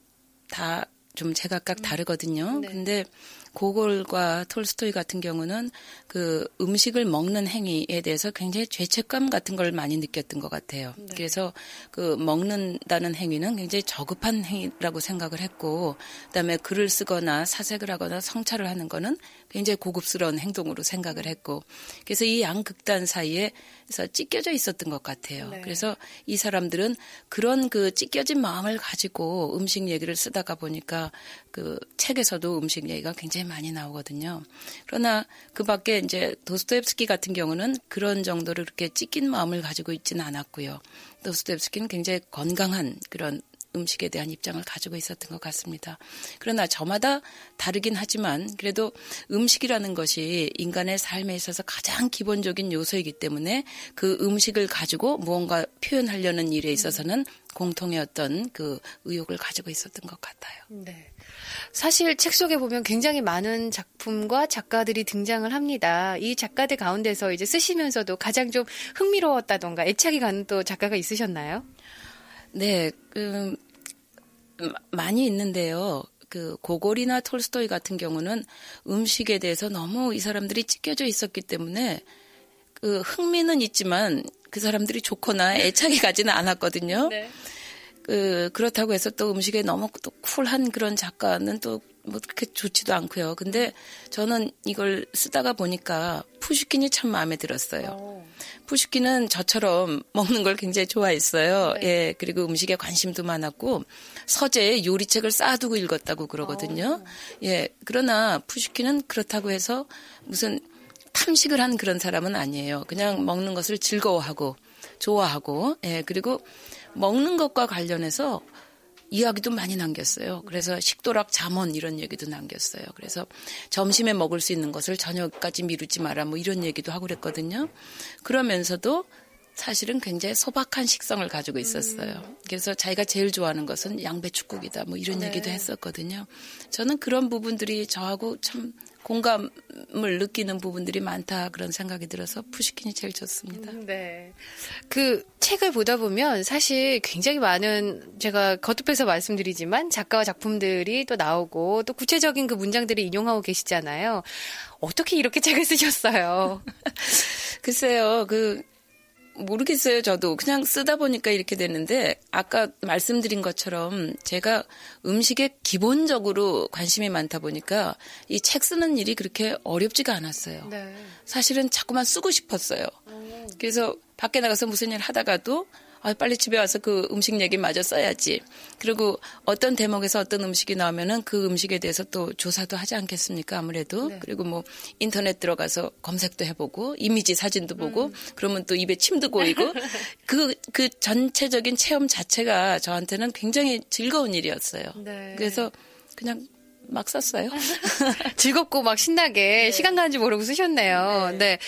다 좀 제각각 다르거든요. 네. 근데 고골과 톨스토이 같은 경우는 그 음식을 먹는 행위에 대해서 굉장히 죄책감 같은 걸 많이 느꼈던 것 같아요. 네. 그래서 그 먹는다는 행위는 굉장히 저급한 행위라고 생각을 했고, 그다음에 글을 쓰거나 사색을 하거나 성찰을 하는 거는 굉장히 고급스러운 행동으로 생각을 했고, 그래서 이 양극단 사이에서 찢겨져 있었던 것 같아요. 네. 그래서 이 사람들은 그런 그 찢겨진 마음을 가지고 음식 얘기를 쓰다가 보니까 그 책에서도 음식 얘기가 굉장히 많이 나오거든요. 그러나 그 밖에 이제 도스토옙스키 같은 경우는 그런 정도로 이렇게 찢긴 마음을 가지고 있지는 않았고요. 도스토옙스키는 굉장히 건강한 그런 음식에 대한 입장을 가지고 있었던 것 같습니다. 그러나 저마다 다르긴 하지만 그래도 음식이라는 것이 인간의 삶에 있어서 가장 기본적인 요소이기 때문에 그 음식을 가지고 무언가 표현하려는 일에 있어서는 공통의 어떤 그 의욕을 가지고 있었던 것 같아요. 네. 사실 책 속에 보면 굉장히 많은 작품과 작가들이 등장을 합니다. 이 작가들 가운데서 이제 쓰시면서도 가장 좀 흥미로웠다던가 애착이 가는 또 작가가 있으셨나요? 네, 그, 많이 있는데요. 그 고골이나 톨스토이 같은 경우는 음식에 대해서 너무 이 사람들이 찢겨져 있었기 때문에 그 흥미는 있지만 그 사람들이 좋거나 애착이 가지는 않았거든요. 네. 그 그렇다고 해서 또 음식에 너무 또 쿨한 그런 작가는 또 뭐 그렇게 좋지도 않고요. 근데 저는 이걸 쓰다가 보니까 푸시킨이 참 마음에 들었어요. 오. 푸시킨은 저처럼 먹는 걸 굉장히 좋아했어요. 네. 예, 그리고 음식에 관심도 많았고 서재에 요리책을 쌓아두고 읽었다고 그러거든요. 오. 예, 그러나 푸시킨은 그렇다고 해서 무슨 탐식을 한 그런 사람은 아니에요. 그냥 먹는 것을 즐거워하고 좋아하고, 예, 그리고 먹는 것과 관련해서 이야기도 많이 남겼어요. 그래서 식도락 잠원 이런 얘기도 남겼어요. 그래서 점심에 먹을 수 있는 것을 저녁까지 미루지 마라 뭐 이런 얘기도 하고 그랬거든요. 그러면서도 사실은 굉장히 소박한 식성을 가지고 있었어요. 그래서 자기가 제일 좋아하는 것은 양배추국이다 뭐 이런 네. 얘기도 했었거든요. 저는 그런 부분들이 저하고 참 공감을 느끼는 부분들이 많다 그런 생각이 들어서 푸시킨이 제일 좋습니다. 음, 네. 그 책을 보다 보면 사실 굉장히 많은 제가 거듭해서 말씀드리지만 작가와 작품들이 또 나오고 또 구체적인 그 문장들을 인용하고 계시잖아요. 어떻게 이렇게 책을 쓰셨어요? 글쎄요. 그 모르겠어요, 저도. 그냥 쓰다 보니까 이렇게 되는데, 아까 말씀드린 것처럼 제가 음식에 기본적으로 관심이 많다 보니까 이 책 쓰는 일이 그렇게 어렵지가 않았어요. 네. 사실은 자꾸만 쓰고 싶었어요. 오. 그래서 밖에 나가서 무슨 일 하다가도 아, 빨리 집에 와서 그 음식 얘기 마저 써야지. 그리고 어떤 대목에서 어떤 음식이 나오면은 그 음식에 대해서 또 조사도 하지 않겠습니까? 아무래도. 네. 그리고 뭐 인터넷 들어가서 검색도 해보고 이미지 사진도 보고 음. 그러면 또 입에 침도 고이고 그, 그 전체적인 체험 자체가 저한테는 굉장히 즐거운 일이었어요. 네. 그래서 그냥 막 썼어요. 즐겁고 막 신나게 네. 시간 가는 줄 모르고 쓰셨네요. 네. 네.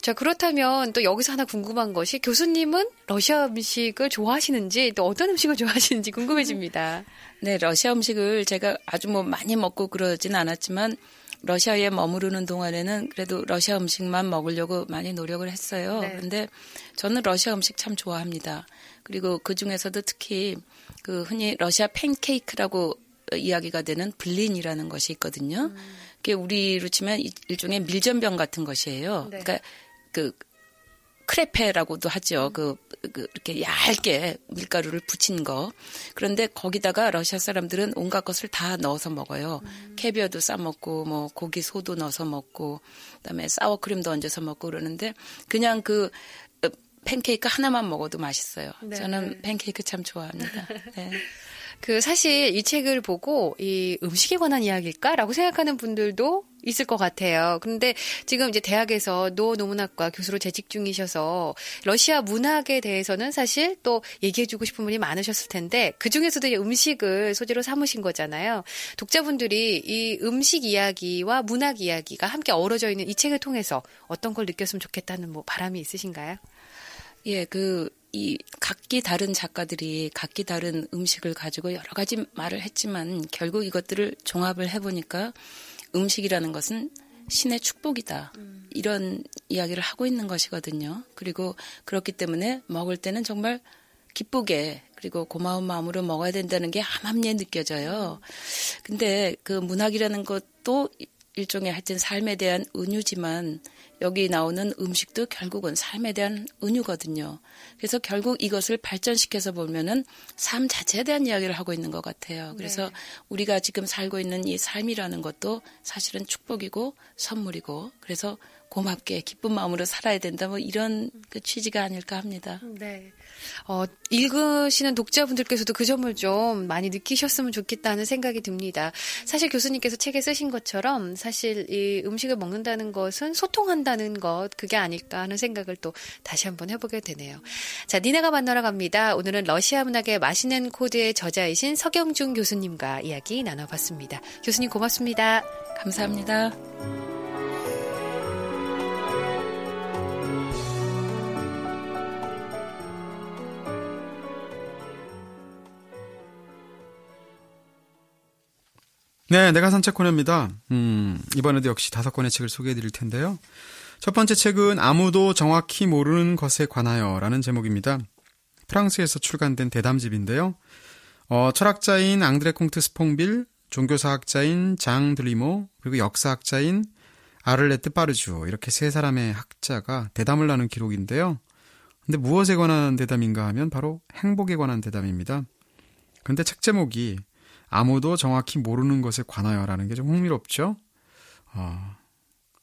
자, 그렇다면 또 여기서 하나 궁금한 것이 교수님은 러시아 음식을 좋아하시는지 또 어떤 음식을 좋아하시는지 궁금해집니다. 네, 러시아 음식을 제가 아주 뭐 많이 먹고 그러진 않았지만 러시아에 머무르는 동안에는 그래도 러시아 음식만 먹으려고 많이 노력을 했어요. 네. 근데 저는 러시아 음식 참 좋아합니다. 그리고 그 중에서도 특히 그 흔히 러시아 팬케이크라고 이야기가 되는 블린이라는 것이 있거든요. 음. 그게 우리로 치면 일종의 밀전병 같은 것이에요. 네. 그러니까 그 크레페라고도 하죠. 음. 그, 그 이렇게 얇게 밀가루를 부친 거. 그런데 거기다가 러시아 사람들은 온갖 것을 다 넣어서 먹어요. 음. 캐비어도 싸 먹고 뭐 고기 소도 넣어서 먹고 그다음에 사워크림도 얹어서 먹고 그러는데 그냥 그 어, 팬케이크 하나만 먹어도 맛있어요. 네. 저는 팬케이크 참 좋아합니다. 네. 그 사실 이 책을 보고 이 음식에 관한 이야기일까라고 생각하는 분들도 있을 것 같아요. 그런데 지금 이제 대학에서 노노문학과 교수로 재직 중이셔서 러시아 문학에 대해서는 사실 또 얘기해주고 싶은 분이 많으셨을 텐데 그 중에서도 음식을 소재로 삼으신 거잖아요. 독자분들이 이 음식 이야기와 문학 이야기가 함께 어우러져 있는 이 책을 통해서 어떤 걸 느꼈으면 좋겠다는 뭐 바람이 있으신가요? 예, 그, 이 각기 다른 작가들이 각기 다른 음식을 가지고 여러 가지 말을 했지만 결국 이것들을 종합을 해보니까 음식이라는 것은 신의 축복이다. 음. 이런 이야기를 하고 있는 것이거든요. 그리고 그렇기 때문에 먹을 때는 정말 기쁘게 그리고 고마운 마음으로 먹어야 된다는 게 함함리에 느껴져요. 근데 그 문학이라는 것도 일종의 하여튼 삶에 대한 은유지만 여기 나오는 음식도 결국은 삶에 대한 은유거든요. 그래서 결국 이것을 발전시켜서 보면은 삶 자체에 대한 이야기를 하고 있는 것 같아요. 그래서 네. 우리가 지금 살고 있는 이 삶이라는 것도 사실은 축복이고 선물이고 그래서 고맙게 기쁜 마음으로 살아야 된다. 뭐 이런 그 취지가 아닐까 합니다. 네. 어, 읽으시는 독자분들께서도 그 점을 좀 많이 느끼셨으면 좋겠다는 생각이 듭니다. 사실 교수님께서 책에 쓰신 것처럼 사실 이 음식을 먹는다는 것은 소통한다는 것, 그게 아닐까 하는 생각을 또 다시 한번 해보게 되네요. 자, 니네가 만나러 갑니다. 오늘은 러시아 문학의 맛있는 코드의 저자이신 서경중 교수님과 이야기 나눠봤습니다. 교수님 고맙습니다. 감사합니다. 네, 내가 산책 코너입니다. 음, 이번에도 역시 다섯 권의 책을 소개해 드릴 텐데요. 첫 번째 책은 아무도 정확히 모르는 것에 관하여 라는 제목입니다. 프랑스에서 출간된 대담집인데요. 어, 철학자인 앙드레 콩트 스퐁빌, 종교사학자인 장 들리모, 그리고 역사학자인 아를레트 파르주, 이렇게 세 사람의 학자가 대담을 나눈 기록인데요. 근데 무엇에 관한 대담인가 하면 바로 행복에 관한 대담입니다. 근데 책 제목이 아무도 정확히 모르는 것에 관하여라는 게 좀 흥미롭죠. 어,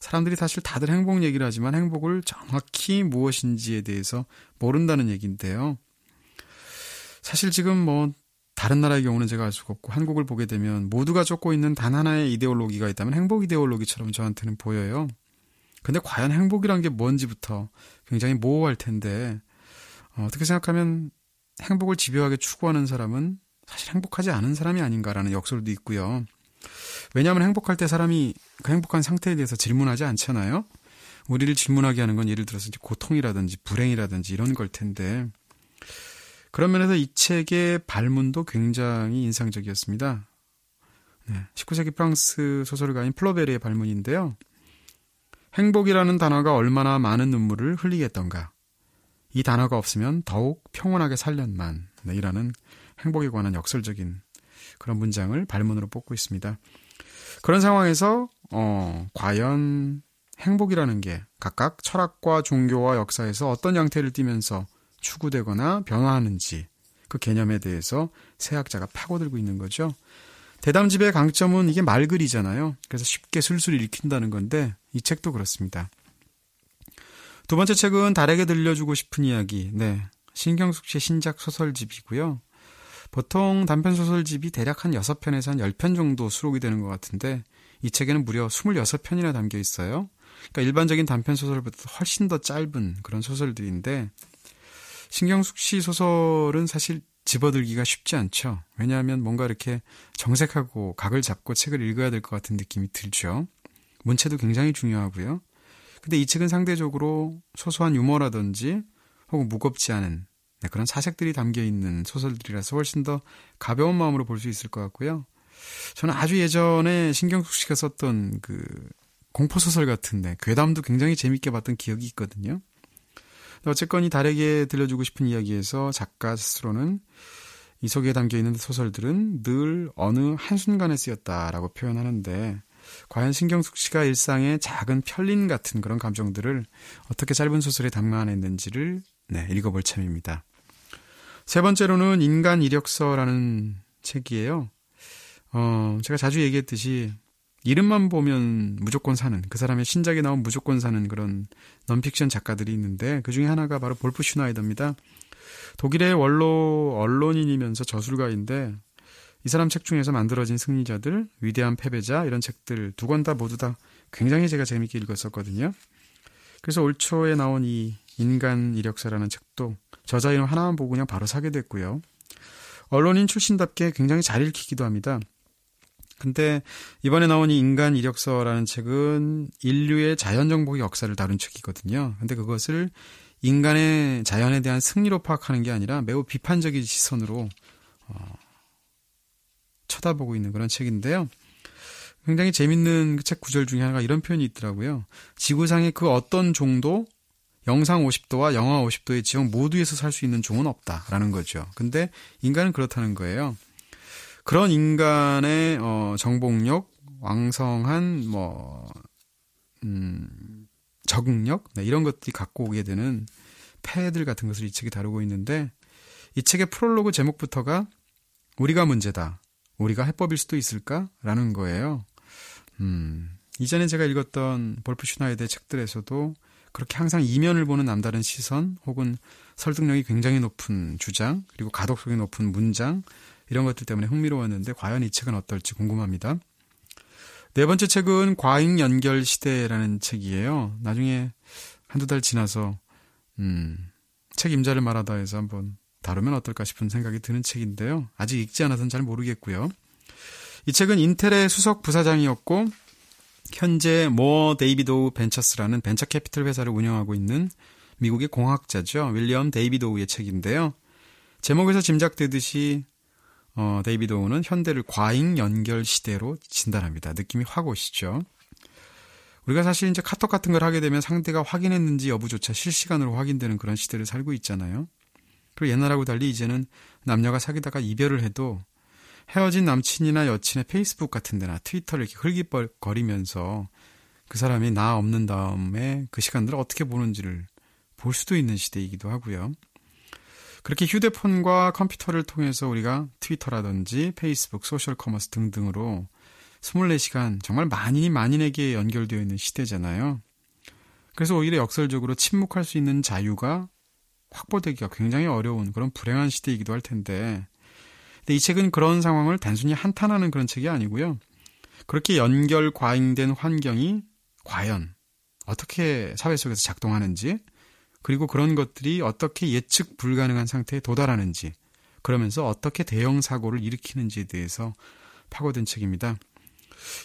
사람들이 사실 다들 행복 얘기를 하지만 행복을 정확히 무엇인지에 대해서 모른다는 얘기인데요. 사실 지금 뭐 다른 나라의 경우는 제가 알 수가 없고 한국을 보게 되면 모두가 쫓고 있는 단 하나의 이데올로기가 있다면 행복 이데올로기처럼 저한테는 보여요. 근데 과연 행복이란 게 뭔지부터 굉장히 모호할 텐데 어, 어떻게 생각하면 행복을 집요하게 추구하는 사람은 사실 행복하지 않은 사람이 아닌가라는 역설도 있고요. 왜냐하면 행복할 때 사람이 그 행복한 상태에 대해서 질문하지 않잖아요. 우리를 질문하게 하는 건 예를 들어서 이제 고통이라든지 불행이라든지 이런 걸 텐데 그런 면에서 이 책의 발문도 굉장히 인상적이었습니다. 네, 19세기 프랑스 소설가인 플로베르의 발문인데요. 행복이라는 단어가 얼마나 많은 눈물을 흘리게 했던가. 이 단어가 없으면 더욱 평온하게 살련만. 네, 이라는 행복에 관한 역설적인 그런 문장을 발문으로 뽑고 있습니다. 그런 상황에서 어, 과연 행복이라는 게 각각 철학과 종교와 역사에서 어떤 양태를 띠면서 추구되거나 변화하는지 그 개념에 대해서 세학자가 파고들고 있는 거죠. 대담집의 강점은 이게 말글이잖아요. 그래서 쉽게 술술 읽힌다는 건데 이 책도 그렇습니다. 두 번째 책은 달에게 들려주고 싶은 이야기. 네. 신경숙 씨의 신작 소설집이고요. 보통 단편 소설집이 대략 한 6편에서 한 10편 정도 수록이 되는 것 같은데 이 책에는 무려 26편이나 담겨 있어요. 그러니까 일반적인 단편 소설보다 훨씬 더 짧은 그런 소설들인데 신경숙 씨 소설은 사실 집어들기가 쉽지 않죠. 왜냐하면 뭔가 이렇게 정색하고 각을 잡고 책을 읽어야 될 것 같은 느낌이 들죠. 문체도 굉장히 중요하고요. 근데 이 책은 상대적으로 소소한 유머라든지 혹은 무겁지 않은 네, 그런 사색들이 담겨 있는 소설들이라서 훨씬 더 가벼운 마음으로 볼 수 있을 것 같고요. 저는 아주 예전에 신경숙 씨가 썼던 그 공포소설 같은데 괴담도 굉장히 재밌게 봤던 기억이 있거든요. 어쨌건 이 달에게 들려주고 싶은 이야기에서 작가 스스로는 이 속에 담겨 있는 소설들은 늘 어느 한순간에 쓰였다라고 표현하는데 과연 신경숙 씨가 일상의 작은 편린 같은 그런 감정들을 어떻게 짧은 소설에 담아냈는지를 네, 읽어볼 참입니다. 세 번째로는 인간 이력서라는 책이에요. 어, 제가 자주 얘기했듯이 이름만 보면 무조건 사는 그 사람의 신작에 나온 무조건 사는 그런 넌픽션 작가들이 있는데 그 중에 하나가 바로 볼프 슈나이더입니다. 독일의 원로 언론인이면서 저술가인데 이 사람 책 중에서 만들어진 승리자들, 위대한 패배자 이런 책들 두 권 다 모두 다 굉장히 제가 재밌게 읽었었거든요. 그래서 올 초에 나온 이 인간 이력서라는 책도 저자 이름 하나만 보고 그냥 바로 사게 됐고요. 언론인 출신답게 굉장히 잘 읽히기도 합니다. 근데 이번에 나온 이 인간 이력서라는 책은 인류의 자연 정복의 역사를 다룬 책이거든요. 근데 그것을 인간의 자연에 대한 승리로 파악하는 게 아니라 매우 비판적인 시선으로 어, 쳐다보고 있는 그런 책인데요. 굉장히 재밌는 그 책 구절 중에 하나가 이런 표현이 있더라고요. 지구상의 그 어떤 종도 영상 50도와 영하 50도의 지역 모두에서 살 수 있는 종은 없다라는 거죠. 근데 인간은 그렇다는 거예요. 그런 인간의 어, 정복력, 왕성한 뭐 음, 적응력 네, 이런 것들이 갖고 오게 되는 폐들 같은 것을 이 책이 다루고 있는데 이 책의 프롤로그 제목부터가 우리가 문제다. 우리가 해법일 수도 있을까라는 거예요. 음, 이전에 제가 읽었던 볼프 슈나이더의 책들에서도 그렇게 항상 이면을 보는 남다른 시선 혹은 설득력이 굉장히 높은 주장 그리고 가독성이 높은 문장 이런 것들 때문에 흥미로웠는데 과연 이 책은 어떨지 궁금합니다. 네 번째 책은 과잉 연결 시대라는 책이에요. 나중에 한두 달 지나서 음, 책 임자를 말하다에서 한번 다루면 어떨까 싶은 생각이 드는 책인데요. 아직 읽지 않아서는 잘 모르겠고요. 이 책은 인텔의 수석 부사장이었고 현재 모어 데이비도우 벤처스라는 벤처 캐피털 회사를 운영하고 있는 미국의 공학자죠. 윌리엄 데이비도우의 책인데요. 제목에서 짐작되듯이 어, 데이비도우는 현대를 과잉 연결 시대로 진단합니다. 느낌이 확 오시죠. 우리가 사실 이제 카톡 같은 걸 하게 되면 상대가 확인했는지 여부조차 실시간으로 확인되는 그런 시대를 살고 있잖아요. 그리고 옛날하고 달리 이제는 남녀가 사귀다가 이별을 해도 헤어진 남친이나 여친의 페이스북 같은 데나 트위터를 이렇게 흘깃거리면서 그 사람이 나 없는 다음에 그 시간들을 어떻게 보는지를 볼 수도 있는 시대이기도 하고요. 그렇게 휴대폰과 컴퓨터를 통해서 우리가 트위터라든지 페이스북, 소셜 커머스 등등으로 24시간 정말 만인이 만인에게 연결되어 있는 시대잖아요. 그래서 오히려 역설적으로 침묵할 수 있는 자유가 확보되기가 굉장히 어려운 그런 불행한 시대이기도 할 텐데 근데 이 책은 그런 상황을 단순히 한탄하는 그런 책이 아니고요. 그렇게 연결 과잉된 환경이 과연 어떻게 사회 속에서 작동하는지, 그리고 그런 것들이 어떻게 예측 불가능한 상태에 도달하는지, 그러면서 어떻게 대형 사고를 일으키는지에 대해서 파고든 책입니다.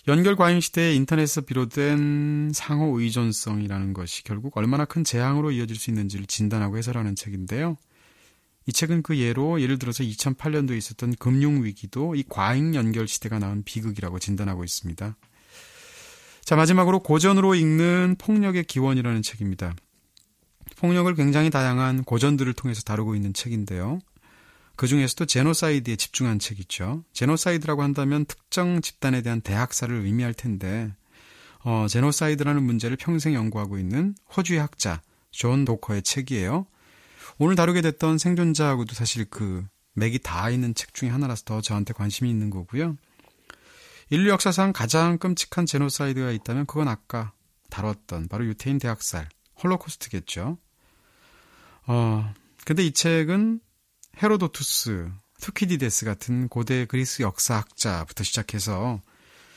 연결 과잉 시대에 인터넷에서 비롯된 상호 의존성이라는 것이 결국 얼마나 큰 재앙으로 이어질 수 있는지를 진단하고 해설하는 책인데요. 이 책은 그 예로 예를 들어서 2008년도에 있었던 금융위기도 이 과잉 연결 시대가 낳은 비극이라고 진단하고 있습니다. 자, 마지막으로 고전으로 읽는 폭력의 기원이라는 책입니다. 폭력을 굉장히 다양한 고전들을 통해서 다루고 있는 책인데요. 그 중에서도 제노사이드에 집중한 책이죠. 제노사이드라고 한다면 특정 집단에 대한 대학살을 의미할 텐데, 어, 제노사이드라는 문제를 평생 연구하고 있는 호주의 학자 존 도커의 책이에요. 오늘 다루게 됐던 생존자하고도 사실 그 맥이 닿아 있는 책 중에 하나라서 더 저한테 관심이 있는 거고요. 인류 역사상 가장 끔찍한 제노사이드가 있다면 그건 아까 다뤘던 바로 유태인 대학살, 홀로코스트겠죠. 어, 근데 이 책은 헤로도투스, 투키디데스 같은 고대 그리스 역사학자부터 시작해서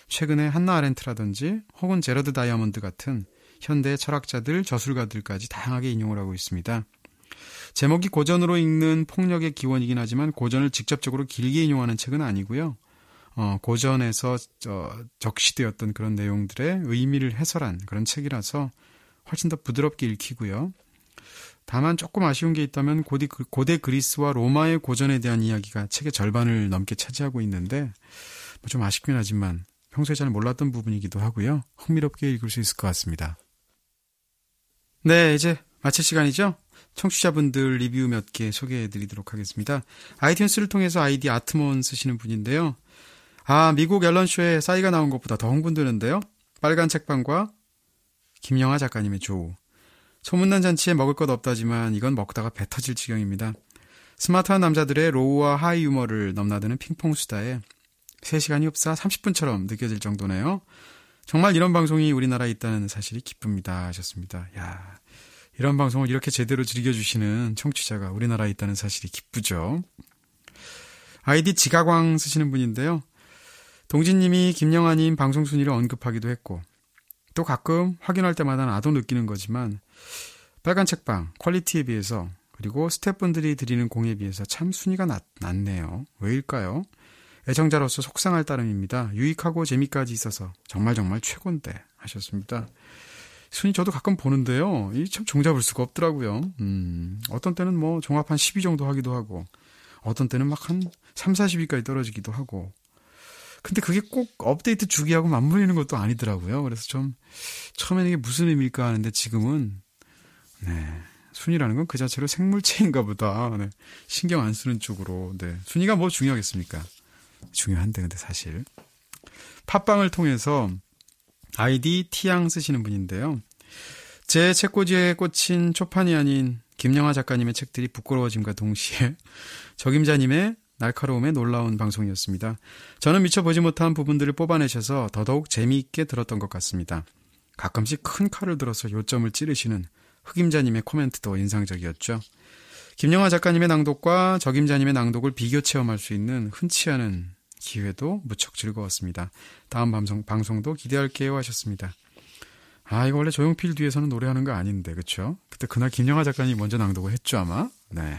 최근에 한나 아렌트라든지 혹은 제러드 다이아몬드 같은 현대 철학자들, 저술가들까지 다양하게 인용을 하고 있습니다. 제목이 고전으로 읽는 폭력의 기원이긴 하지만 고전을 직접적으로 길게 인용하는 책은 아니고요. 어, 고전에서 어, 적시되었던 그런 내용들의 의미를 해설한 그런 책이라서 훨씬 더 부드럽게 읽히고요. 다만 조금 아쉬운 게 있다면 고대, 고대 그리스와 로마의 고전에 대한 이야기가 책의 절반을 넘게 차지하고 있는데 뭐좀 아쉽긴 하지만 평소에 잘 몰랐던 부분이기도 하고요. 흥미롭게 읽을 수 있을 것 같습니다. 네, 이제 마칠 시간이죠? 청취자분들 리뷰 몇 개 소개해 드리도록 하겠습니다. iTunes를 통해서 아이디 아트몬 쓰시는 분인데요. 아, 미국 Ellen Show에 싸이가 나온 것보다 더 흥분되는데요. 빨간 책방과 김영하 작가님의 조우. 소문난 잔치에 먹을 것 없다지만 이건 먹다가 배 터질 지경입니다. 스마트한 남자들의 low와 high 유머를 넘나드는 핑퐁 수다에 3시간이 없어 30분처럼 느껴질 정도네요. 정말 이런 방송이 우리나라에 있다는 사실이 기쁩니다. 하셨습니다. 야 이런 방송을 이렇게 제대로 즐겨주시는 청취자가 우리나라에 있다는 사실이 기쁘죠. 아이디 지가광 쓰시는 분인데요. 동진님이 김영하님 방송 순위를 언급하기도 했고, 또 가끔 확인할 때마다 나도 느끼는 거지만, 빨간 책방 quality에 비해서, 그리고 스태프분들이 드리는 공에 비해서 참 순위가 낮, 낮네요. 왜일까요? 애청자로서 속상할 따름입니다. 유익하고 재미까지 있어서 정말 정말 최고인데 하셨습니다. 순위 저도 가끔 보는데요. 이 참 종잡을 수가 없더라고요. 음, 어떤 때는 뭐 종합 한 10위 정도 하기도 하고, 어떤 때는 막 한 3, 40위까지 떨어지기도 하고. 근데 그게 꼭 업데이트 주기하고 맞물리는 것도 아니더라고요. 그래서 좀 처음에는 이게 무슨 의미일까 하는데 지금은 네. 순위라는 건 그 자체로 생물체인가 보다. 네. 신경 안 쓰는 쪽으로. 네. 순위가 뭐 중요하겠습니까? 중요한데, 근데 사실. 팟빵을 통해서 아이디 티양 쓰시는 분인데요. 제 책꽂이에 꽂힌 초판이 아닌 김영하 작가님의 책들이 부끄러워짐과 동시에 적임자님의 날카로움에 놀라운 방송이었습니다. 저는 미처 보지 못한 부분들을 뽑아내셔서 더더욱 재미있게 들었던 것 같습니다. 가끔씩 큰 칼을 들어서 요점을 찌르시는 흑임자님의 코멘트도 인상적이었죠. 김영하 작가님의 낭독과 적임자님의 낭독을 비교 체험할 수 있는 흔치 않은 기회도 무척 즐거웠습니다. 다음 방송, 방송도 기대할게요 하셨습니다. 아, 이거 원래 조용필 뒤에서는 노래하는 거 아닌데, 그쵸? 그때 그날 김영하 작가님이 먼저 낭독을 했죠, 아마? 네.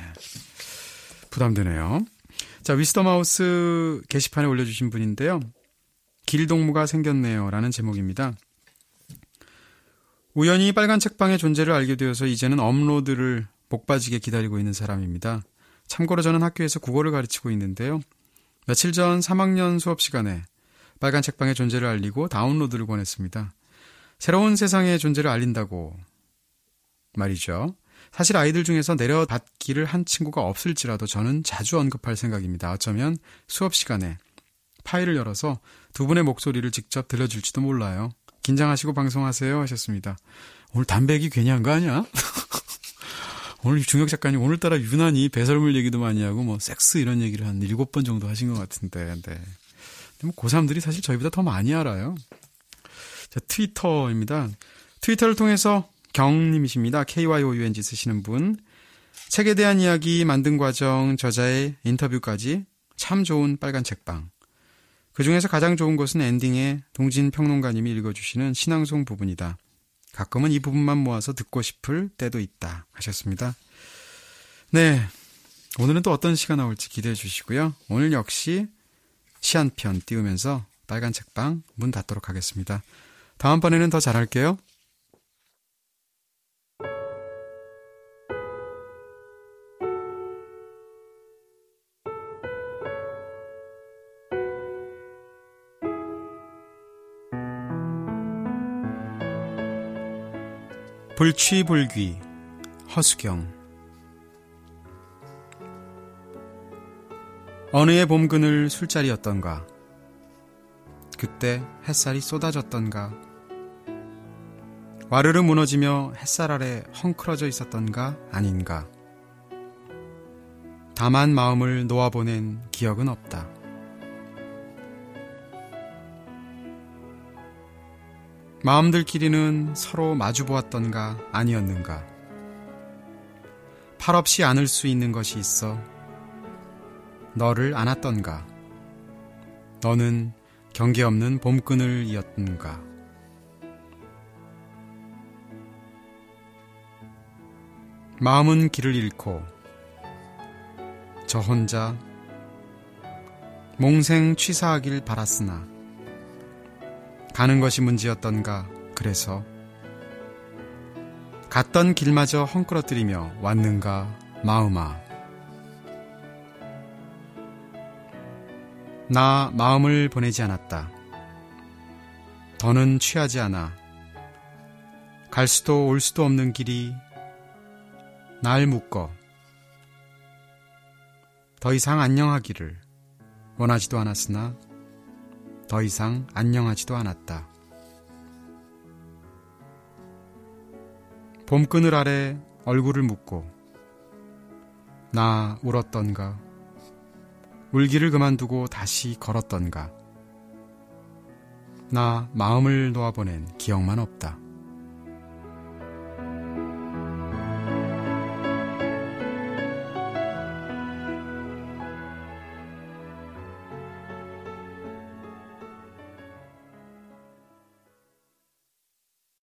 부담되네요. 자, 위스더마우스 게시판에 올려주신 분인데요. 길동무가 생겼네요. 라는 제목입니다. 우연히 빨간 책방의 존재를 알게 되어서 이제는 업로드를 복 빠지게 기다리고 있는 사람입니다. 참고로 저는 학교에서 국어를 가르치고 있는데요. 며칠 전 3학년 수업 시간에 빨간 책방의 존재를 알리고 다운로드를 권했습니다. 새로운 세상의 존재를 알린다고 말이죠. 사실 아이들 중에서 내려받기를 한 친구가 없을지라도 저는 자주 언급할 생각입니다. 어쩌면 수업 시간에 파일을 열어서 두 분의 목소리를 직접 들려줄지도 몰라요. 긴장하시고 방송하세요 하셨습니다. 오늘 담배기 괜히 한 거 아니야? 오늘 중혁 작가님 오늘따라 유난히 배설물 얘기도 많이 하고 뭐 섹스 이런 얘기를 한 일곱 번 정도 하신 것 같은데, 네. 뭐 고3들이 사실 저희보다 더 많이 알아요. 자, 트위터입니다. 트위터를 통해서 경님이십니다. KYOUNG 쓰시는 분. 책에 대한 이야기, 만든 과정, 저자의 인터뷰까지 참 좋은 빨간 책방. 그 중에서 가장 좋은 것은 엔딩에 동진 평론가님이 읽어주시는 신앙송 부분이다. 가끔은 이 부분만 모아서 듣고 싶을 때도 있다. 하셨습니다. 네. 오늘은 또 어떤 시가 나올지 기대해 주시고요. 오늘 역시 시 한 편 띄우면서 빨간 책방 문 닫도록 하겠습니다. 다음번에는 더 잘할게요. 불취불귀 허수경. 어느 해 봄 그늘 술자리였던가? 그때 햇살이 쏟아졌던가? 와르르 무너지며 햇살 아래 헝클어져 있었던가? 아닌가? 다만 마음을 놓아보낸 기억은 없다. 마음들끼리는 서로 마주보았던가 아니었는가. 팔 없이 안을 수 있는 것이 있어 너를 안았던가. 너는 경계 없는 봄그늘이었던가. 마음은 길을 잃고 저 혼자 몽생 취사하길 바랐으나 가는 것이 문제였던가 그래서 갔던 길마저 헝클어뜨리며 왔는가 마음아 나 마음을 보내지 않았다. 더는 취하지 않아. 갈 수도 올 수도 없는 길이 날 묶어. 더 이상 안녕하기를 원하지도 않았으나 더 이상 안녕하지도 않았다. 봄그늘 아래 얼굴을 묻고 나 울었던가 울기를 그만두고 다시 걸었던가 나 마음을 놓아보낸 기억만 없다.